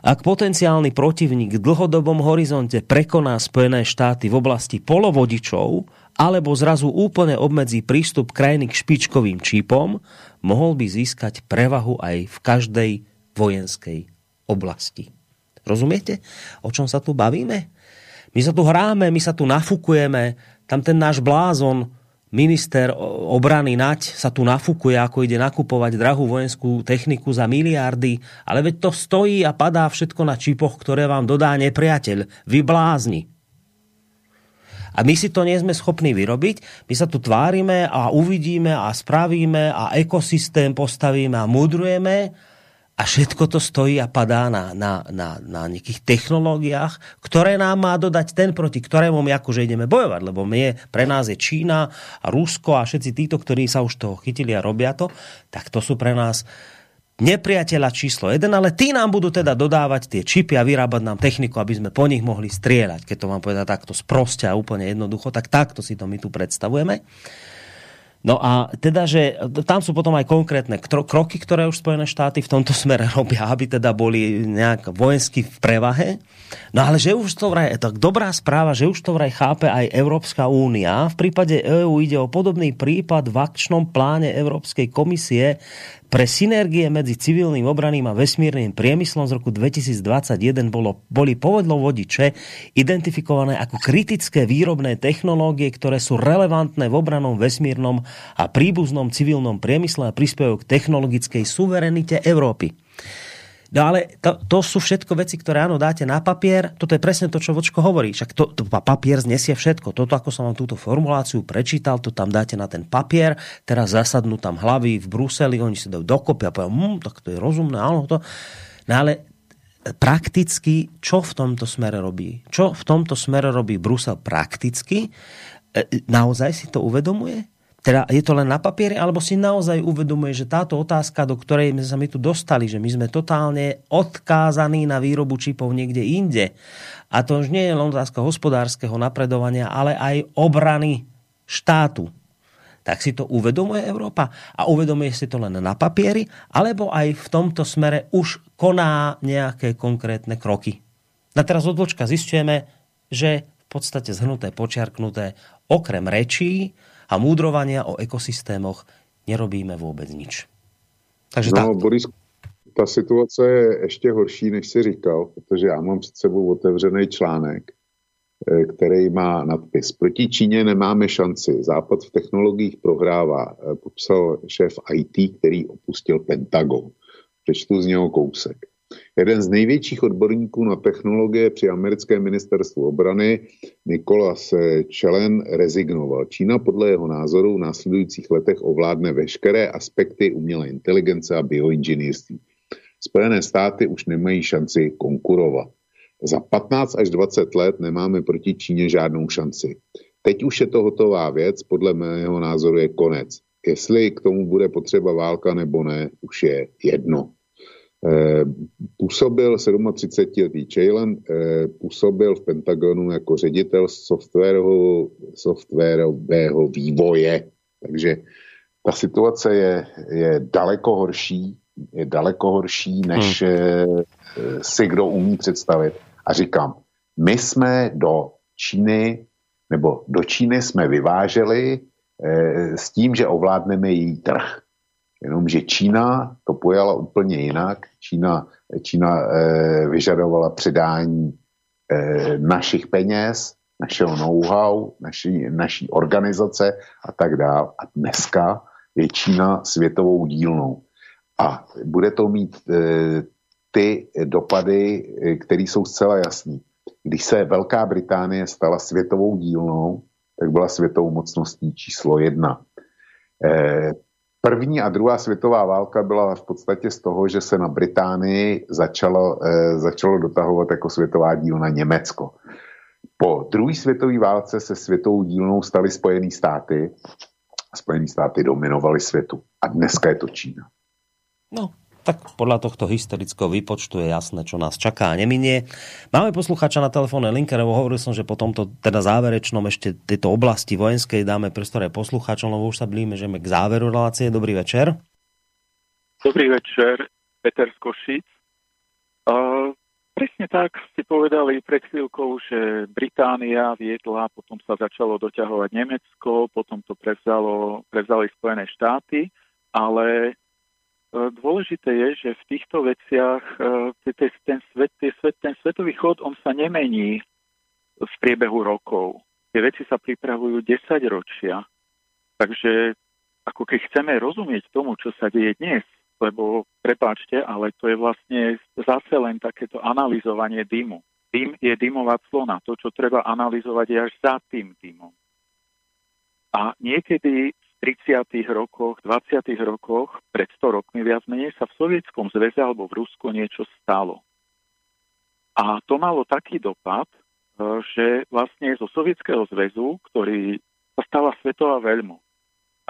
ak potenciálny protivník v dlhodobom horizonte prekoná Spojené štáty v oblasti polovodičov alebo zrazu úplne obmedzí prístup krajiny k špičkovým čípom, mohol by získať prevahu aj v každej vojenskej oblasti. Rozumiete, o čom sa tu bavíme? My sa tu hráme, my sa tu nafukujeme, tam ten náš blázon minister obrany Nať sa tu nafúkuje, ako ide nakupovať drahú vojenskú techniku za miliardy, ale veď to stojí a padá všetko na čipoch, ktoré vám dodá nepriateľ. Vy blázni. A my si to nie sme schopní vyrobiť. My sa tu tvárime a uvidíme a spravíme a ekosystém postavíme a mudrujeme a všetko to stojí a padá na, na, na, na nejakých technológiách, ktoré nám má dodať ten, proti ktorému my akože ideme bojovať, lebo my, pre nás je Čína a Rusko a všetci títo, ktorí sa už toho chytili a robia to, tak to sú pre nás nepriateľa číslo jeden, ale tí nám budú teda dodávať tie čipy a vyrábať nám techniku, aby sme po nich mohli strieľať. Keď to mám povedať takto sproste a úplne jednoducho, tak takto si to my tu predstavujeme. No a teda, že tam sú potom aj konkrétne kroky, ktoré už Spojené štáty v tomto smere robia, aby teda boli nejak vojensky v prevahe. No ale že už to vraj, tak dobrá správa, že už to vraj chápe aj Európska únia. V prípade EÚ ide o podobný prípad v akčnom pláne Európskej komisie pre synergie medzi civilným obraným a vesmírnym priemyslom z roku 2021 bolo, boli povodlovodiče identifikované ako kritické výrobné technológie, ktoré sú relevantné v obranom vesmírnom a príbuznom civilnom priemysle a prispievajú k technologickej suverenite Európy. No ale to, to sú všetko veci, ktoré áno dáte na papier. Toto je presne to, čo Vočko hovorí. Však to, to papier znesie všetko. Toto, ako som vám túto formuláciu prečítal, to tam dáte na ten papier. Teraz zasadnú tam hlavy v Bruseli, oni si dajú dokopy a povedia, hm, tak to je rozumné, áno to. No ale prakticky, čo v tomto smere robí? Čo v tomto smere robí Brusel prakticky? E, naozaj si to uvedomuje? Teda je to len na papieri, alebo si naozaj uvedomuje, že táto otázka, do ktorej sme sa my tu dostali, že my sme totálne odkázaní na výrobu čipov niekde inde. A to už nie je len otázka hospodárskeho napredovania, ale aj obrany štátu. Tak si to uvedomuje Európa a uvedomuje si to len na papieri, alebo aj v tomto smere už koná nejaké konkrétne kroky. A teraz od zistujeme, že v podstate zhrnuté, počiarknuté, okrem rečí, a múdrovania o ekosystémoch nerobíme vůbec nič. Takže no, tak. Boris, ta situace je ještě horší, než si říkal, protože já mám před sebou otevřený článek, eh, který má nadpis. Proti Číně nemáme šanci. Západ v technologiích prohrává, eh, popsal šéf IT, který opustil Pentagon. Přečtu z něho kousek. Jeden z největších odborníků na technologie při americkém ministerstvu obrany, Nikolas Čelen, rezignoval. Čína podle jeho názoru v následujících letech ovládne veškeré aspekty umělé inteligence a bioinženýrství. Spojené státy už nemají šanci konkurovat. Za 15 až 20 let nemáme proti Číně žádnou šanci. Teď už je to hotová věc, podle mého názoru je konec. Jestli k tomu bude potřeba válka nebo ne, už je jedno. Eh, působil 37-letý Chaylan, eh, působil v Pentagonu jako ředitel softwarového, softwarového vývoje. Takže ta situace je, je daleko horší, je daleko horší, než hmm. si kdo umí představit. A říkám, my jsme do Číny, nebo do Číny jsme vyváželi eh, s tím, že ovládneme její trh. Jenomže Čína to pojala úplně jinak. Čína, Čína eh, vyžadovala předání eh, našich peněz, našeho know-how, naší, naší organizace a tak dále. A dneska je Čína světovou dílnou. A bude to mít eh, ty dopady, eh, které jsou zcela jasné. Když se Velká Británie stala světovou dílnou, tak byla světovou mocností číslo jedna. Eh, První a druhá světová válka byla v podstatě z toho, že se na Británii začalo, eh, začalo dotahovat jako světová dílna Německo. Po druhé světové válce se světovou dílnou staly Spojené státy. Spojené státy dominovaly světu. A dneska je to Čína. No, tak podľa tohto historického výpočtu je jasné, čo nás čaká a neminie. Máme posluchača na telefónnej linke, lebo hovoril som, že po tomto teda záverečnom ešte tejto oblasti vojenskej dáme priestor aj lebo už sa blíme, že k záveru relácie. Dobrý večer. Dobrý večer, Peter z Košic. Uh, presne tak ste povedali pred chvíľkou, že Británia viedla, potom sa začalo doťahovať Nemecko, potom to prevzalo, prevzali Spojené štáty, ale dôležité je, že v týchto veciach e, ten, svet, ten svetový chod on sa nemení v priebehu rokov. Tie veci sa pripravujú 10 ročia. Takže ako keď chceme rozumieť tomu, čo sa deje dnes, lebo prepáčte, ale to je vlastne zase len takéto analyzovanie dymu. Dym je dymová clona. To, čo treba analyzovať, je až za tým dymom. A niekedy 30. rokoch, 20. rokoch, pred 100 rokmi viac menej, sa v Sovietskom zväze alebo v Rusku niečo stalo. A to malo taký dopad, e, že vlastne zo Sovietskeho zväzu, ktorý sa stala svetová veľmo,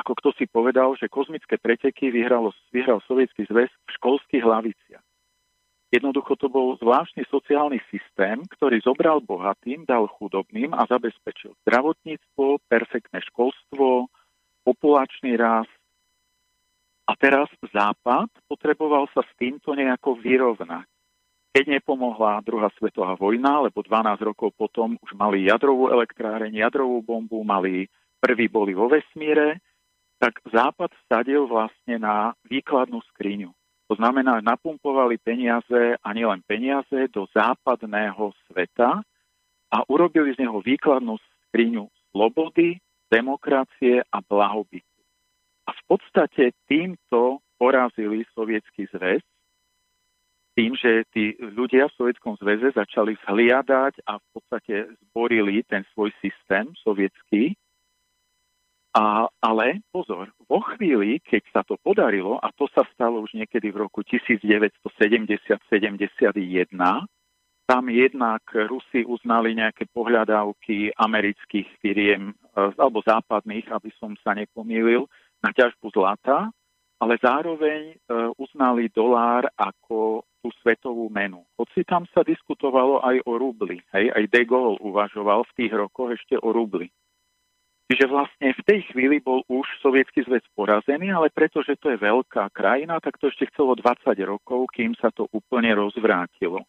ako kto si povedal, že kozmické preteky vyhralo, vyhral Sovietský zväz v školských hlaviciach. Jednoducho to bol zvláštny sociálny systém, ktorý zobral bohatým, dal chudobným a zabezpečil zdravotníctvo, perfektné školstvo, populačný rast. A teraz Západ potreboval sa s týmto nejako vyrovnať. Keď nepomohla druhá svetová vojna, lebo 12 rokov potom už mali jadrovú elektráreň, jadrovú bombu, mali prvý boli vo vesmíre, tak Západ sadil vlastne na výkladnú skriňu. To znamená, napumpovali peniaze a nielen peniaze do západného sveta a urobili z neho výkladnú skriňu slobody, demokracie a blahobytu. A v podstate týmto porazili Sovietský zväz, tým, že tí ľudia v Sovietskom zväze začali zhliadať a v podstate zborili ten svoj systém sovietský. A, ale pozor, vo chvíli, keď sa to podarilo, a to sa stalo už niekedy v roku 1970-71, tam jednak Rusi uznali nejaké pohľadávky amerických firiem e, alebo západných, aby som sa nepomýlil, na ťažbu zlata, ale zároveň e, uznali dolár ako tú svetovú menu. Hoci tam sa diskutovalo aj o rubli. Hej, aj De Gaulle uvažoval v tých rokoch ešte o rubli. Čiže vlastne v tej chvíli bol už sovietský zväz porazený, ale pretože to je veľká krajina, tak to ešte chcelo 20 rokov, kým sa to úplne rozvrátilo.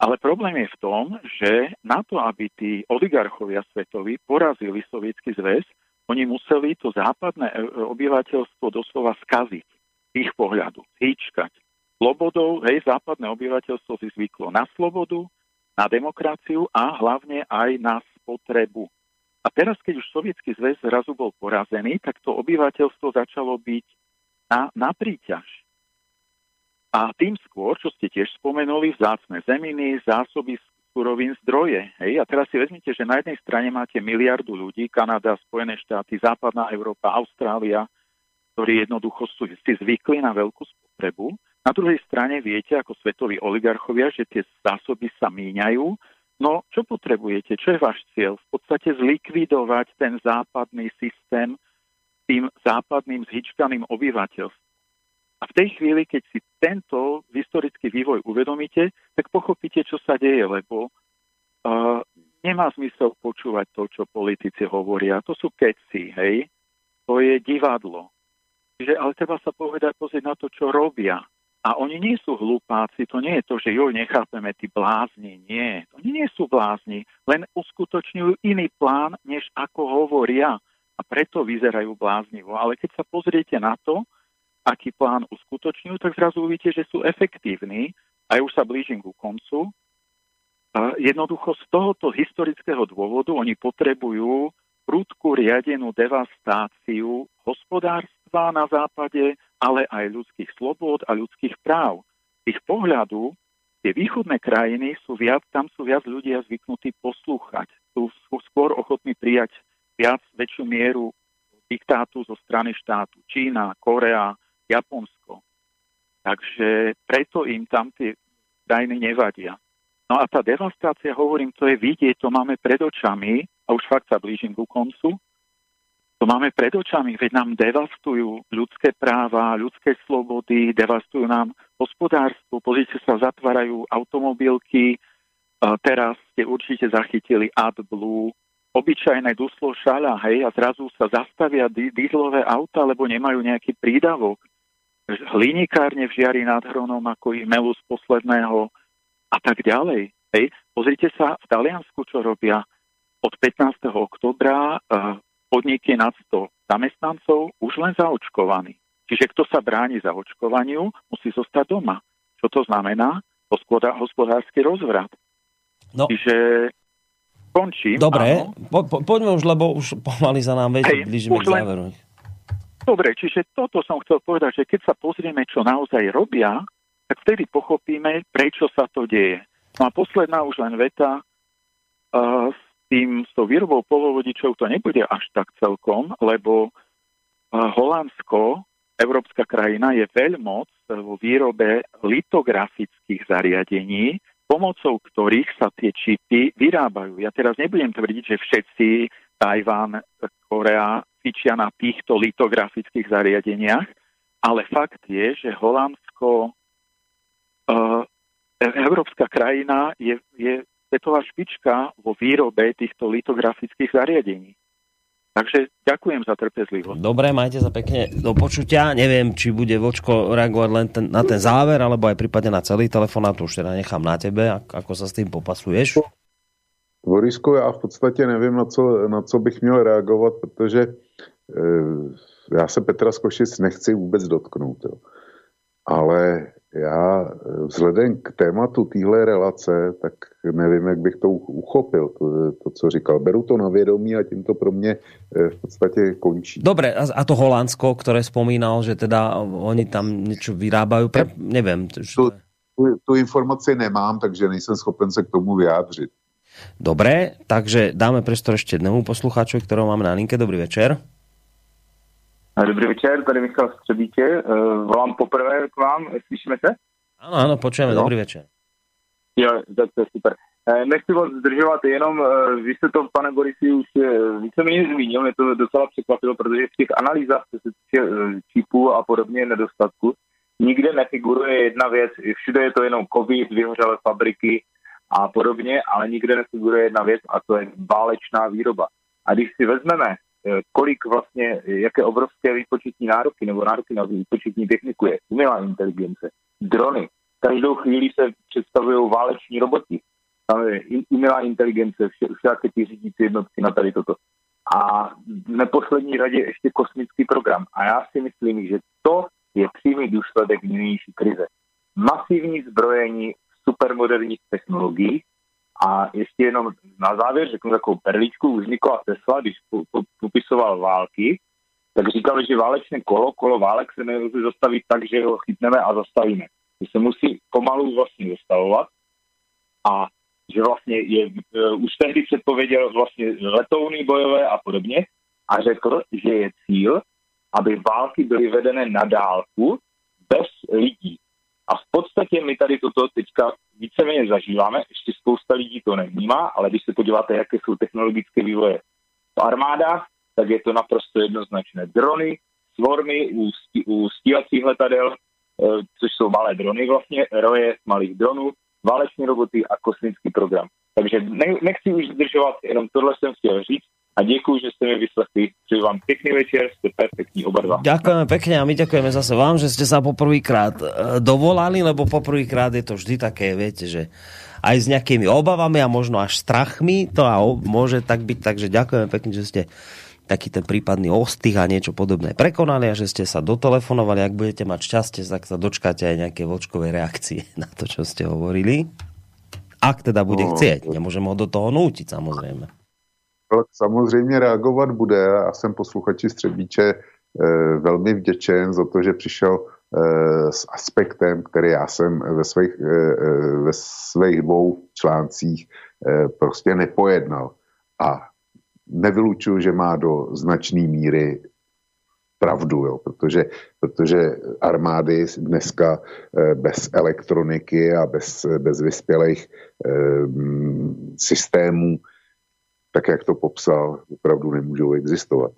Ale problém je v tom, že na to, aby tí oligarchovia svetoví porazili Sovietský zväz, oni museli to západné e, obyvateľstvo doslova skaziť ich pohľadu, hýčkať. Slobodou, hej, západné obyvateľstvo si zvyklo na slobodu, na demokraciu a hlavne aj na spotrebu. A teraz, keď už Sovietský zväz zrazu bol porazený, tak to obyvateľstvo začalo byť na, na príťaž. A tým skôr, čo ste tiež spomenuli, vzácne zeminy, zásoby surovín, zdroje. Hej? A teraz si vezmite, že na jednej strane máte miliardu ľudí, Kanada, Spojené štáty, Západná Európa, Austrália, ktorí jednoducho sú, si zvykli na veľkú spotrebu Na druhej strane viete, ako svetoví oligarchovia, že tie zásoby sa míňajú. No, čo potrebujete? Čo je váš cieľ? V podstate zlikvidovať ten západný systém tým západným zhyčkaným obyvateľstvom. A v tej chvíli, keď si tento historický vývoj uvedomíte, tak pochopíte, čo sa deje, lebo uh, nemá zmysel počúvať to, čo politici hovoria. To sú keci, hej? To je divadlo. Čiže, ale treba sa povedať, pozrieť na to, čo robia. A oni nie sú hlupáci, to nie je to, že jo, nechápeme, tí blázni. Nie, oni nie sú blázni, len uskutočňujú iný plán, než ako hovoria. A preto vyzerajú bláznivo. Ale keď sa pozriete na to, aký plán uskutočňujú, tak zrazu uvidíte, že sú efektívni. A ja už sa blížim ku koncu. A jednoducho z tohoto historického dôvodu oni potrebujú prúdku riadenú devastáciu hospodárstva na západe, ale aj ľudských slobod a ľudských práv. Z ich pohľadu tie východné krajiny sú viac, tam sú viac ľudia zvyknutí poslúchať. Sú, sú skôr ochotní prijať viac, väčšiu mieru diktátu zo strany štátu. Čína, Korea, Japonsko. Takže preto im tam tie krajiny nevadia. No a tá devastácia, hovorím, to je vidieť, to máme pred očami, a už fakt sa blížim ku koncu, to máme pred očami, veď nám devastujú ľudské práva, ľudské slobody, devastujú nám hospodárstvo, pozrite sa, zatvárajú automobilky, teraz ste určite zachytili AdBlue, obyčajné duslo šala, hej, a zrazu sa zastavia dízlové auta, lebo nemajú nejaký prídavok. Hlinikárne v žiari nad Hronom, ako i Melu z posledného a tak ďalej. Hej. Pozrite sa v Taliansku, čo robia. Od 15. oktobra podniky nad 100 zamestnancov už len zaočkovaní. Čiže kto sa bráni za očkovaniu, musí zostať doma. Čo to znamená? Hospodársky rozvrat. No. Čiže končím. Dobre, po, po, poďme už, lebo už pomaly za nám veď blížime k záveru. Dobre, čiže toto som chcel povedať, že keď sa pozrieme, čo naozaj robia, tak vtedy pochopíme, prečo sa to deje. No a posledná už len veta. Uh, tým, s tou výrobou polovodičov to nebude až tak celkom, lebo eh, Holandsko, európska krajina, je veľmoc vo výrobe litografických zariadení, pomocou ktorých sa tie čipy vyrábajú. Ja teraz nebudem tvrdiť, že všetci Tajván, Korea fičia na týchto litografických zariadeniach, ale fakt je, že Holandsko, uh, európska krajina je, je svetová špička vo výrobe týchto litografických zariadení. Takže ďakujem za trpezlivosť. Dobre, majte sa pekne do počutia. Neviem, či bude Vočko reagovať len ten, na ten záver, alebo aj prípadne na celý telefonát. To už teda nechám na tebe, ako sa s tým popasuješ. Borisku, já v podstatě nevím, na co, na co bych měl reagovat, protože e, já se Petra Skošic nechci vůbec dotknout. Jo. Ale já vzhledem k tématu téhle relace, tak nevím, jak bych to uchopil, to, to, co říkal. Beru to na vědomí a tím to pro mě eh, v podstatě končí. Dobre, a to Holandsko, které spomínal, že teda oni tam něco vyrábají, pre... nevím. Tu, tu, tu informaci nemám, takže nejsem schopen se k tomu vyjádřit. Dobre, takže dáme priestor ešte jednému poslucháčovi, ktorého máme na linke. Dobrý večer. Dobrý večer, tady Michal Střebítě. Eh, volám poprvé k vám, slyšíme se? Ano, ano, počujeme, no. dobrý večer. Jo, tak to je super. Eh, nechci vás zdržovat, jenom eh, vy jste to, pane Borisi, už víceméně zmínil, mě to docela překvapilo, protože v těch analýzách, co se týče čipů a podobně nedostatku, nikde nefiguruje jedna věc, všude je to jenom covid, vyhořelé fabriky a podobně, ale nikde nefiguruje jedna věc a to je válečná výroba. A když si vezmeme Eh, kolik vlastně, jaké obrovské výpočetní nároky nebo nároky na výpočetní techniku je umělá inteligence, drony. Každou chvíli se představují váleční roboti. Tam je umělá inteligence, všaké ty řídící jednotky na tady toto. A v neposlední řadě ještě kosmický program. A já si myslím, že to je přímý důsledek nynější krize. Masivní zbrojení supermoderních technologií, a ještě jenom na závěr řeknu takovou perličku. Už Nikola Tesla, když popisoval války, tak říkal, že válečné kolo, kolo válek se nemůže zastavit tak, že ho chytneme a zastavíme. Že se musí pomalu vlastně zastavovat a že vlastně je, uh, už tehdy předpověděl vlastně letouny bojové a podobně a řekl, že je cíl, aby války byly vedené na dálku bez lidí. A v podstatě my tady toto teďka víceméně zažíváme, ještě spousta lidí to nevnímá, ale když se podíváte, jaké jsou technologické vývoje v armádách, tak je to naprosto jednoznačné. Drony, svormy u, stí, u stíhacích letadel, e, což jsou malé drony vlastně, roje malých dronů, váleční roboty a kosmický program. Takže ne, nechci už zdržovat, jenom tohle jsem chtěl říct a děkuji, že ste mi vyslechli. Přeji vám pekný večer, ste perfektní oba dva. Ďakujeme pekne a my ďakujeme zase vám, že ste sa poprvýkrát e, dovolali, lebo poprvýkrát je to vždy také, viete, že aj s nejakými obavami a možno až strachmi to a môže tak byť, takže ďakujeme pekne, že ste taký ten prípadný ostých a niečo podobné prekonali a že ste sa dotelefonovali. Ak budete mať šťastie, tak sa dočkáte aj nejaké vočkové reakcie na to, čo ste hovorili. Ak teda bude no, chcieť. Nemôžeme ho do toho nútiť, samozrejme. Samozřejmě reagovat bude. Já jsem posluchači Střebíče e, velmi vděčen za to, že přišel e, s aspektem, který já jsem ve svých, e, ve svých dvou článcích prostě nepojednal. A nevylučuju, že má do značné míry pravdu, jo, protože, protože armády dneska bez elektroniky a bez, bez vyspělých systémů tak jak to popsal, opravdu nemůžou existovat.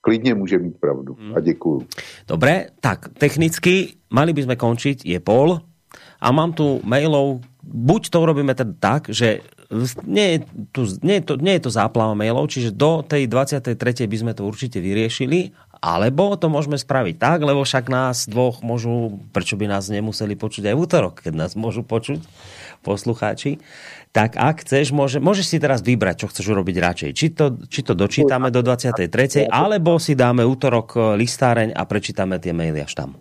Klidně může mít pravdu. A děkuju. Dobre, tak technicky mali by sme končiť, je pol a mám tu mailov, buď to urobíme teda tak, že nie je, tu, nie, je to, nie je to záplava mailov, čiže do tej 23. by sme to určite vyriešili, alebo to môžeme spraviť tak, lebo však nás dvoch môžu, prečo by nás nemuseli počuť aj v útorok, keď nás môžu počuť poslucháči tak ak chceš, môže, môžeš si teraz vybrať, čo chceš urobiť radšej. Či to, či to dočítame do 23. alebo si dáme útorok e, listáreň a prečítame tie maily až tam.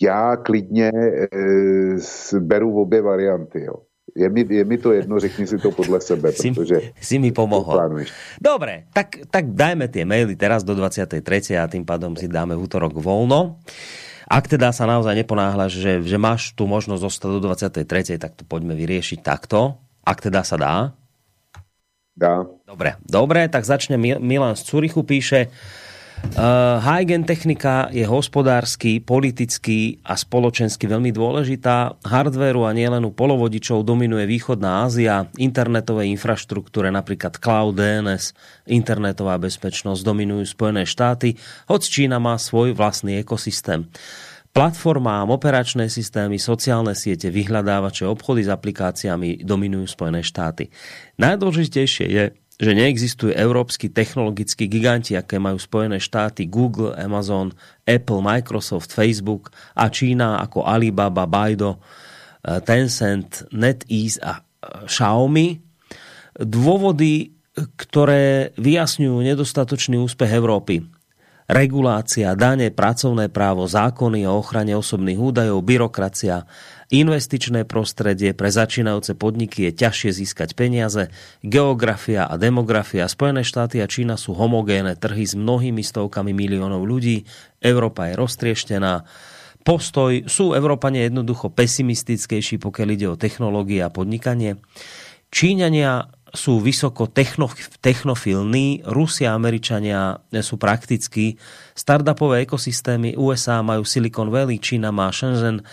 Já klidně e, beru obě varianty. Jo. Je mi, je mi to jedno, řekni si to podle sebe, si, protože... Si mi pomohol. Dobre, tak, tak dajme tie maily teraz do 23. a tým pádom si dáme útorok voľno. Ak teda sa naozaj neponáhľaš, že, že máš tu možnosť zostať do 23., tak to poďme vyriešiť takto. Ak teda sa dá. Dá. Dobre, dobre, tak začne Milan z Curichu, píše High-end technika je hospodársky, politický a spoločensky veľmi dôležitá. Hardvéru a nielen u polovodičov dominuje východná Ázia, internetovej infraštruktúre, napríklad cloud, DNS, internetová bezpečnosť dominujú Spojené štáty, hoď Čína má svoj vlastný ekosystém. Platformám, operačné systémy, sociálne siete, vyhľadávače, obchody s aplikáciami dominujú Spojené štáty. Najdôležitejšie je, že neexistujú európsky technologickí giganti, aké majú Spojené štáty, Google, Amazon, Apple, Microsoft, Facebook a Čína ako Alibaba, Baido, eh, Tencent, NetEase a eh, Xiaomi. Dôvody, ktoré vyjasňujú nedostatočný úspech Európy. Regulácia, dane, pracovné právo, zákony o ochrane osobných údajov, byrokracia, Investičné prostredie pre začínajúce podniky je ťažšie získať peniaze, geografia a demografia. Spojené štáty a Čína sú homogénne trhy s mnohými stovkami miliónov ľudí. Európa je roztrieštená. Postoj sú Európane jednoducho pesimistickejší, pokiaľ ide o technológie a podnikanie. Číňania sú vysoko techno, technofilní, Rusia a Američania sú praktickí. Startupové ekosystémy USA majú Silicon Valley, Čína má Shenzhen,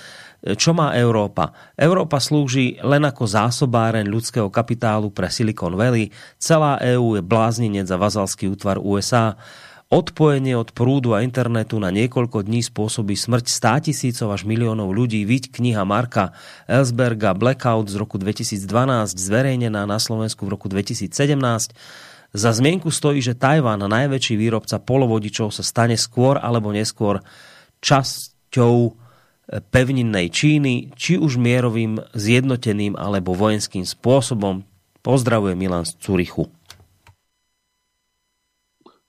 čo má Európa? Európa slúži len ako zásobáreň ľudského kapitálu pre Silicon Valley. Celá EÚ je bláznenec za vazalský útvar USA. Odpojenie od prúdu a internetu na niekoľko dní spôsobí smrť 100 tisícov až miliónov ľudí. Viď kniha Marka Ellsberga Blackout z roku 2012, zverejnená na Slovensku v roku 2017. Za zmienku stojí, že Tajván, najväčší výrobca polovodičov, sa stane skôr alebo neskôr časťou pevninnej Číny, či už mierovým, zjednoteným alebo vojenským spôsobom. Pozdravuje Milan z Curychu.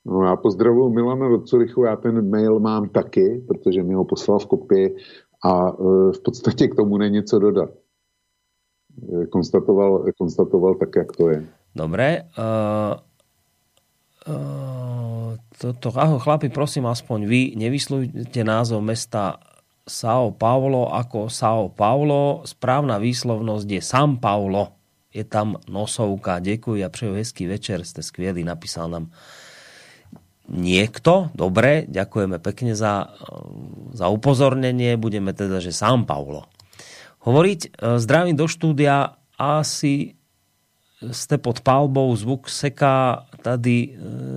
No já pozdravuji Milana do Curychu, já ten mail mám taky, protože mi ho poslal v kopii a e, v podstatě k tomu není co dodat. E, konstatoval, konstatoval tak, jak to je. Dobre. Uh, uh, toto, aho, chlapi, prosím, aspoň vy nevyslujte názov mesta Sao Paulo ako Sao Paulo. Správna výslovnosť je San Paulo. Je tam nosovka. Ďakujem a přeju hezký večer. Ste skvělí. Napísal nám niekto, dobre, ďakujeme pekne za, za upozornenie, budeme teda, že sám Paulo. Hovoriť, e, zdravím do štúdia, asi ste pod palbou, zvuk seká, tady e,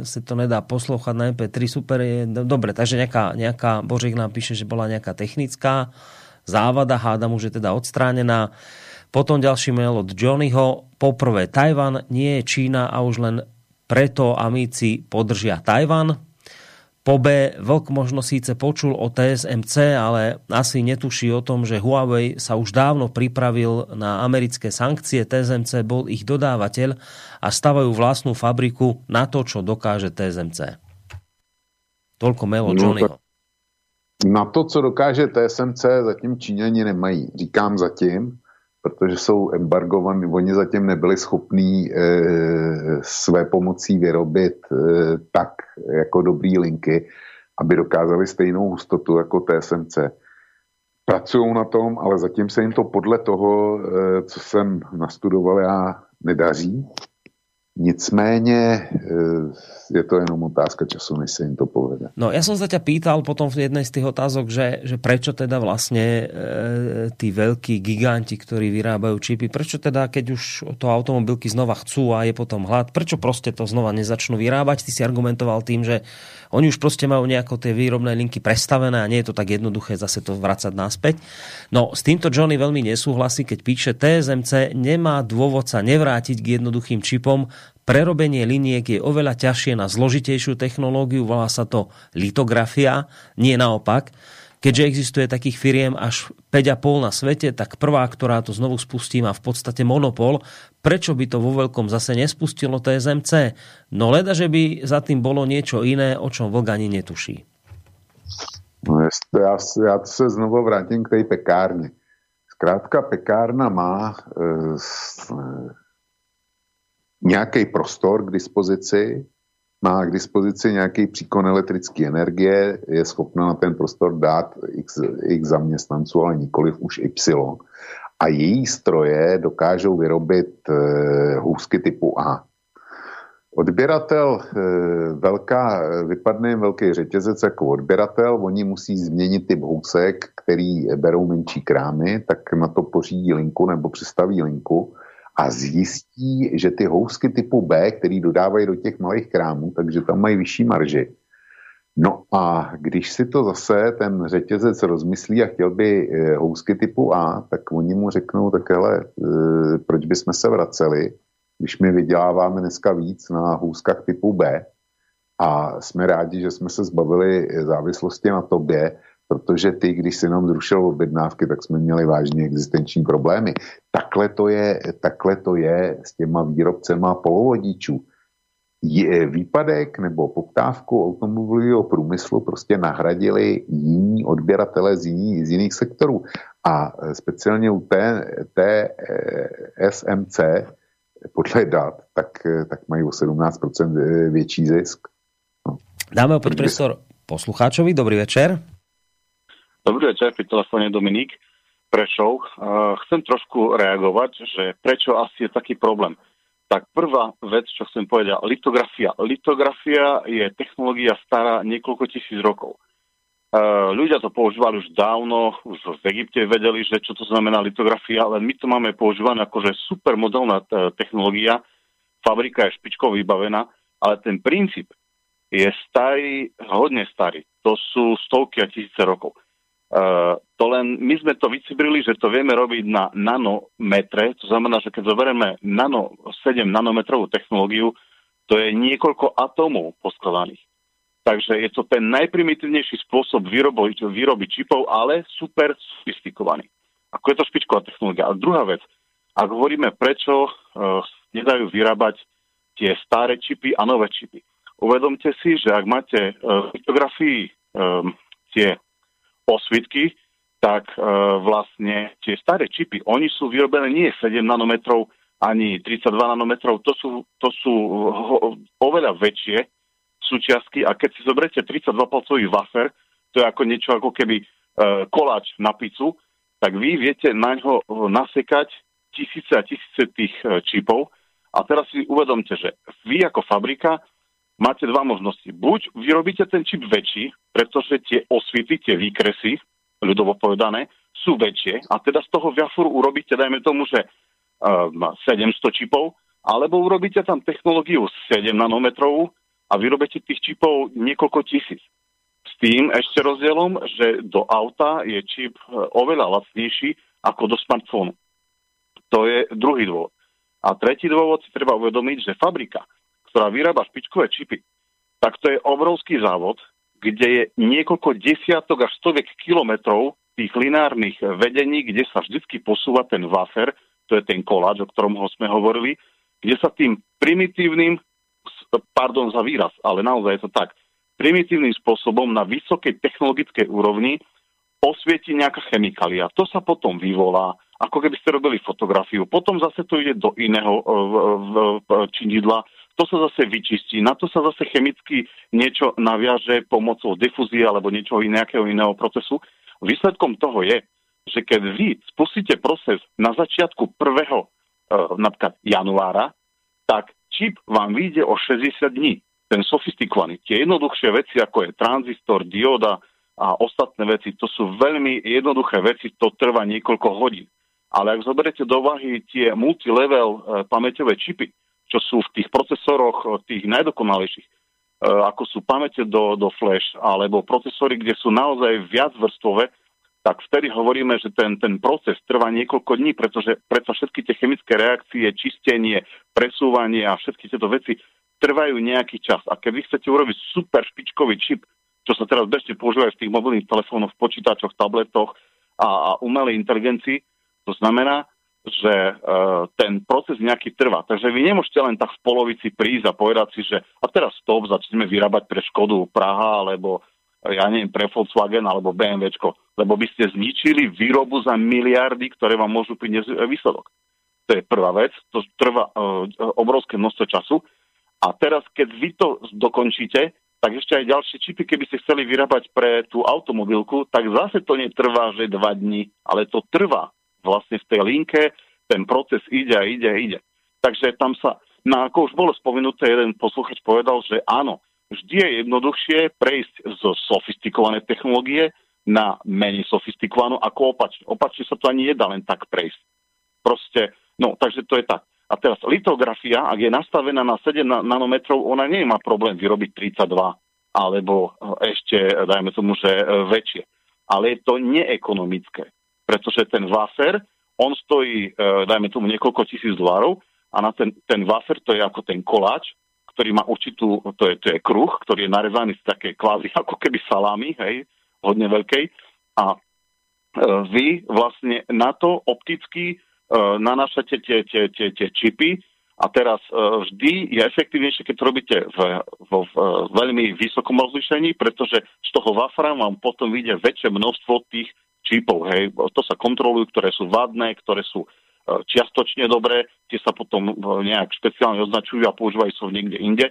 se to nedá poslouchat na MP3, super je, dobre, takže nejaká, nejaká Božek nám píše, že bola nejaká technická závada, hádam už je teda odstránená. Potom ďalší mail od Johnnyho. Poprvé, Tajvan nie je Čína a už len preto Amici podržia Tajvan. Po B, Vlk možno síce počul o TSMC, ale asi netuší o tom, že Huawei sa už dávno pripravil na americké sankcie. TSMC bol ich dodávateľ a stavajú vlastnú fabriku na to, čo dokáže TSMC. Toľko mail od no, Johnnyho. Na to, co dokáže TSMC, zatím Číňani nemají. Říkám zatím, protože jsou embargovaní, oni zatím nebyli schopní e, své pomocí vyrobit e, tak jako dobrý linky, aby dokázali stejnou hustotu jako TSMC. Pracují na tom, ale zatím se jim to podle toho, e, co jsem nastudoval já, nedaří. Nicméně je to jenom otázka času, než sa im to povede. No ja som sa ťa pýtal potom v jednej z tých otázok, že, že prečo teda vlastne e, tí veľkí giganti, ktorí vyrábajú čipy, prečo teda, keď už to automobilky znova chcú a je potom hlad, prečo proste to znova nezačnú vyrábať? Ty si argumentoval tým, že oni už proste majú nejako tie výrobné linky prestavené a nie je to tak jednoduché zase to vracať naspäť. No s týmto Johnny veľmi nesúhlasí, keď píše TSMC nemá dôvod sa nevrátiť k jednoduchým čipom, Prerobenie liniek je oveľa ťažšie na zložitejšiu technológiu, volá sa to litografia, nie naopak. Keďže existuje takých firiem až 5,5 na svete, tak prvá, ktorá to znovu spustí, má v podstate monopol. Prečo by to vo veľkom zase nespustilo TSMC? No leda, že by za tým bolo niečo iné, o čom Vlk ani netuší. No, ja, ja sa znovu vrátim k tej pekárne. Zkrátka, pekárna má e, nějaký prostor k dispozici, má k dispozici nějaký příkon elektrické energie, je schopna na ten prostor dát x, x zaměstnanců, ale nikoliv už Y. A její stroje dokážou vyrobit e, hůzky typu A. Odběratel, e, velká, vypadne velký řetězec jako odběratel, oni musí změnit typ housek, který berou menší krámy, tak na to pořídí linku nebo přistaví linku a zjistí, že ty housky typu B, který dodávají do těch malých krámů, takže tam mají vyšší marži. No a když si to zase ten řetězec rozmyslí a chtěl by eh, housky typu A, tak oni mu řeknou, tak hele, eh, proč bychom se vraceli, když my vyděláváme dneska víc na houskách typu B a jsme rádi, že jsme se zbavili závislosti na tobě, protože ty, když si nám zrušil objednávky, tak jsme měli vážně existenční problémy. Takhle to je, takhle to je s těma výrobcema polovodičů. Je, výpadek nebo poptávku automobilového průmyslu prostě nahradili jiní odběratele z, jiní, z jiných sektorů. A speciálně u té, té eh, SMC podle dat, tak, tak mají o 17% eh, větší zisk. No. Dáme opět priestor poslucháčovi. Dobrý večer. Dobrý večer, pri telefóne Dominik Prešov. Chcem trošku reagovať, že prečo asi je taký problém. Tak prvá vec, čo chcem povedať, litografia. Litografia je technológia stará niekoľko tisíc rokov. Ľudia to používali už dávno, už v Egypte vedeli, že čo to znamená litografia, ale my to máme používané ako, že super modelná technológia, fabrika je špičkou vybavená, ale ten princíp je starý, hodne starý. To sú stovky a tisíce rokov. Uh, to len, my sme to vycibrili, že to vieme robiť na nanometre, to znamená, že keď zoberieme nano, 7 nanometrovú technológiu, to je niekoľko atómov poskladaných. Takže je to ten najprimitívnejší spôsob vyroby, výroby čipov, ale super sofistikovaný. Ako je to špičková technológia. A druhá vec, ak hovoríme, prečo uh, nedajú vyrábať tie staré čipy a nové čipy. Uvedomte si, že ak máte uh, fotografii um, tie osvitky, tak e, vlastne tie staré čipy, oni sú vyrobené nie 7 nanometrov ani 32 nanometrov, to sú, to sú ho, oveľa väčšie súčiastky a keď si zoberete 32-palcový wafer, to je ako niečo ako keby e, koláč na pizzu, tak vy viete na ňo nasekať tisíce a tisíce tých e, čipov. A teraz si uvedomte, že vy ako fabrika máte dva možnosti. Buď vyrobíte ten čip väčší, pretože tie osvity, tie výkresy, ľudovo povedané, sú väčšie a teda z toho viaforu urobíte, dajme tomu, že uh, ehm, 700 čipov, alebo urobíte tam technológiu 7 nanometrovú a vyrobíte tých čipov niekoľko tisíc. S tým ešte rozdielom, že do auta je čip e, oveľa lacnejší ako do smartfónu. To je druhý dôvod. A tretí dôvod si treba uvedomiť, že fabrika, ktorá vyrába špičkové čipy, tak to je obrovský závod, kde je niekoľko desiatok až stoviek kilometrov tých lineárnych vedení, kde sa vždy posúva ten wafer, to je ten koláč, o ktorom ho sme hovorili, kde sa tým primitívnym, pardon za výraz, ale naozaj je to tak, primitívnym spôsobom na vysokej technologickej úrovni osvieti nejaká chemikália. To sa potom vyvolá, ako keby ste robili fotografiu. Potom zase to ide do iného činidla, to sa zase vyčistí, na to sa zase chemicky niečo naviaže pomocou difúzie alebo niečoho nejakého iného procesu. Výsledkom toho je, že keď vy spustíte proces na začiatku prvého uh, napríklad januára, tak čip vám vyjde o 60 dní. Ten sofistikovaný. Tie jednoduchšie veci, ako je tranzistor, dioda a ostatné veci, to sú veľmi jednoduché veci, to trvá niekoľko hodín. Ale ak zoberete do váhy tie multilevel uh, pamäťové čipy, čo sú v tých procesoroch uh, tých najdokonalejších, ako sú pamäte do, do flash, alebo procesory, kde sú naozaj viac vrstvové, tak vtedy hovoríme, že ten, ten proces trvá niekoľko dní, pretože predsa všetky tie chemické reakcie, čistenie, presúvanie a všetky tieto veci trvajú nejaký čas. A keď vy chcete urobiť super špičkový čip, čo sa teraz bežne používa v tých mobilných telefónoch, počítačoch, tabletoch a, a umelej inteligencii, to znamená, že e, ten proces nejaký trvá. Takže vy nemôžete len tak v polovici prísť a povedať si, že a teraz stop, začneme vyrábať pre Škodu Praha alebo ja neviem, pre Volkswagen alebo BMW, lebo by ste zničili výrobu za miliardy, ktoré vám môžu priniesť výsledok. To je prvá vec, to trvá uh, obrovské množstvo času. A teraz, keď vy to dokončíte, tak ešte aj ďalšie čipy, keby ste chceli vyrábať pre tú automobilku, tak zase to netrvá, že dva dní, ale to trvá vlastne v tej linke, ten proces ide a ide a ide. Takže tam sa, na, ako už bolo spomenuté, jeden posluchač povedal, že áno, vždy je jednoduchšie prejsť zo sofistikované technológie na menej sofistikovanú ako opačne. Opačne sa to ani nedá len tak prejsť. Proste, no, takže to je tak. A teraz litografia, ak je nastavená na 7 nanometrov, ona nemá problém vyrobiť 32 alebo ešte, dajme tomu, že e, väčšie. Ale je to neekonomické, pretože ten wafer, on stojí, e, dajme tomu, niekoľko tisíc dolárov a na ten, ten wafer to je ako ten koláč, ktorý má určitú, to je, to je kruh, ktorý je narezaný z také kvázi ako keby salámy, hej, hodne veľkej. A e, vy vlastne na to opticky e, nanášate tie, tie, tie, tie čipy a teraz e, vždy je efektívnejšie, keď to robíte v, v, v veľmi vysokom rozlišení, pretože z toho wafra vám potom vyjde väčšie množstvo tých čipov. Hej. To sa kontrolujú, ktoré sú vadné, ktoré sú E, čiastočne dobré, tie sa potom e, nejak špeciálne označujú a používajú sa niekde inde,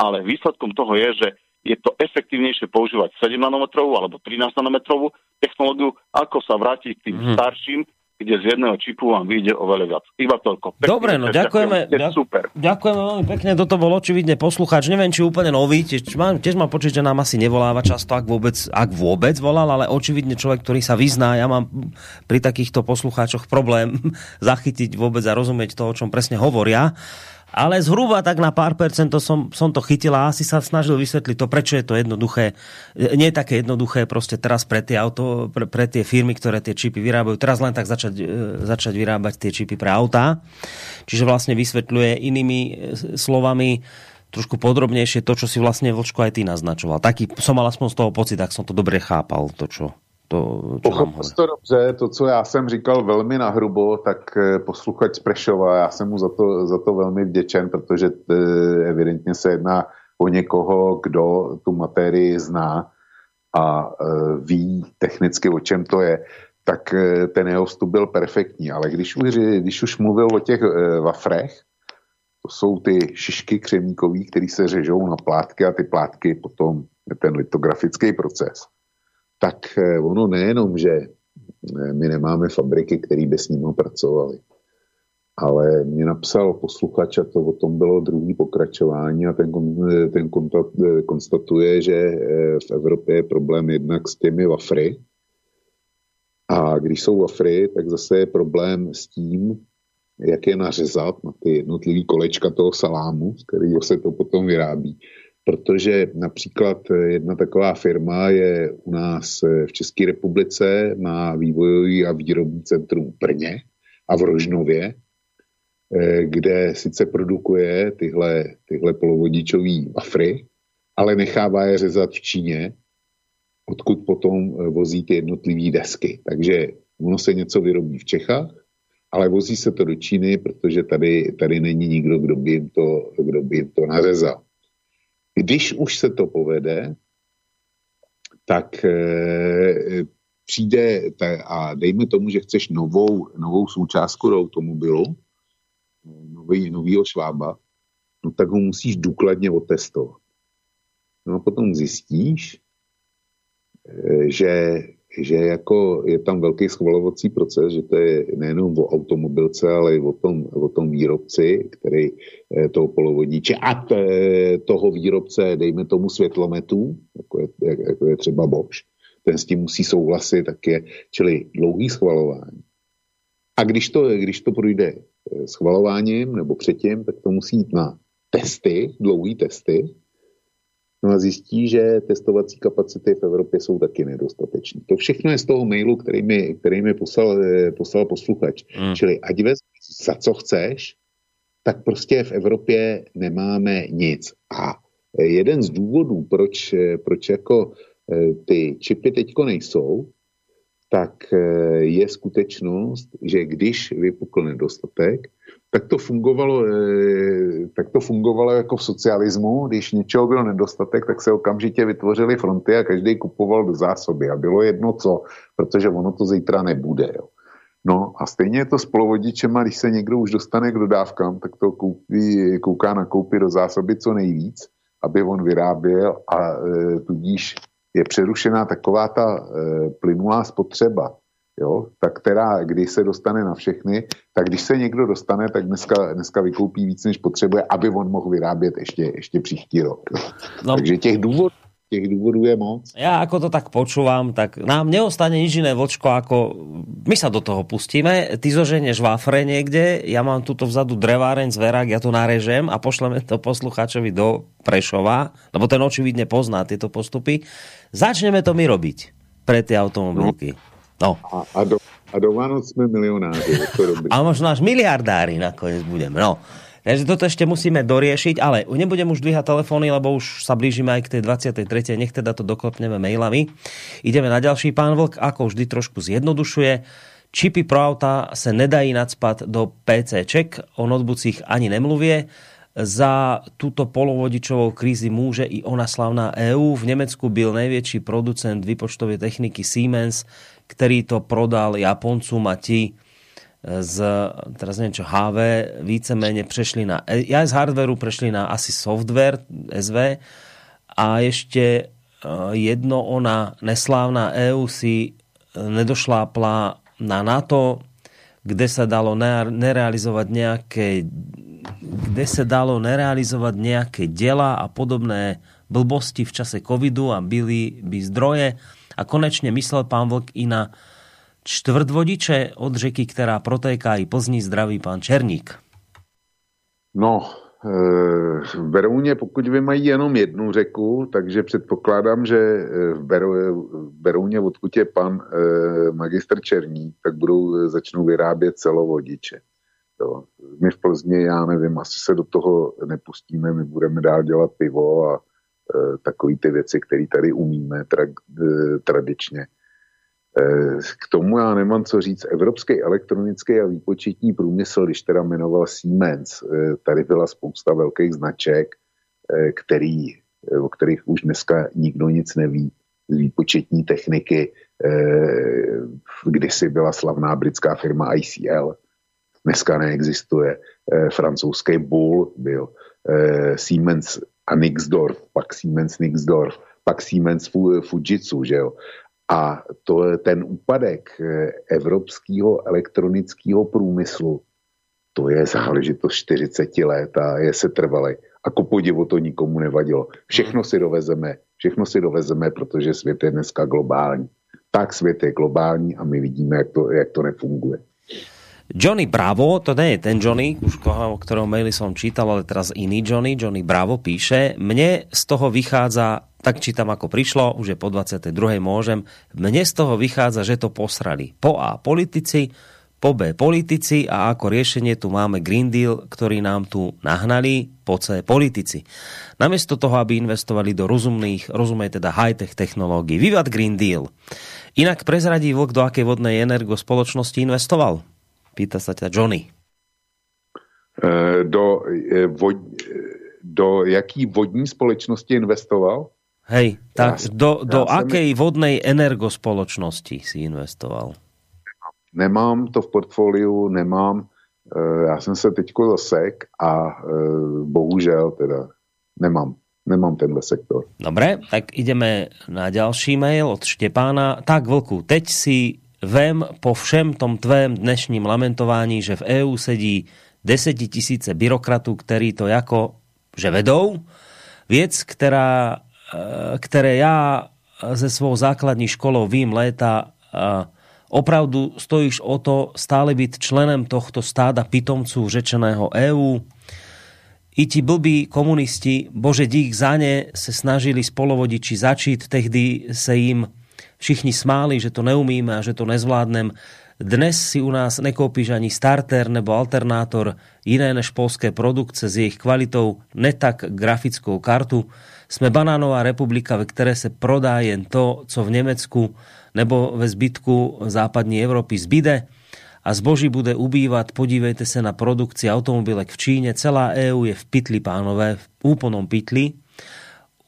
ale výsledkom toho je, že je to efektívnejšie používať 7 nanometrovú alebo 13 nanometrovú technológiu, ako sa vrátiť k tým hmm. starším kde z jedného čipu vám vyjde oveľa viac. Iba toľko. Pekne, Dobre, no ďakujeme. Ďakujem, super. Ďakujeme veľmi pekne, toto bol očividne poslucháč. Neviem, či úplne nový, tiež mám, tiež mám počuť, že nám asi nevoláva často, ak vôbec, ak vôbec volal, ale očividne človek, ktorý sa vyzná. Ja mám pri takýchto poslucháčoch problém zachytiť vôbec a rozumieť to, o čom presne hovoria ale zhruba tak na pár percent to som, som to chytila a asi sa snažil vysvetliť to, prečo je to jednoduché. Nie je také jednoduché proste teraz pre tie, auto, pre, pre tie firmy, ktoré tie čipy vyrábajú, teraz len tak začať, e, začať vyrábať tie čipy pre autá. Čiže vlastne vysvetľuje inými e, slovami trošku podrobnejšie to, čo si vlastne Vlčko aj ty naznačoval. Taký som mal aspoň z toho pocit, tak som to dobre chápal, to čo, to, Pochopil to dobře, to, co já jsem říkal velmi nahrubo, tak eh, posluchač Sprešova, já jsem mu za to, za to velmi vděčen, protože eh, evidentně se jedná o někoho, kdo tu materii zná a eh, ví technicky, o čem to je, tak ten jeho vstup byl perfektní. Ale když už, když už mluvil o těch wafrech, to jsou ty šišky křemíkový, které se řežou na plátky a ty plátky potom ten litografický proces tak eh, ono nejenom, že eh, my nemáme fabriky, které by s ním pracovali. ale mě napsal posluchač a to o tom bylo druhý pokračování a ten, ten konstatuje, že v Evropě je problém jednak s těmi wafry a když jsou wafry, tak zase je problém s tím, jak je nařezat na ty jednotlivý kolečka toho salámu, z kterého se to potom vyrábí. Protože například jedna taková firma je u nás v České republice, má vývojový a výrobní centrum v Brně a v Rožnově, eh, kde sice produkuje tyhle, tyhle polovodičové wafry, ale nechává je řezat v Číně, odkud potom eh, vozí ty jednotlivé desky. Takže ono se něco vyrobí v Čechách, ale vozí se to do Číny, protože tady, tady není nikdo, kdo by, jim to, kdo by jim to nařezal. Když už se to povede, tak e, přijde ta, a dejme tomu, že chceš novou, novou součástku do automobilu, nový, novýho švába, no tak ho musíš důkladně otestovat. No a potom zjistíš, e, že že jako je tam velký schvalovací proces, že to je nejenom o automobilce, ale i o tom, o tom výrobci, který eh, toho polovodiče a t, toho výrobce, dejme tomu světlometů, jako je, jako je třeba Bosch, ten s tím musí souhlasit, tak je, čili dlouhý schvalování. A když to, když to projde eh, schvalováním nebo předtím, tak to musí jít na testy, dlouhý testy, No a zjistí, že testovací kapacity v Evropě jsou taky nedostatečné. To všechno je z toho mailu, který mi, který mi poslal, eh, poslal posluchač. Hmm. Čili ať vezmi za co chceš, tak prostě v Evropě nemáme nic. A jeden z důvodů, proč, eh, proč jako eh, ty čipy teďko nejsou, tak je skutečnost, že když vypukl nedostatek, tak to fungovalo, eh, tak to fungovalo jako v socialismu, když něčeho byl nedostatek, tak se okamžitě vytvořily fronty a každý kupoval do zásoby a bylo jedno co, protože ono to zítra nebude. Jo. No a stejně je to s polovodičema, když se někdo už dostane k dodávkám, tak to koupí, kouká na koupy do zásoby co nejvíc, aby on vyráběl a e, tudíž je přerušená taková ta e, plynulá spotřeba jo, tak která, když se dostane na všechny, tak když se někdo dostane, tak dneska, dneska vykoupí víc, než potřebuje, aby on mohl vyrábět ještě, ještě příští rok. No. Takže těch důvodů těch důvodů je moc. Ja ako to tak počúvam, tak nám neostane nič iné, vočko, ako my sa do toho pustíme, ty zoženieš wafre niekde, ja mám tuto vzadu dreváreň zverák, ja to narežem a pošleme to poslucháčovi do Prešova, lebo ten očividne pozná tieto postupy. Začneme to my robiť pre tie automobilky. No. No. A, a, do, a do Vánoc sme milionári. A možno až miliardári nakoniec budeme. No. Takže toto ešte musíme doriešiť, ale nebudem už dvíhať telefóny, lebo už sa blížime aj k tej 23. Nech teda to doklopneme mailami. Ideme na ďalší pán Vlk, ako vždy trošku zjednodušuje. Čipy pro auta se nedají nadspat do PCček, o notebookích ani nemluvie. Za túto polovodičovou krízy môže i ona slavná EU. V Nemecku byl největší producent výpočtovej techniky Siemens ktorý to prodal Japoncom a ti z, teraz neviem čo, HV, víceméně prešli na, ja z hardwareu prešli na asi software SV a ešte e, jedno ona neslávna EU si nedošlápla na NATO, kde sa dalo nerealizovať nejaké kde sa dalo nerealizovať nejaké dela a podobné blbosti v čase covidu a byli by zdroje a konečne myslel pán Vlk i na čtvrtvodiče od řeky, která protéká i Plzní zdraví pán Černík. No, e, v Berouně, pokud vy mají jenom jednu řeku, takže předpokládám, že e, v, Berou, Berouně, odkud je pan e, magistr Černík, tak budou, začnou vyrábět celovodiče. Jo. My v Plzni, já nevím, asi se do toho nepustíme, my budeme dál dělat pivo a takové ty věci, které tady umíme tra, eh, tradičně. Eh, k tomu já nemám co říct. Evropský elektronický a výpočetní průmysl, když teda jmenoval Siemens, tady byla spousta velkých značek, který, o kterých už dneska nikdo nic neví. Z výpočetní techniky, kdysi byla slavná britská firma ICL, dneska neexistuje. Francouzský Bull byl, Siemens a Nixdorf, pak Siemens Nixdorf, pak Siemens Fujitsu, že jo. A to, ten úpadek eh, evropského elektronického průmyslu to je záležitost 40 let a je se trvalý. A ku podivu to nikomu nevadilo. Všechno si dovezeme, všechno si dovezeme, protože svět je dneska globální. Tak svět je globální a my vidíme, jak to, jak to nefunguje. Johnny Bravo, to nie je ten Johnny, už koho, ktorého maily som čítal, ale teraz iný Johnny, Johnny Bravo píše, mne z toho vychádza, tak čítam ako prišlo, už je po 22. môžem, mne z toho vychádza, že to posrali. Po A politici, po B politici a ako riešenie tu máme Green Deal, ktorý nám tu nahnali, po C politici. Namiesto toho, aby investovali do rozumných, rozumej teda high-tech technológií. Vyvad Green Deal. Inak prezradí vlk, do akej vodnej energo spoločnosti investoval? Pýta sa ťa Johnny. E, do, e, vod, do jaký vodní společnosti investoval? Hej, tak ja, do, do ja akej mi... vodnej energospoločnosti si investoval? Nemám to v portfoliu, nemám. E, já jsem se teďko zasek a bohužel teda nemám. Nemám tenhle sektor. Dobre, tak ideme na ďalší mail od Štepána. Tak, Vlku, teď si vem po všem tom tvém dnešním lamentování, že v EU sedí desetitisíce byrokratů, který to jako, že vedou. Věc, která, e, které já ze svou základní školou vím léta, opravdu stojíš o to stále byť členem tohto stáda pitomců řečeného EU. I ti blbí komunisti, bože dík za ne, se snažili spolovodiči začít, tehdy se jim všichni smáli, že to neumíme a že to nezvládnem. Dnes si u nás nekópíš ani starter nebo alternátor iné než polské produkce s jejich kvalitou, ne tak grafickou kartu. Jsme banánová republika, ve které se prodá jen to, co v Nemecku nebo ve zbytku západní Evropy zbyde a zboží bude ubývat. Podívejte se na produkci automobilek v Číne. Celá EU je v pytli, pánové, v úplnom pytli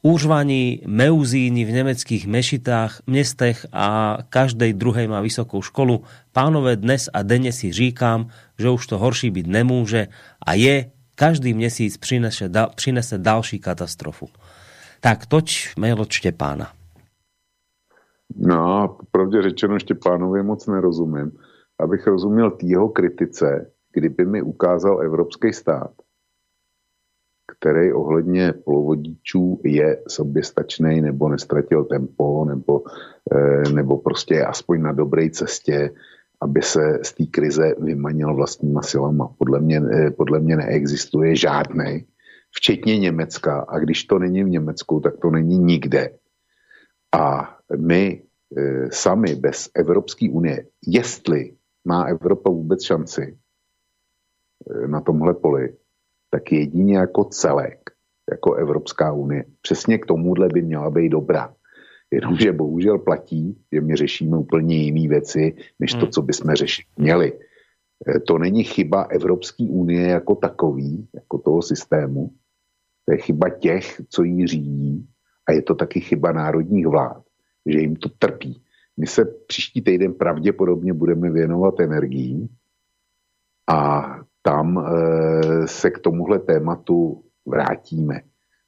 úžvaní meuzíni v nemeckých mešitách, mestech a každej druhej má vysokou školu. Pánové, dnes a denne si říkám, že už to horší byť nemôže a je, každý měsíc přinese, da, další katastrofu. Tak toč mail od Štěpána. No, popravdě řečeno Štěpánovi moc nerozumím. Abych rozuměl jeho kritice, kdyby mi ukázal evropský stát, který ohledně polovodičů je soběstačný nebo nestratil tempo nebo, eh, nebo prostě je aspoň na dobré cestě, aby se z té krize vymanil vlastníma silama. Podle mě, eh, podle mě neexistuje žádný, včetně Německa. A když to není v Německu, tak to není nikde. A my e, sami bez Evropské unie, jestli má Evropa vůbec šanci na tomhle poli, tak jedině jako celek, jako Evropská unie. Přesně k tomuhle by měla být dobrá. Jenomže bohužel platí, že my řešíme úplně jiné věci, než to, hmm. co bychom řešit měli. E, to není chyba Evropské unie jako takový, jako toho systému. To je chyba těch, co ji řídí a je to taky chyba národních vlád, že jim to trpí. My se příští týden pravděpodobně budeme věnovat energií a tam eh, se k tomuhle tématu vrátíme.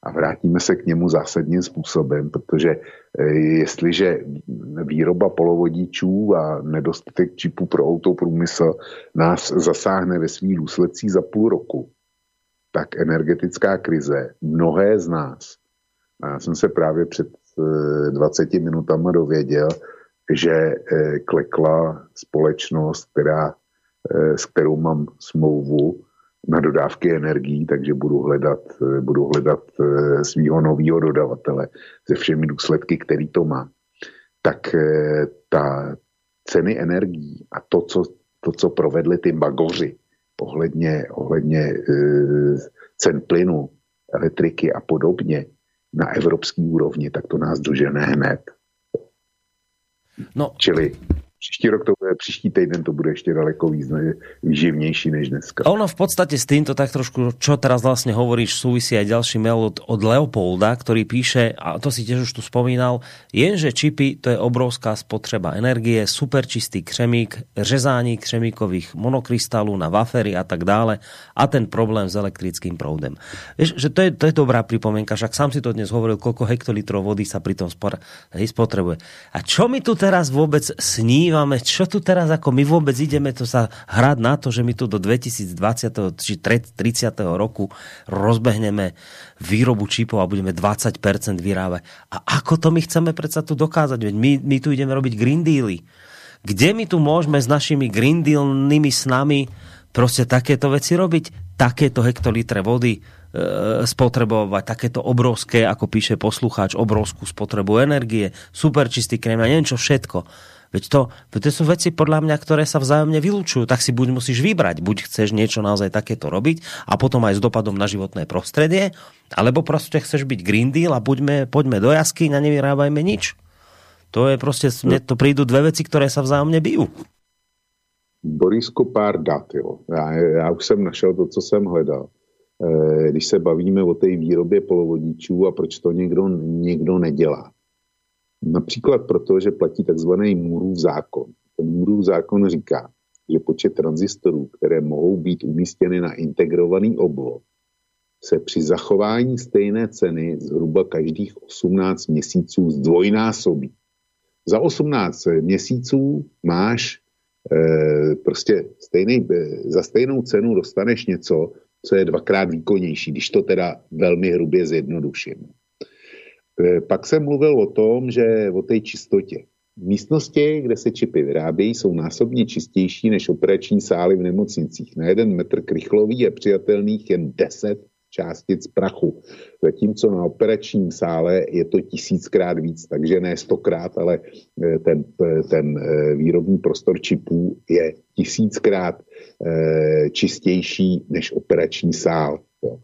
A vrátíme se k němu zásadním způsobem, protože eh, jestliže výroba polovodičů a nedostatek čipů pro autoprůmysl nás zasáhne ve svých důsledcích za půl roku, tak energetická krize mnohé z nás, a já jsem se právě před 20 eh, minutami dověděl, že klekla společnost, která s kterou mám smlouvu na dodávky energií, takže budu hledat, eh, budu hledat eh, svého nového dodavatele se všemi důsledky, který to má. Tak ta ceny energií a to, co, to, co provedli ty bagoři ohledně, ohledně cen plynu, elektriky a podobně na evropský úrovni, tak to nás dožene hned. No. Čili Příští rok to bude, příští týden to bude ešte daleko výživnejší než dneska. Ono v podstate s týmto tak trošku, čo teraz vlastne hovoríš, súvisí aj ďalší mail od, od Leopolda, ktorý píše, a to si tiež už tu spomínal, jenže čipy to je obrovská spotreba energie, super čistý křemík, řezání křemíkových monokrystalů na wafery a tak dále a ten problém s elektrickým proudem. Vieš, že to je, to je dobrá pripomienka, však sám si to dnes hovoril, koľko hektolitrov vody sa pri tom spotrebuje. A čo mi tu teraz vôbec sní domnívame, čo tu teraz, ako my vôbec ideme to sa hrať na to, že my tu do 2020 či 30. roku rozbehneme výrobu čipov a budeme 20% vyrábať. A ako to my chceme predsa tu dokázať? Veď my, my tu ideme robiť green dealy. Kde my tu môžeme s našimi green dealnými snami proste takéto veci robiť? Takéto hektolitre vody, E, spotrebovať takéto obrovské, ako píše poslucháč, obrovskú spotrebu energie, super čistý krém a neviem čo všetko. Veď to, to sú veci podľa mňa, ktoré sa vzájomne vylúčujú. Tak si buď musíš vybrať, buď chceš niečo naozaj takéto robiť a potom aj s dopadom na životné prostredie, alebo proste chceš byť Green Deal a buďme, poďme do jasky a nevyrábajme nič. To je proste, mne to prídu dve veci, ktoré sa vzájomne bijú. Borisko, pár dat, jo. Já, já už jsem našel to, co jsem hledal. Eh, když se bavíme o té výrobě polovodičů a proč to někdo, někdo nedělá. Například proto, že platí takzvaný Murův zákon. Ten Murův zákon říká, že počet tranzistorů, které mohou být umístěny na integrovaný obvod, se při zachování stejné ceny zhruba každých 18 měsíců zdvojnásobí. Za 18 měsíců máš e, prostě stejný, e, za stejnou cenu dostaneš něco, co je dvakrát výkonnější, když to teda velmi hrubě zjednoduším. E, pak jsem mluvil o tom, že o té čistotě. Místnosti, kde se čipy vyrábějí, jsou násobně čistější než operační sály v nemocnicích. Na jeden metr krychlový je přijatelných jen 10 částic prachu. Zatímco na operačním sále je to tisíckrát víc, takže ne stokrát, ale e, ten, ten e, výrobní prostor čipů je tisíckrát čistější než operační sál. Jo.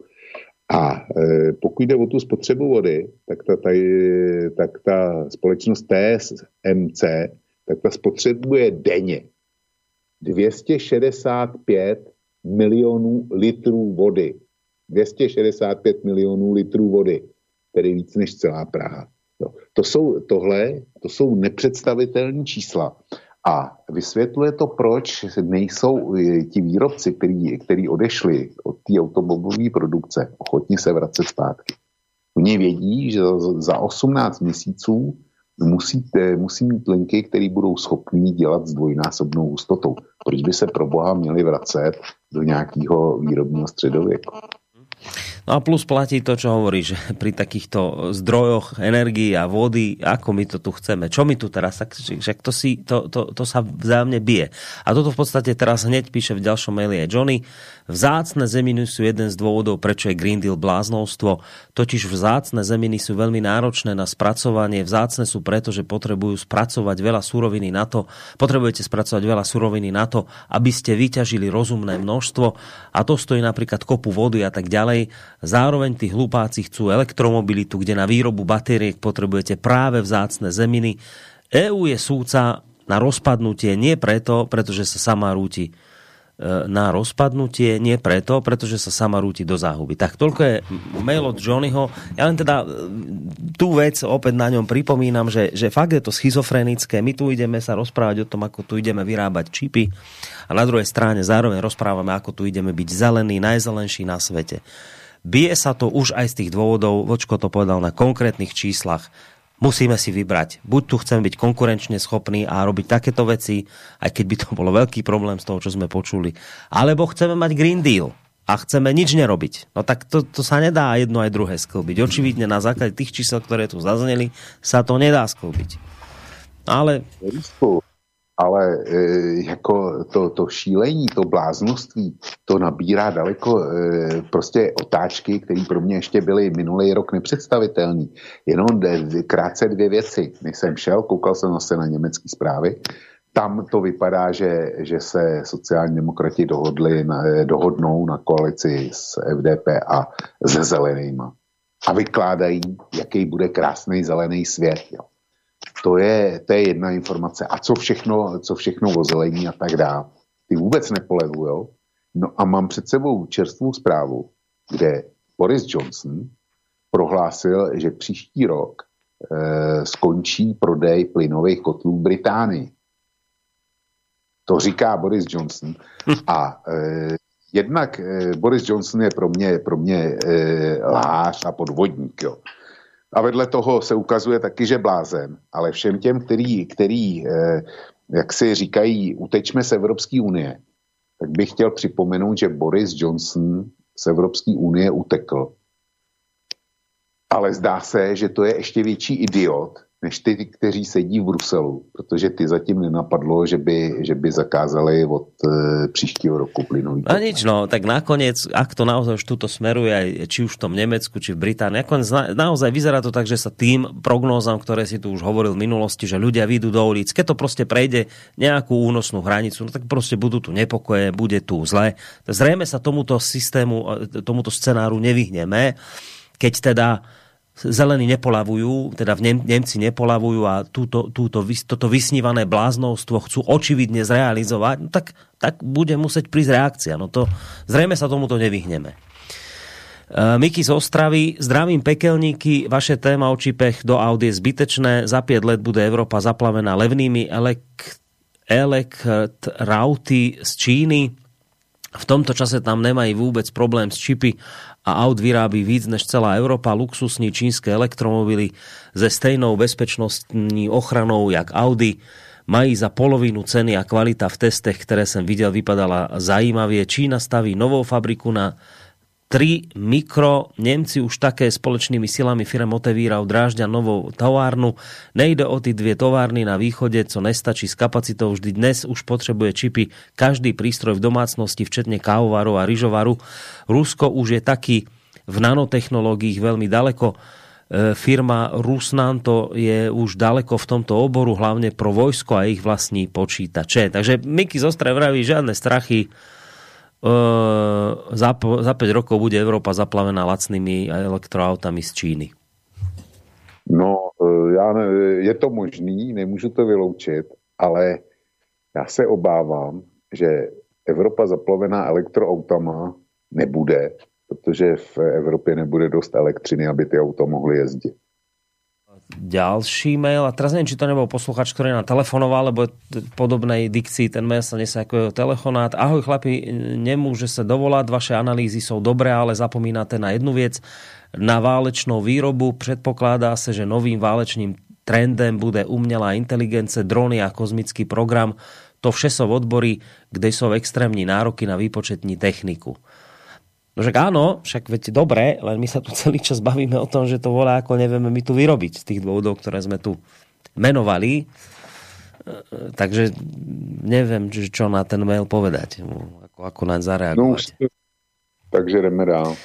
A e, pokud jde o tu spotřebu vody, tak ta, ta, tak ta společnost TSMC, tak ta spotřebuje denně 265 milionů litrů vody. 265 milionů litrů vody, tedy víc než celá Praha. Jo. To jsou, tohle, to jsou nepředstavitelné čísla. A vysvětluje to, proč nejsou eh, ti výrobci, který, který odešli od té automobilové produkce, ochotni se vracet zpátky. Oni vědí, že za 18 měsíců musí, musí mít linky, které budou schopní dělat s dvojnásobnou hustotou. Proč by se pro boha měli vracet do nějakého výrobního středověku? No a plus platí to, čo hovorí, že pri takýchto zdrojoch energii a vody, ako my to tu chceme, čo my tu teraz, že to, si, to, to, to sa vzájomne bije. A toto v podstate teraz hneď píše v ďalšom maili aj Johnny. Vzácne zeminy sú jeden z dôvodov, prečo je Green Deal bláznovstvo. Totiž vzácne zeminy sú veľmi náročné na spracovanie. Vzácne sú preto, že potrebujú spracovať veľa suroviny na to, potrebujete spracovať veľa suroviny na to, aby ste vyťažili rozumné množstvo a to stojí napríklad kopu vody a tak ďalej. Zároveň tí hlupáci chcú elektromobilitu, kde na výrobu batériek potrebujete práve vzácne zeminy. EÚ je súca na rozpadnutie nie preto, pretože sa sama rúti na rozpadnutie, nie preto, pretože sa sama rúti do záhuby. Tak toľko je mail od Johnnyho. Ja len teda e, tú vec opäť na ňom pripomínam, že, že fakt je to schizofrenické. My tu ideme sa rozprávať o tom, ako tu ideme vyrábať čipy a na druhej strane zároveň rozprávame, ako tu ideme byť zelený, najzelenší na svete. Bije sa to už aj z tých dôvodov, Vočko to povedal na konkrétnych číslach, musíme si vybrať. Buď tu chceme byť konkurenčne schopní a robiť takéto veci, aj keď by to bolo veľký problém z toho, čo sme počuli. Alebo chceme mať Green Deal a chceme nič nerobiť. No tak to, to sa nedá jedno aj druhé sklbiť. Očividne na základe tých čísel, ktoré tu zazneli, sa to nedá sklbiť. Ale ale e, jako to, to šílení, to bláznoství, to nabírá daleko e, prostě otáčky, které pro mě ještě byly minulý rok nepředstavitelný. Jenom de, krátce dvě věci. Než jsem šel, koukal jsem zase na německé zprávy, tam to vypadá, že, že se sociální demokrati dohodli na, dohodnou na koalici s FDP a se zelenýma. A vykládají, jaký bude krásný zelený svět. Jo. To je, to je jedna informace. A co všechno, co všechno o zelení a tak dále. Ty vůbec nepolevujou. No a mám před sebou čerstvou zprávu, kde Boris Johnson prohlásil, že příští rok e, skončí prodej plynových kotlů v Británii. To říká Boris Johnson. A e, jednak e, Boris Johnson je pro mě, pro mě e, lář a podvodník. Jo. A vedle toho se ukazuje taky, že blázen, ale všem těm, který, který eh, jak si říkají, utečme z Evropské unie, tak bych chtěl připomenout, že Boris Johnson z Evropské unie utekl. Ale zdá se, že to je ještě větší idiot, než ty, kteří sedí v Bruselu, protože ty zatím nenapadlo, že by, že by zakázali od e, příštího roku plynový. A nič, no, tak nakoniec, ak to naozaj už tuto smeruje, či už v tom Nemecku, či v Británii, nakoniec na, naozaj vyzerá to tak, že sa tým prognózam, ktoré si tu už hovoril v minulosti, že ľudia vyjdú do ulic, keď to proste prejde nejakú únosnú hranicu, no tak proste budú tu nepokoje, bude tu zle. Zrejme sa tomuto systému, tomuto scenáru nevyhneme, keď teda zelení nepolavujú, teda v Nem- Nemci nepolavujú a túto, túto, toto vysnívané bláznovstvo chcú očividne zrealizovať, no tak, tak bude musieť prísť reakcia. No to, zrejme sa tomuto nevyhneme. E, Miky z Ostravy, zdravím pekelníky, vaše téma o čipech do Audi je zbytečné, za 5 let bude Európa zaplavená levnými elekt- elektrauty z Číny, v tomto čase tam nemajú vôbec problém s čipy a aut vyrábí víc než celá Európa. Luxusní čínske elektromobily se stejnou bezpečnostní ochranou jak Audi mají za polovinu ceny a kvalita v testech, ktoré som videl, vypadala zajímavie. Čína staví novou fabriku na 3 mikro. Nemci už také spoločnými silami firm otevírajú drážďa novou továrnu. Nejde o ty dvě továrny na východe, co nestačí s kapacitou. Vždy dnes už potrebuje čipy každý prístroj v domácnosti, včetne kávovaru a ryžovaru. Rusko už je taký v nanotechnológiích veľmi daleko. E, firma Rusnanto je už daleko v tomto oboru, hlavne pro vojsko a ich vlastní počítače. Takže Miky Zostra vraví, žiadne strachy, za, za 5 rokov bude Európa zaplavená lacnými elektroautami z Číny. No, e, já ne, je to možný, nemůžu to vyloučit, ale já se obávám, že Evropa zaplavená elektroautama nebude, protože v Evropě nebude dost elektřiny, aby ty auta mohly jezdit ďalší mail a teraz neviem, či to nebol posluchač, ktorý nám telefonoval, lebo v podobnej dikcii ten mail sa nesie ako jeho telefonát. Ahoj chlapi, nemôže sa dovolať, vaše analýzy sú dobré, ale zapomínate na jednu vec. Na válečnou výrobu predpokladá sa, že novým válečným trendem bude umelá inteligence, drony a kozmický program. To vše sú odbory, kde sú extrémní nároky na výpočetní techniku. No však áno, však veď dobre, len my sa tu celý čas bavíme o tom, že to volá ako nevieme my tu vyrobiť z tých dôvodov, ktoré sme tu menovali. E, takže neviem, čo na ten mail povedať. Ako, ako naň zareagovať. No, takže jdeme dál.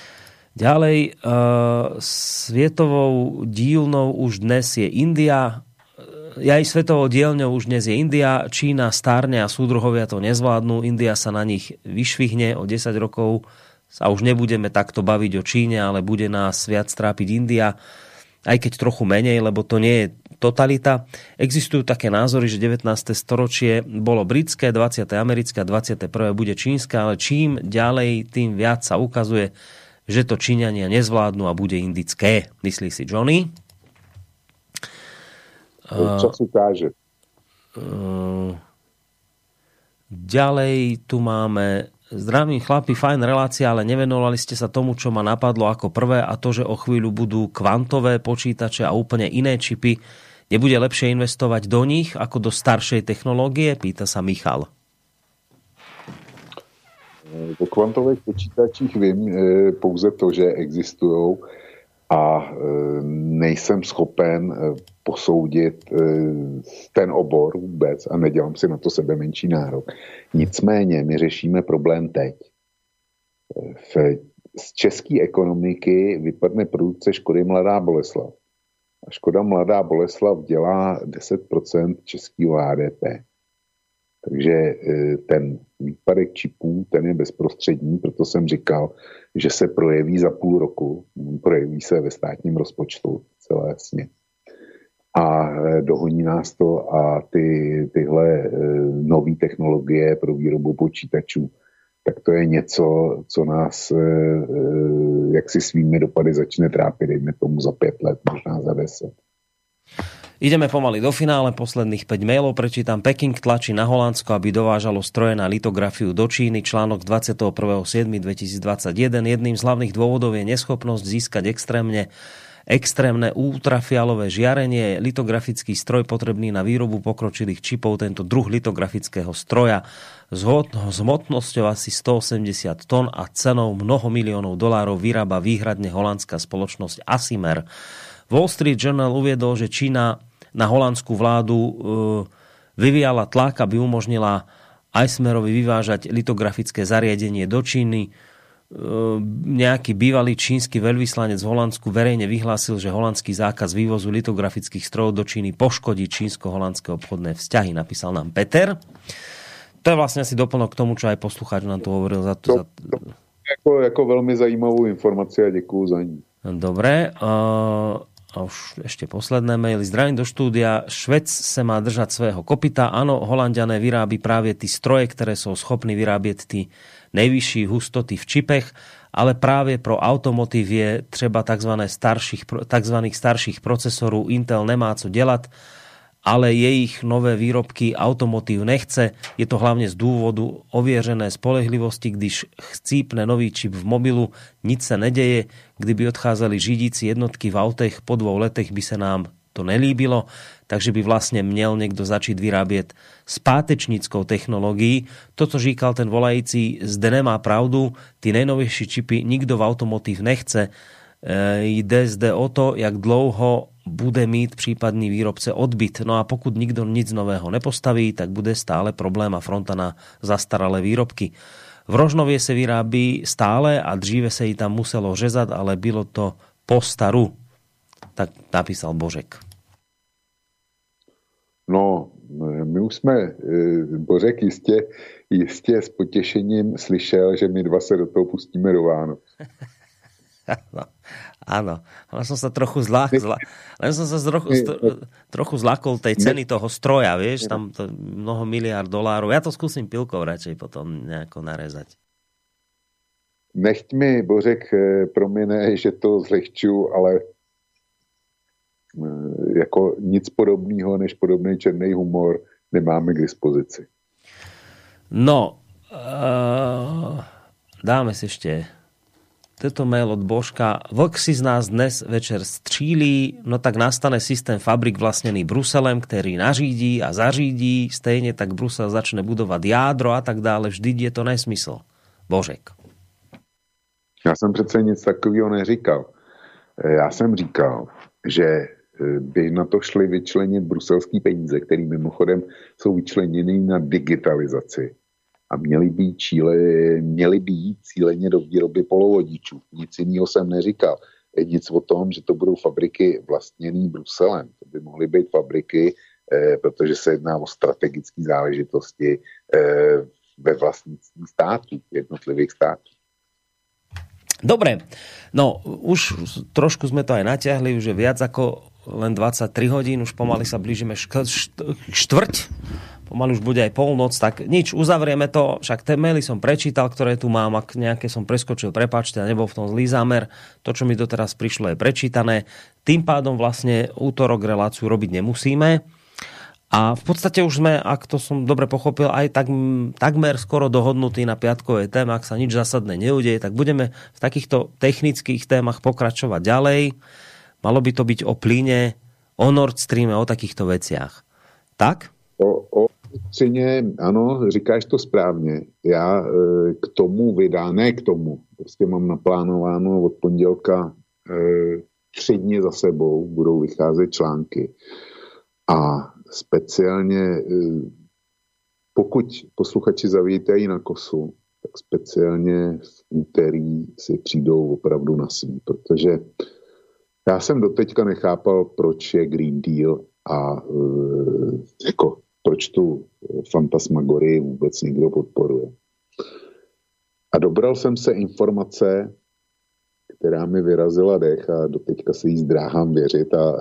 Ďalej, uh, svietovou dílnou už dnes je India, ja aj svetovou dielňou už dnes je India, Čína stárne a súdruhovia to nezvládnu, India sa na nich vyšvihne o 10 rokov sa už nebudeme takto baviť o Číne, ale bude nás viac trápiť India, aj keď trochu menej, lebo to nie je totalita. Existujú také názory, že 19. storočie bolo britské, 20. americké a 21. bude čínske, ale čím ďalej, tým viac sa ukazuje, že to Číňania nezvládnu a bude indické. Myslí si Johnny? Čo si káže? Ďalej tu máme Zdravím chlapi, fajn relácia, ale nevenovali ste sa tomu, čo ma napadlo ako prvé a to, že o chvíľu budú kvantové počítače a úplne iné čipy. Nebude lepšie investovať do nich ako do staršej technológie? Pýta sa Michal. O kvantových počítačích vím e, pouze to, že existují a e, nejsem schopen e, posoudit ten obor vůbec a nedělám si na to sebe menší nárok. Nicméně my řešíme problém teď. Z české ekonomiky vypadne produkce Škody Mladá Boleslav. A Škoda Mladá Boleslav dělá 10% českého HDP. Takže e, ten výpadek čipů, ten je bezprostřední, proto jsem říkal, že se projeví za půl roku, projeví se ve státním rozpočtu, celé jasně a e, dohoní nás to a ty, tyhle e, nové technologie pro výrobu počítačů, tak to je něco, co nás e, jak si svými dopady začne trápit, dejme tomu za pět let, možná za deset. Ideme pomaly do finále, posledných 5 mailov prečítam. Peking tlačí na Holandsko, aby dovážalo stroje na litografiu do Číny. Článok 21.7.2021. Jedným z hlavných dôvodov je neschopnosť získať extrémne extrémne ultrafialové žiarenie, litografický stroj potrebný na výrobu pokročilých čipov, tento druh litografického stroja s hmotnosťou asi 180 tón a cenou mnoho miliónov dolárov vyrába výhradne holandská spoločnosť Asimer. Wall Street Journal uviedol, že Čína na holandskú vládu e, vyvíjala tlak, aby umožnila Eismerovi vyvážať litografické zariadenie do Číny Ehm, nejaký bývalý čínsky veľvyslanec v Holandsku verejne vyhlásil, že holandský zákaz vývozu litografických strojov do Číny poškodí čínsko-holandské obchodné vzťahy, napísal nám Peter. To je vlastne asi doplnok k tomu, čo aj poslucháč nám tu hovoril. Za to, to, jako, jako veľmi zajímavú informáciu a ďakujem za ní. Dobre. Uh, a už ešte posledné maily. Zdravím do štúdia. Švec sa má držať svého kopita. Áno, Holandiané vyrábi práve tí stroje, ktoré sú schopní vyrábieť tí nejvyšší hustoty v čipech, ale práve pro automotív je třeba tzv. starších, tzv. starších procesorů. Intel nemá co dělat, ale jejich nové výrobky automotív nechce. Je to hlavne z dôvodu ovieřené spolehlivosti, když chcípne nový čip v mobilu, nic se nedeje. Kdyby odcházeli židíci jednotky v autech, po dvou letech by se nám to nelíbilo, takže by vlastne měl niekto začít vyrábět s pátečnickou technológií. To, co říkal ten volající, zde nemá pravdu, ty nejnovější čipy nikdo v automotív nechce. E, jde zde o to, jak dlouho bude mít případný výrobce odbyt. No a pokud nikdo nic nového nepostaví, tak bude stále problém a fronta na zastaralé výrobky. V Rožnově se vyrábí stále a dříve se ji tam muselo řezat, ale bylo to po staru tak napísal Božek. No, my už jsme, e, Bořek jistě, jistě s potěšením slyšel, že my dva se do toho pustíme do Vánoc. no, áno, len som sa trochu zlak, zla, len som sa trochu, trochu zlakol tej ceny toho stroja, vieš, tam to mnoho miliard dolárov. Ja to skúsim pilkou radšej potom nejako narezať. Nechť mi, Bořek, e, promine, že to zlehču, ale Eh, jako nic podobného než podobný černý humor nemáme k dispozici. No, uh, dáme si ešte tento mail od Božka. Vlk si z nás dnes večer střílí, no tak nastane systém fabrik vlastnený Bruselem, ktorý nařídí a zařídí, stejne tak Brusel začne budovať jádro a tak dále. Vždy je to nesmysl. Božek. Já jsem přece nic takového neříkal. Já jsem říkal, že by na to šli vyčlenit bruselský peníze, které mimochodem jsou vyčleněny na digitalizaci a měly být, číle, měly být cíleně do výroby polovodičů. Nic jiného jsem neříkal. Nic o tom, že to budou fabriky vlastněné Bruselem. To by mohly být fabriky, eh, protože se jedná o strategické záležitosti eh, ve vlastnictví států, jednotlivých států. Dobre, no už trošku sme to aj natiahli, už je viac ako len 23 hodín, už pomaly sa blížime šk- štvrť, pomaly už bude aj polnoc, tak nič, uzavrieme to, však tie maily som prečítal, ktoré tu mám, ak nejaké som preskočil, prepáčte, nebol v tom zlý zámer, to, čo mi doteraz prišlo, je prečítané, tým pádom vlastne útorok reláciu robiť nemusíme, a v podstate už sme, ak to som dobre pochopil, aj tak, takmer skoro dohodnutí na piatkové téma, ak sa nič zásadné neudeje, tak budeme v takýchto technických témach pokračovať ďalej. Malo by to byť o plyne, o Nord Streame, o takýchto veciach. Tak? O, o Střině, ano, říkáš to správně. Já e, k tomu vydá, ne k tomu, prostě mám naplánováno od pondělka e, tři dny za sebou budou vycházet články. A speciálně, e, pokud posluchači zavítají na kosu, tak speciálně v úterý si přijdou opravdu na svý, protože já jsem doteďka nechápal, proč je Green Deal a e, jako proč tu fantasmagorii vůbec někdo podporuje. A dobral jsem se informace, která mi vyrazila dech a doteďka si jí zdráhám věřit a e,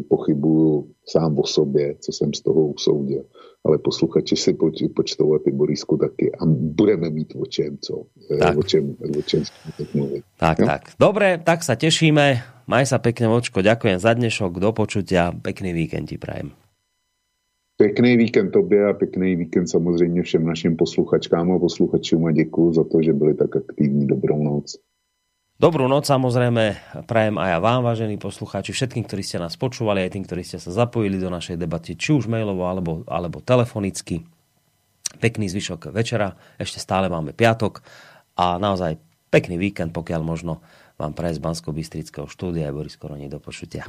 pochybuju sám o sobě, co jsem z toho usoudil. Ale posluchači si poč, počtou a ty Borisku taky a budeme mít o čem, co, e, tak. o čem, o čem mluvit. Tak, no? tak. Dobre, tak sa tešíme. Maj sa pekne, Vočko. Ďakujem za dnešok, do počutia. Pekný víkend ti prajem. Pěkný víkend tobě a pěkný víkend samozřejmě všem našim posluchačkám a posluchačům a děkuji za to, že byli tak aktivní. Dobrou noc. Dobrú noc samozrejme prajem aj ja vám, vážení poslucháči, všetkým, ktorí ste nás počúvali, aj tým, ktorí ste sa zapojili do našej debaty, či už mailovo alebo, alebo telefonicky. Pekný zvyšok večera, ešte stále máme piatok a naozaj pekný víkend, pokiaľ možno vám praje z Bansko-Bystrického štúdia aj Boris Koroni do počutia.